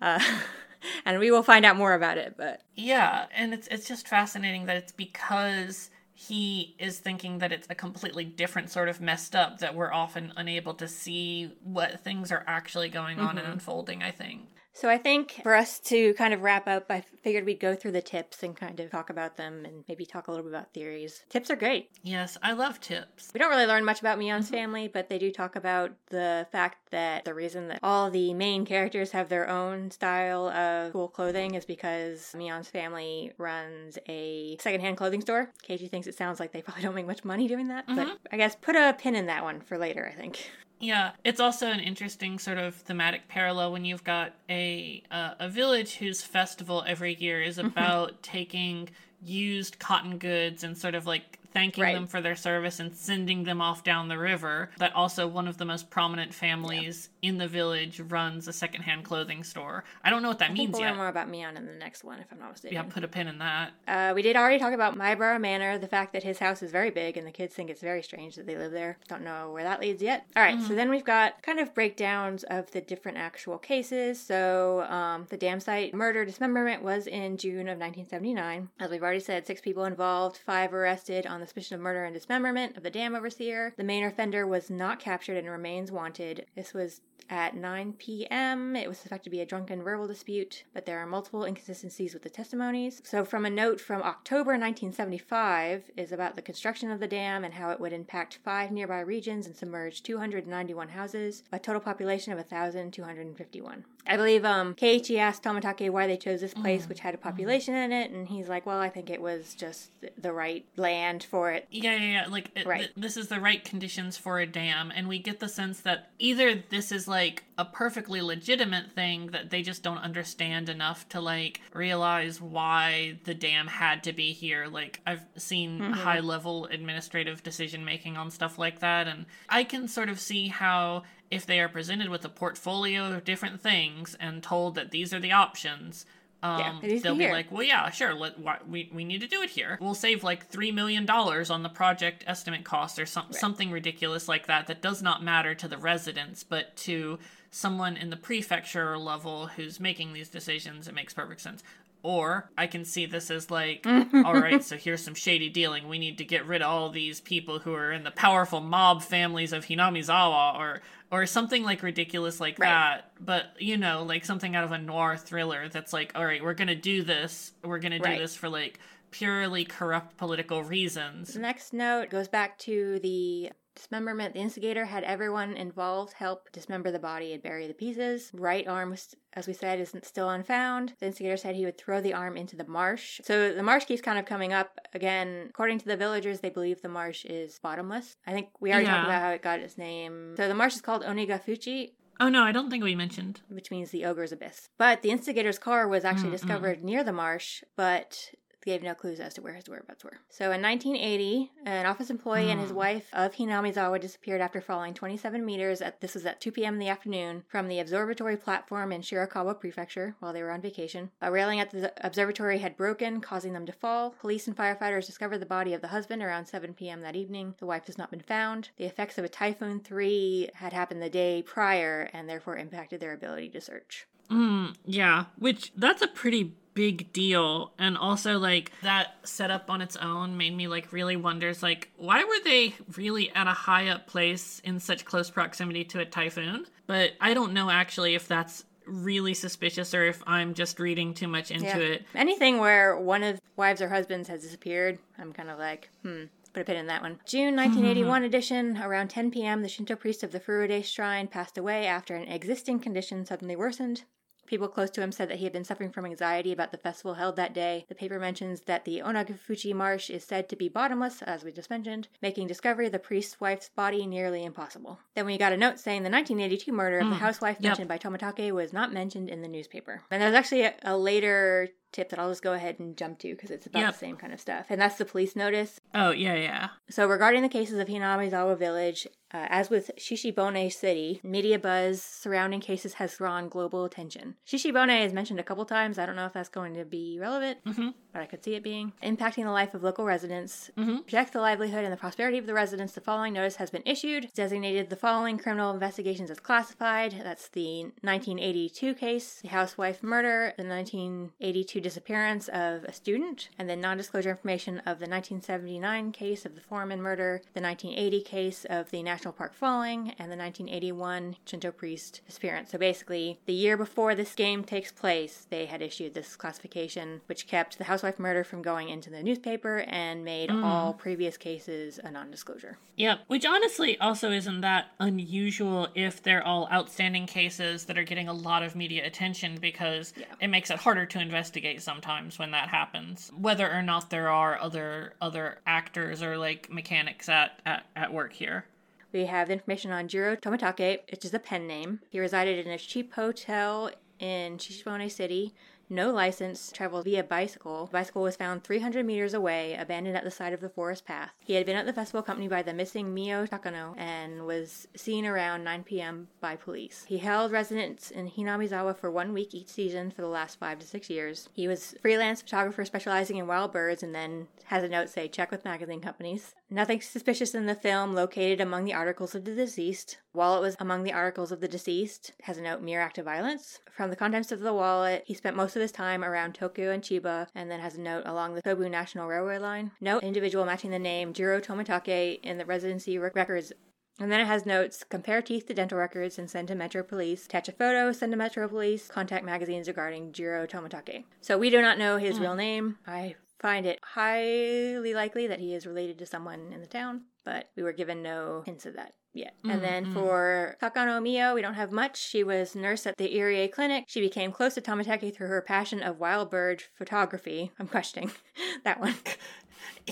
Uh, *laughs* and we will find out more about it, but Yeah, and it's it's just fascinating that it's because he is thinking that it's a completely different sort of messed up that we're often unable to see what things are actually going on and mm-hmm. unfolding, I think. So I think for us to kind of wrap up, I figured we'd go through the tips and kind of talk about them and maybe talk a little bit about theories. Tips are great. Yes, I love tips. We don't really learn much about Mion's mm-hmm. family, but they do talk about the fact that the reason that all the main characters have their own style of cool clothing is because Mion's family runs a secondhand clothing store. Keiichi thinks it sounds like they probably don't make much money doing that, mm-hmm. but I guess put a pin in that one for later, I think. Yeah, it's also an interesting sort of thematic parallel when you've got a uh, a village whose festival every year is mm-hmm. about taking used cotton goods and sort of like thanking right. them for their service and sending them off down the river. But also, one of the most prominent families yeah. in the village runs a secondhand clothing store. I don't know what that I means we'll yet. Learn more about Mion in the next one, if I'm not mistaken. Yeah, put a pin in that. Uh, we did already talk about Maebara Manor, the fact that his house is very big, and the kids think it's very strange that they live there. Don't know where that leads yet. All right, mm-hmm. so then we've got kind of breakdowns of the different actual cases. So um, the dam site murder dismemberment was in June of 1979. As we've already said, six people involved, five arrested on the suspicion of murder and dismemberment of the dam overseer. The main offender was not captured and remains wanted. This was at 9 p.m. It was suspected to be a drunken verbal dispute, but there are multiple inconsistencies with the testimonies. So, from a note from October 1975 is about the construction of the dam and how it would impact five nearby regions and submerge 291 houses, a total population of 1,251. I believe um, Keiichi asked Tomitake why they chose this place, mm. which had a population in it, and he's like, "Well, I think it was just the right land for it." Yeah, yeah, yeah. Like, it, right. Th- this is the right conditions for a dam, and we get the sense that either this is like a perfectly legitimate thing that they just don't understand enough to like realize why the dam had to be here. Like, I've seen mm-hmm. high level administrative decision making on stuff like that, and I can sort of see how if they are presented with a portfolio of different things and told that these are the options, um, yeah, they'll be here. like, well, yeah, sure. Let why, we we need to do it here. We'll save like three million dollars on the project estimate cost or some, right. something ridiculous like that. That does not matter to the residents, but to someone in the prefecture level who's making these decisions, it makes perfect sense. Or I can see this as like, *laughs* all right, so here's some shady dealing. We need to get rid of all these people who are in the powerful mob families of Hinamizawa, or or something like ridiculous like right. that. But you know, like something out of a noir thriller that's like, all right, we're gonna do this. We're gonna do right. this for like purely corrupt political reasons. The next note goes back to the dismemberment. The instigator had everyone involved help dismember the body and bury the pieces. Right arm, as we said, is still unfound. The instigator said he would throw the arm into the marsh. So the marsh keeps kind of coming up again. According to the villagers, they believe the marsh is bottomless. I think we already yeah. talked about how it got its name. So the marsh is called Onigafuchi. Oh no, I don't think we mentioned. Which means the ogre's abyss. But the instigator's car was actually mm discovered near the marsh, but gave no clues as to where his whereabouts were. So in 1980, an office employee and his hmm. wife of Hinamizawa disappeared after falling 27 meters at this was at 2 p.m. in the afternoon from the observatory platform in Shirakawa Prefecture while they were on vacation. A railing at the observatory had broken, causing them to fall. Police and firefighters discovered the body of the husband around 7 p.m. that evening. The wife has not been found. The effects of a Typhoon 3 had happened the day prior and therefore impacted their ability to search. Mm, yeah, which that's a pretty big deal and also like that setup on its own made me like really wonders like why were they really at a high up place in such close proximity to a typhoon but i don't know actually if that's really suspicious or if i'm just reading too much into yeah. it anything where one of wives or husbands has disappeared i'm kind of like hmm put a pin in that one. June 1981 edition, around 10 p.m., the Shinto priest of the Furude shrine passed away after an existing condition suddenly worsened. People close to him said that he had been suffering from anxiety about the festival held that day. The paper mentions that the Onigafuchi marsh is said to be bottomless, as we just mentioned, making discovery of the priest's wife's body nearly impossible. Then we got a note saying the 1982 murder of the mm. housewife yep. mentioned by Tomitake was not mentioned in the newspaper. And there's actually a, a later tip that I'll just go ahead and jump to because it's about yep. the same kind of stuff. And that's the police notice. Oh, yeah, yeah. So, regarding the cases of Hinamizawa Village, uh, as with Shishibone City, media buzz surrounding cases has drawn global attention. Shishibone is mentioned a couple times. I don't know if that's going to be relevant, mm-hmm. but I could see it being. Impacting the life of local residents, mm-hmm. protect the livelihood and the prosperity of the residents, the following notice has been issued. designated the following criminal investigations as classified. That's the 1982 case, the housewife murder, the 1982 to disappearance of a student, and then non disclosure information of the 1979 case of the Foreman murder, the 1980 case of the National Park falling, and the 1981 Shinto priest disappearance. So basically, the year before this game takes place, they had issued this classification, which kept the housewife murder from going into the newspaper and made mm. all previous cases a non disclosure. Yep, which honestly also isn't that unusual if they're all outstanding cases that are getting a lot of media attention because yeah. it makes it harder to investigate sometimes when that happens. Whether or not there are other other actors or like mechanics at, at, at work here. We have information on Jiro Tomitake, which is a pen name. He resided in a cheap hotel in Shishibone City no license, traveled via bicycle. The bicycle was found 300 meters away, abandoned at the side of the forest path. He had been at the festival accompanied by the missing Miyo Takano and was seen around 9 p.m. by police. He held residence in Hinamizawa for one week each season for the last five to six years. He was freelance photographer specializing in wild birds and then has a note say check with magazine companies. Nothing suspicious in the film located among the articles of the deceased. Wallet was among the articles of the deceased. Has a note mere act of violence. From the contents of the wallet, he spent most of his time around Tokyo and Chiba, and then has a note along the Kobu National Railway line. Note individual matching the name Jiro Tomitake in the residency records and then it has notes compare teeth to dental records and send to Metro Police. Attach a photo, send to Metro Police. Contact magazines regarding Jiro Tomitake. So we do not know his mm. real name. I find it highly likely that he is related to someone in the town, but we were given no hints of that yet. Mm, and then mm. for Takano Miyo, we don't have much. She was nurse at the Irie Clinic. She became close to Tomitake through her passion of wild bird photography. *laughs* I'm questioning *laughs* that one.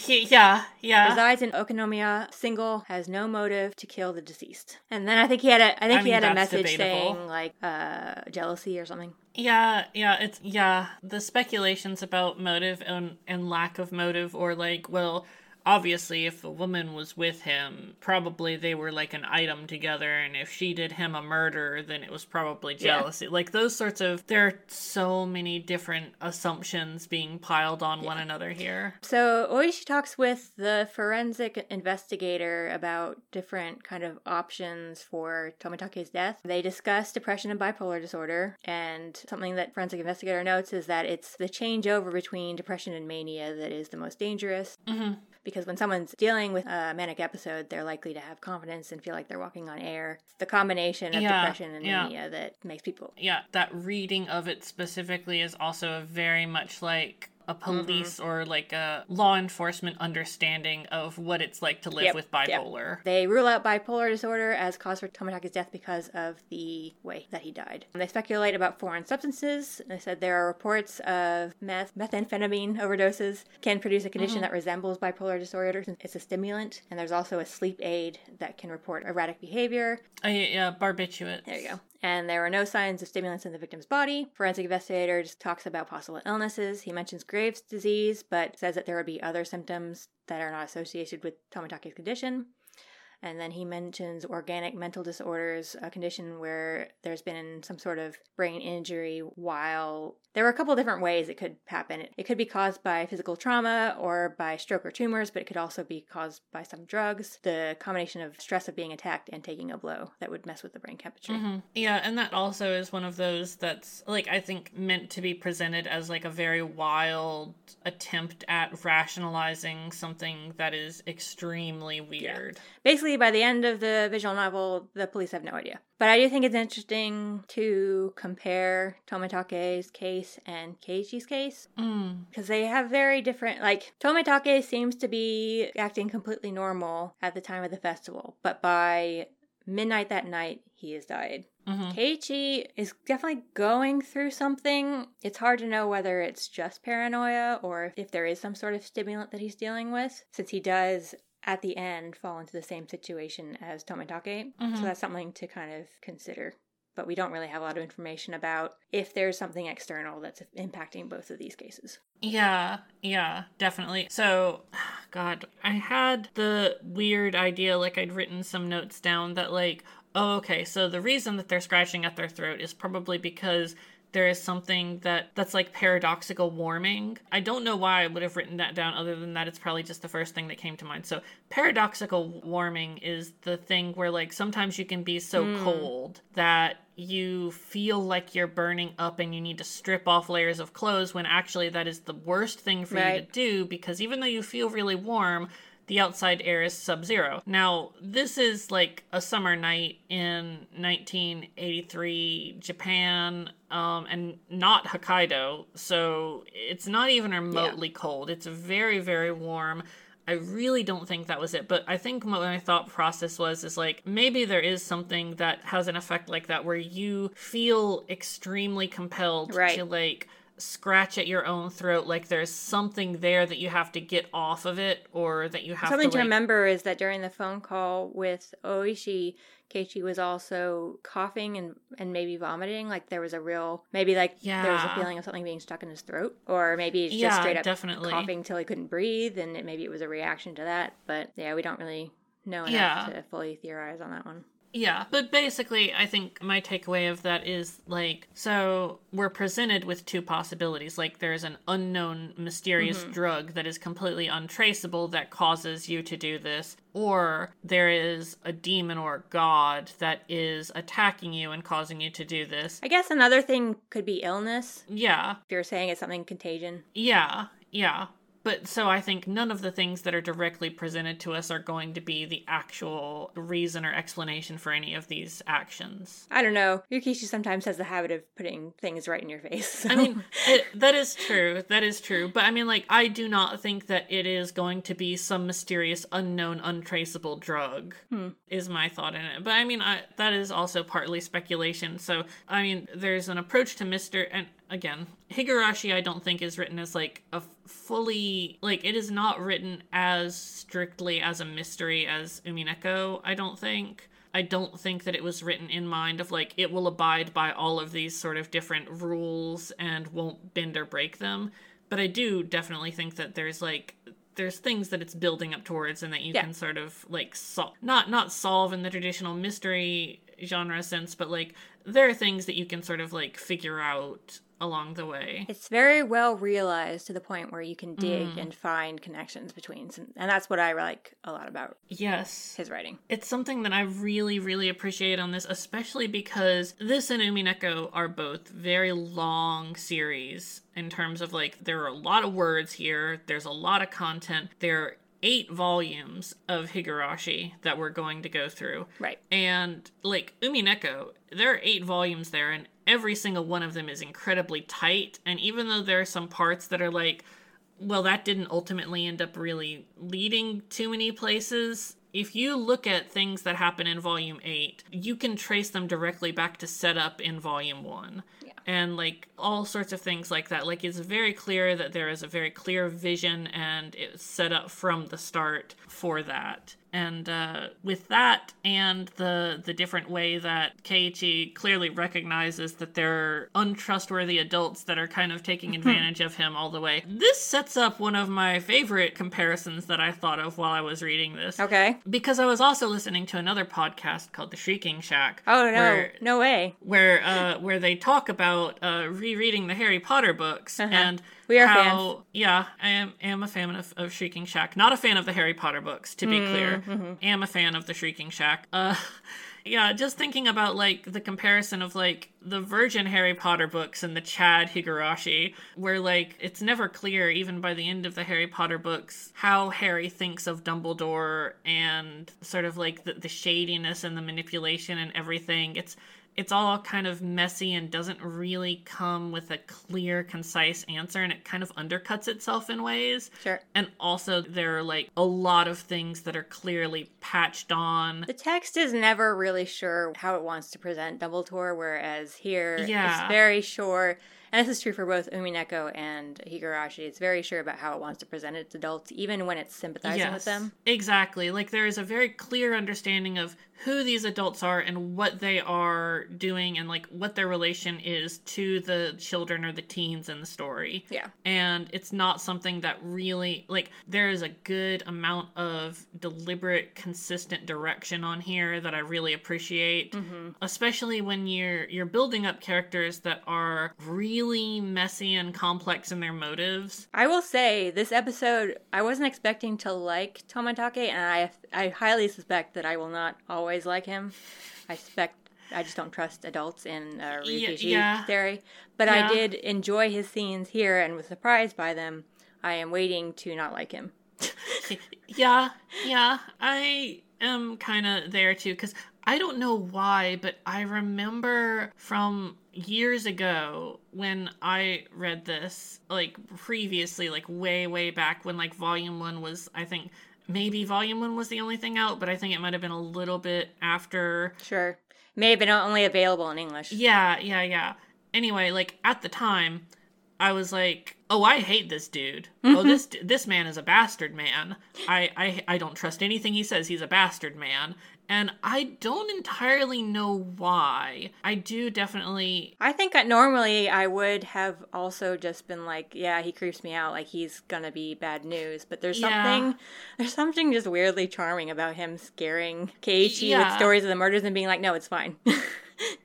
Yeah, yeah. Resides in Okinomiya, single, has no motive to kill the deceased. And then I think he had a, I think I he mean, had a message debatable. saying like uh, jealousy or something. Yeah, yeah, it's yeah. The speculations about motive and and lack of motive, or like, well, obviously if a woman was with him probably they were like an item together and if she did him a murder then it was probably jealousy. Yeah. like those sorts of there are so many different assumptions being piled on yeah. one another here. So oishi talks with the forensic investigator about different kind of options for tomitake's death. They discuss depression and bipolar disorder and something that forensic investigator notes is that it's the changeover between depression and mania that is the most dangerous. Mm-hmm because when someone's dealing with a manic episode, they're likely to have confidence and feel like they're walking on air. It's the combination of yeah, depression and yeah. mania that makes people. Yeah, that reading of it specifically is also very much like a mm-hmm. police mm-hmm. or like a law enforcement understanding of what it's like to live yep. with bipolar. Yep. They rule out bipolar disorder as cause for Tomitake's death because of the way that he died. They speculate about foreign substances. They said there are reports of meth, methamphetamine overdoses can produce a condition mm-hmm. that resembles bipolar disorder. It's a stimulant, and there's also a sleep aid that can report erratic behavior. Oh, yeah, yeah barbiturates. There you go and there were no signs of stimulants in the victim's body. Forensic investigator talks about possible illnesses. He mentions Graves' disease, but says that there would be other symptoms that are not associated with Tomitake's condition. And then he mentions organic mental disorders, a condition where there's been some sort of brain injury while there were a couple different ways it could happen. It, could be caused by physical trauma or by stroke or tumors, but it could also be caused by some drugs. The combination of stress of being attacked and taking a blow that would mess with the brain temperature. Mm-hmm. Yeah, and that also is one of those that's like I think meant to be presented as like a very wild attempt at rationalizing something that is extremely weird. Yeah. Basically, by the end of the visual novel, the police have no idea. But I do think it's interesting to compare Tomitake's case and Keiichi's case because mm. they have very different. Like Tomitake seems to be acting completely normal at the time of the festival, but by midnight that night, he has died. Mm-hmm. Keiichi is definitely going through something. It's hard to know whether it's just paranoia or if there is some sort of stimulant that he's dealing with, since he does at the end fall into the same situation as Tomitake. Mm-hmm. So that's something to kind of consider. But we don't really have a lot of information about if there's something external that's impacting both of these cases. Yeah, yeah, definitely. So, *sighs* God, I had the weird idea, like I'd written some notes down that, like, oh, okay, so the reason that they're scratching at their throat is probably because there is something that that's like paradoxical warming. I don't know why I would have written that down other than that it's probably just the first thing that came to mind. So paradoxical warming is the thing where like sometimes you can be so mm. cold that you feel like you're burning up and you need to strip off layers of clothes when actually that is the worst thing for right. you to do because even though you feel really warm, the outside air is sub zero. Now, this is like a summer night in 1983 Japan, um, and not Hokkaido, so it's not even remotely yeah. cold. It's very, very warm. I really don't think that was it, but I think what my thought process was is like maybe there is something that has an effect like that where you feel extremely compelled right. to like scratch at your own throat like there's something there that you have to get off of it or that you have something to, like... to remember is that during the phone call with Oishi Keiichi was also coughing and and maybe vomiting like there was a real maybe like yeah. there was a feeling of something being stuck in his throat or maybe just yeah, straight up definitely. coughing till he couldn't breathe and it, maybe it was a reaction to that but yeah we don't really know enough yeah. to fully theorize on that one yeah, but basically, I think my takeaway of that is like, so we're presented with two possibilities. Like, there's an unknown, mysterious mm-hmm. drug that is completely untraceable that causes you to do this, or there is a demon or god that is attacking you and causing you to do this. I guess another thing could be illness. Yeah. If you're saying it's something contagion. Yeah, yeah. But so I think none of the things that are directly presented to us are going to be the actual reason or explanation for any of these actions. I don't know. Ryukishi sometimes has the habit of putting things right in your face. So. I mean, *laughs* it, that is true. That is true. But I mean, like, I do not think that it is going to be some mysterious, unknown, untraceable drug, hmm. is my thought in it. But I mean, I, that is also partly speculation. So, I mean, there's an approach to Mr. and again, Higurashi I don't think is written as like a fully like it is not written as strictly as a mystery as Umineko, I don't think. I don't think that it was written in mind of like it will abide by all of these sort of different rules and won't bend or break them. But I do definitely think that there's like there's things that it's building up towards and that you yeah. can sort of like solve not not solve in the traditional mystery genre sense, but like there are things that you can sort of like figure out along the way. It's very well realized to the point where you can dig mm. and find connections between, and that's what I like a lot about. Yes, his writing. It's something that I really, really appreciate on this, especially because this and Umineko are both very long series in terms of like there are a lot of words here. There's a lot of content. There are eight volumes of Higurashi that we're going to go through. Right. And like Umineko, there are eight volumes there, and every single one of them is incredibly tight. And even though there are some parts that are like, well, that didn't ultimately end up really leading to many places. If you look at things that happen in volume 8, you can trace them directly back to setup in volume 1 and like all sorts of things like that. Like it's very clear that there is a very clear vision and it's set up from the start for that and uh, with that and the the different way that Keiichi clearly recognizes that they're untrustworthy adults that are kind of taking advantage of him all the way. This sets up one of my favorite comparisons that I thought of while I was reading this. Okay. Because I was also listening to another podcast called The Shrieking Shack. Oh no, where, no way. Where uh, where they talk about uh, rereading the Harry Potter books uh-huh. and we are how, fans. Yeah, I am, am a fan of, of Shrieking Shack. Not a fan of the Harry Potter books, to be mm, clear. Mm-hmm. Am a fan of the Shrieking Shack. Uh, *laughs* yeah, just thinking about like the comparison of like the Virgin Harry Potter books and the Chad Higurashi, where like it's never clear, even by the end of the Harry Potter books, how Harry thinks of Dumbledore and sort of like the, the shadiness and the manipulation and everything. It's it's all kind of messy and doesn't really come with a clear, concise answer, and it kind of undercuts itself in ways. Sure. And also, there are like a lot of things that are clearly patched on. The text is never really sure how it wants to present Dumbledore, whereas here yeah. it's very sure and this is true for both Umineko and Higurashi. It's very sure about how it wants to present its adults, even when it's sympathizing yes, with them. Exactly. Like there is a very clear understanding of who these adults are and what they are doing and like what their relation is to the children or the teens in the story. Yeah. And it's not something that really like there is a good amount of deliberate consistent direction on here that I really appreciate. Mm-hmm. Especially when you're you're building up characters that are really messy and complex in their motives. I will say this episode I wasn't expecting to like Tomitake and I I highly suspect that I will not always like him. I suspect I just don't trust adults in a refugee yeah. theory. But Yeah. I did enjoy his scenes here and was surprised by them. I am waiting to not like him. *laughs* Yeah, yeah. I am kind of there too because I don't know why, but I remember from years ago when I read this, like previously, like way, way back when like volume one was, I think maybe volume one was the only thing out, but I think it might have been a little bit after Sure. May have been only available in English. Yeah, yeah, yeah. Anyway, like at the time, I was like, "Oh, I hate this dude. *laughs* Oh, this this man is a bastard man. I I I don't trust anything he says. He's a bastard man." And I don't entirely know why. I do definitely I think that normally I would have also just been like, yeah, he creeps me out, like he's gonna be bad news. But there's Yeah. something, there's something just weirdly charming about him scaring Keiichi Yeah. with stories of the murders and being like, no, it's fine. *laughs*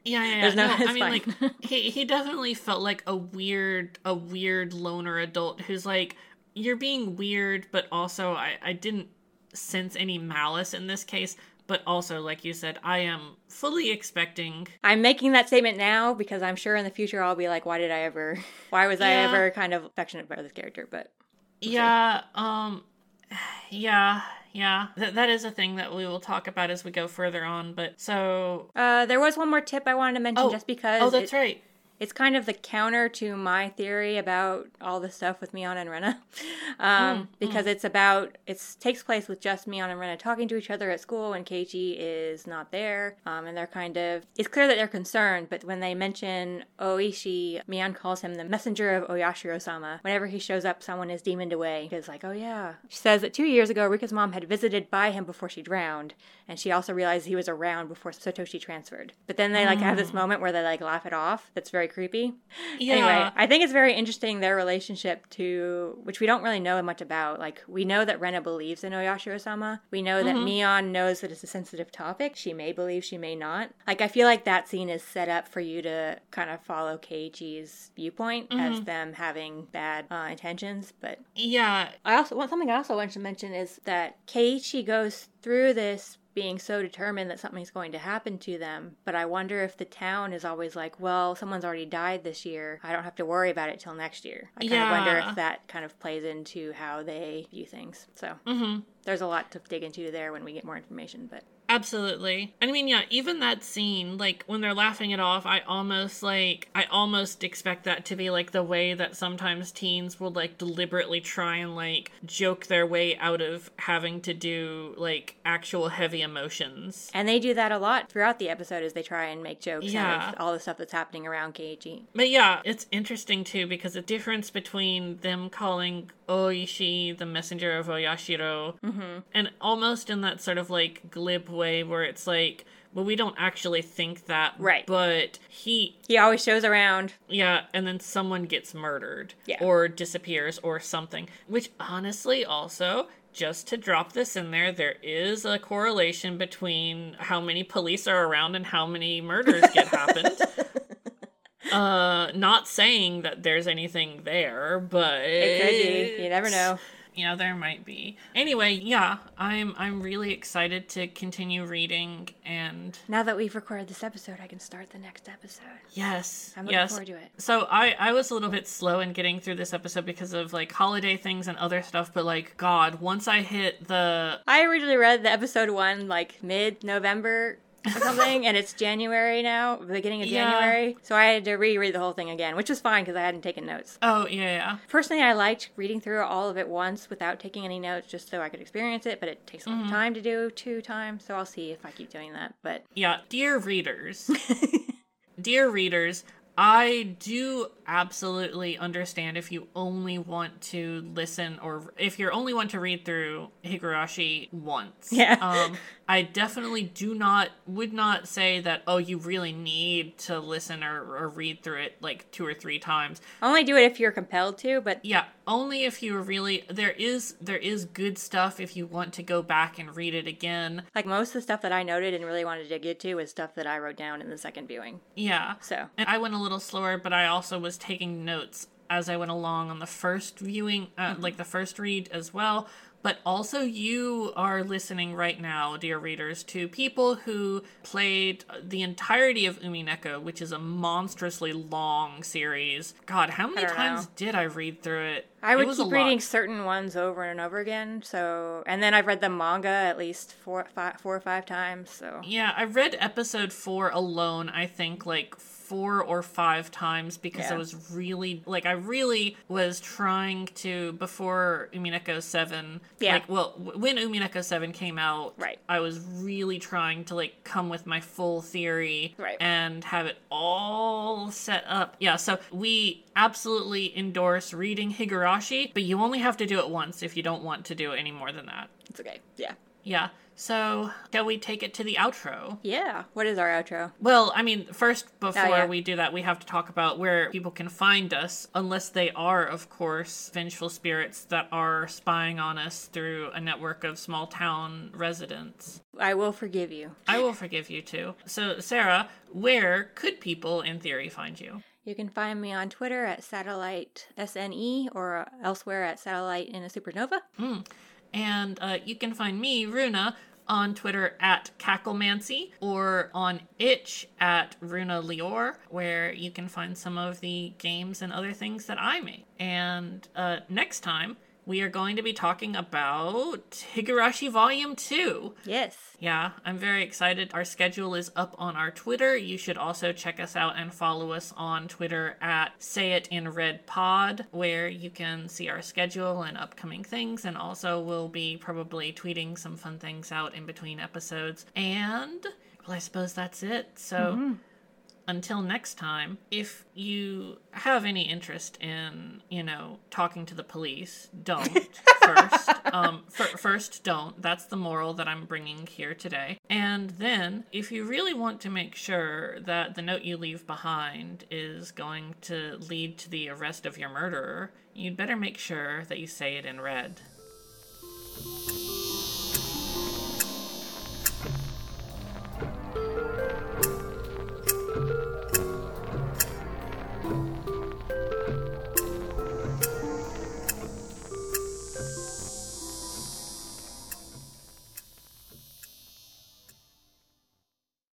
Yeah, yeah, yeah. There's no- no, I mean, fine. like *laughs* he he definitely felt like a weird a weird loner adult who's like, you're being weird, but also I I didn't sense any malice in this case. But also, like you said, I am fully expecting. I'm making that statement now because I'm sure in the future I'll be like, why did I ever, *laughs* why was I ever kind of affectionate about this character? But Yeah, um, *sighs* yeah, yeah. That that is a thing that we will talk about as we go further on. But so, uh, there was one more tip I wanted to mention Oh. just because oh, that's it- right. It's kind of the counter to my theory about all the stuff with Mion and Rena, *laughs* um, because it's about it takes place with just Mion and Rena talking to each other at school when Keiichi is not there, um, and they're kind of it's clear that they're concerned. But when they mention Oishi, Mion calls him the messenger of Oyashiro-sama. Whenever he shows up, someone is demoned away. He's like, "Oh yeah." She says that two years ago, Rika's mom had visited by him before she drowned, and she also realized he was around before Satoshi transferred. But then they like have this moment where they like laugh it off. That's very creepy. Yeah. Anyway, I think it's very interesting their relationship to which we don't really know much about. Like we know that Rena believes in Oyashiro-sama. We know that Mion knows that it's a sensitive topic. She may believe, she may not. Like I feel like that scene is set up for you to kind of follow Keiichi's viewpoint as them having bad uh, intentions. But Yeah, I also one something I also wanted to mention is that Keiichi goes through this being so determined that something's going to happen to them, but I wonder if the town is always like, well, someone's already died this year. I don't have to worry about it till next year. I kind of wonder if that kind of plays into how they view things. So hmm there's a lot to dig into there when we get more information, but absolutely. I mean, yeah, even that scene, like when they're laughing it off, I almost like I almost expect that to be like the way that sometimes teens will like deliberately try and like joke their way out of having to do like actual heavy emotions. and they do that a lot throughout the episode as they try and make jokes Yeah. all the stuff that's happening around Keiichi. But yeah, it's interesting too because the difference between them calling Oishi the messenger of Oyashiro mm-hmm. and almost in that sort of like glib way where it's like, well, we don't actually think that, Right. But he, He always shows around. yeah, and then someone gets murdered, Yeah. or disappears, or something. Which honestly, also. Just to drop this in there, there is a correlation between how many police are around and how many murders get happened. *laughs* Uh, not saying that there's anything there, but It could be. You never know. Yeah, there might be. Anyway, yeah, I'm I'm really excited to continue reading, and Now that we've recorded this episode, I can start the next episode. yes, I'm looking yes. forward to it. So I I was a little bit slow in getting through this episode because of like holiday things and other stuff, but like God, once I hit the I originally read the episode one like mid November or something, and it's January now, beginning of Yeah. January. So I had to reread the whole thing again, which was fine because I hadn't taken notes. oh yeah yeah Personally, I liked reading through all of it once without taking any notes just so I could experience it, but it takes a Mm-hmm. long time to do two times, so I'll see if I keep doing that. But yeah, dear readers, *laughs* dear readers. I do absolutely understand if you only want to listen or if you're only want to read through Higurashi once. Yeah. Um, I definitely do not, would not say that, oh, you really need to listen or, or read through it like two or three times. only do it if you're compelled to, but Yeah, only if you really, there is, there is good stuff if you want to go back and read it again. like most of the stuff that I noted and really wanted to get to was stuff that I wrote down in the second viewing. Yeah. So And I went a little slower, but I also was taking notes as I went along on the first viewing, uh, like the first read as well. But also, you are listening right now, dear readers, to people who played the entirety of Umineko, which is a monstrously long series. God, how many times know. did I read through it? I would was keep reading lot. certain ones over and over again. So, and then I've read the manga at least four, five, four or five times. So, Yeah, I read episode four alone, I think like four or five times because I was really, like, I really was trying to, before Umineko 7, Yeah. like, well, when Umineko 7 came out, Right. I was really trying to, like, come with my full theory Right. and have it all set up. Yeah, so we absolutely endorse reading Higurashi, but you only have to do it once if you don't want to do it any more than that. it's okay. Yeah. Yeah. So, shall we take it to the outro? Yeah. What is our outro? Well, I mean, first, before yeah. we do that, we have to talk about where people can find us, unless they are, of course, vengeful spirits that are spying on us through a network of small town residents. I will forgive you. I will forgive you too. So, Sarah, where could people, in theory, find you? You can find me on Twitter at satellite SNE or elsewhere at satellite in a supernova. And uh, you can find me, Runa, on Twitter at Cacklemancy or on itch at Runa Lior, where you can find some of the games and other things that I make. And uh, next time, we are going to be talking about Higurashi Volume 2. Yes. Yeah, I'm very excited. Our schedule is up on our Twitter. You should also check us out and follow us on Twitter at Say It in Red Pod, where you can see our schedule and upcoming things. And also, we'll be probably tweeting some fun things out in between episodes. And, well, I suppose that's it. So. Mm-hmm. Until next time, if you have any interest in, you know, talking to the police, don't *laughs* first. Um, fir- first, don't. That's the moral that I'm bringing here today. And then, if you really want to make sure that the note you leave behind is going to lead to the arrest of your murderer, you'd better make sure that you say it in red.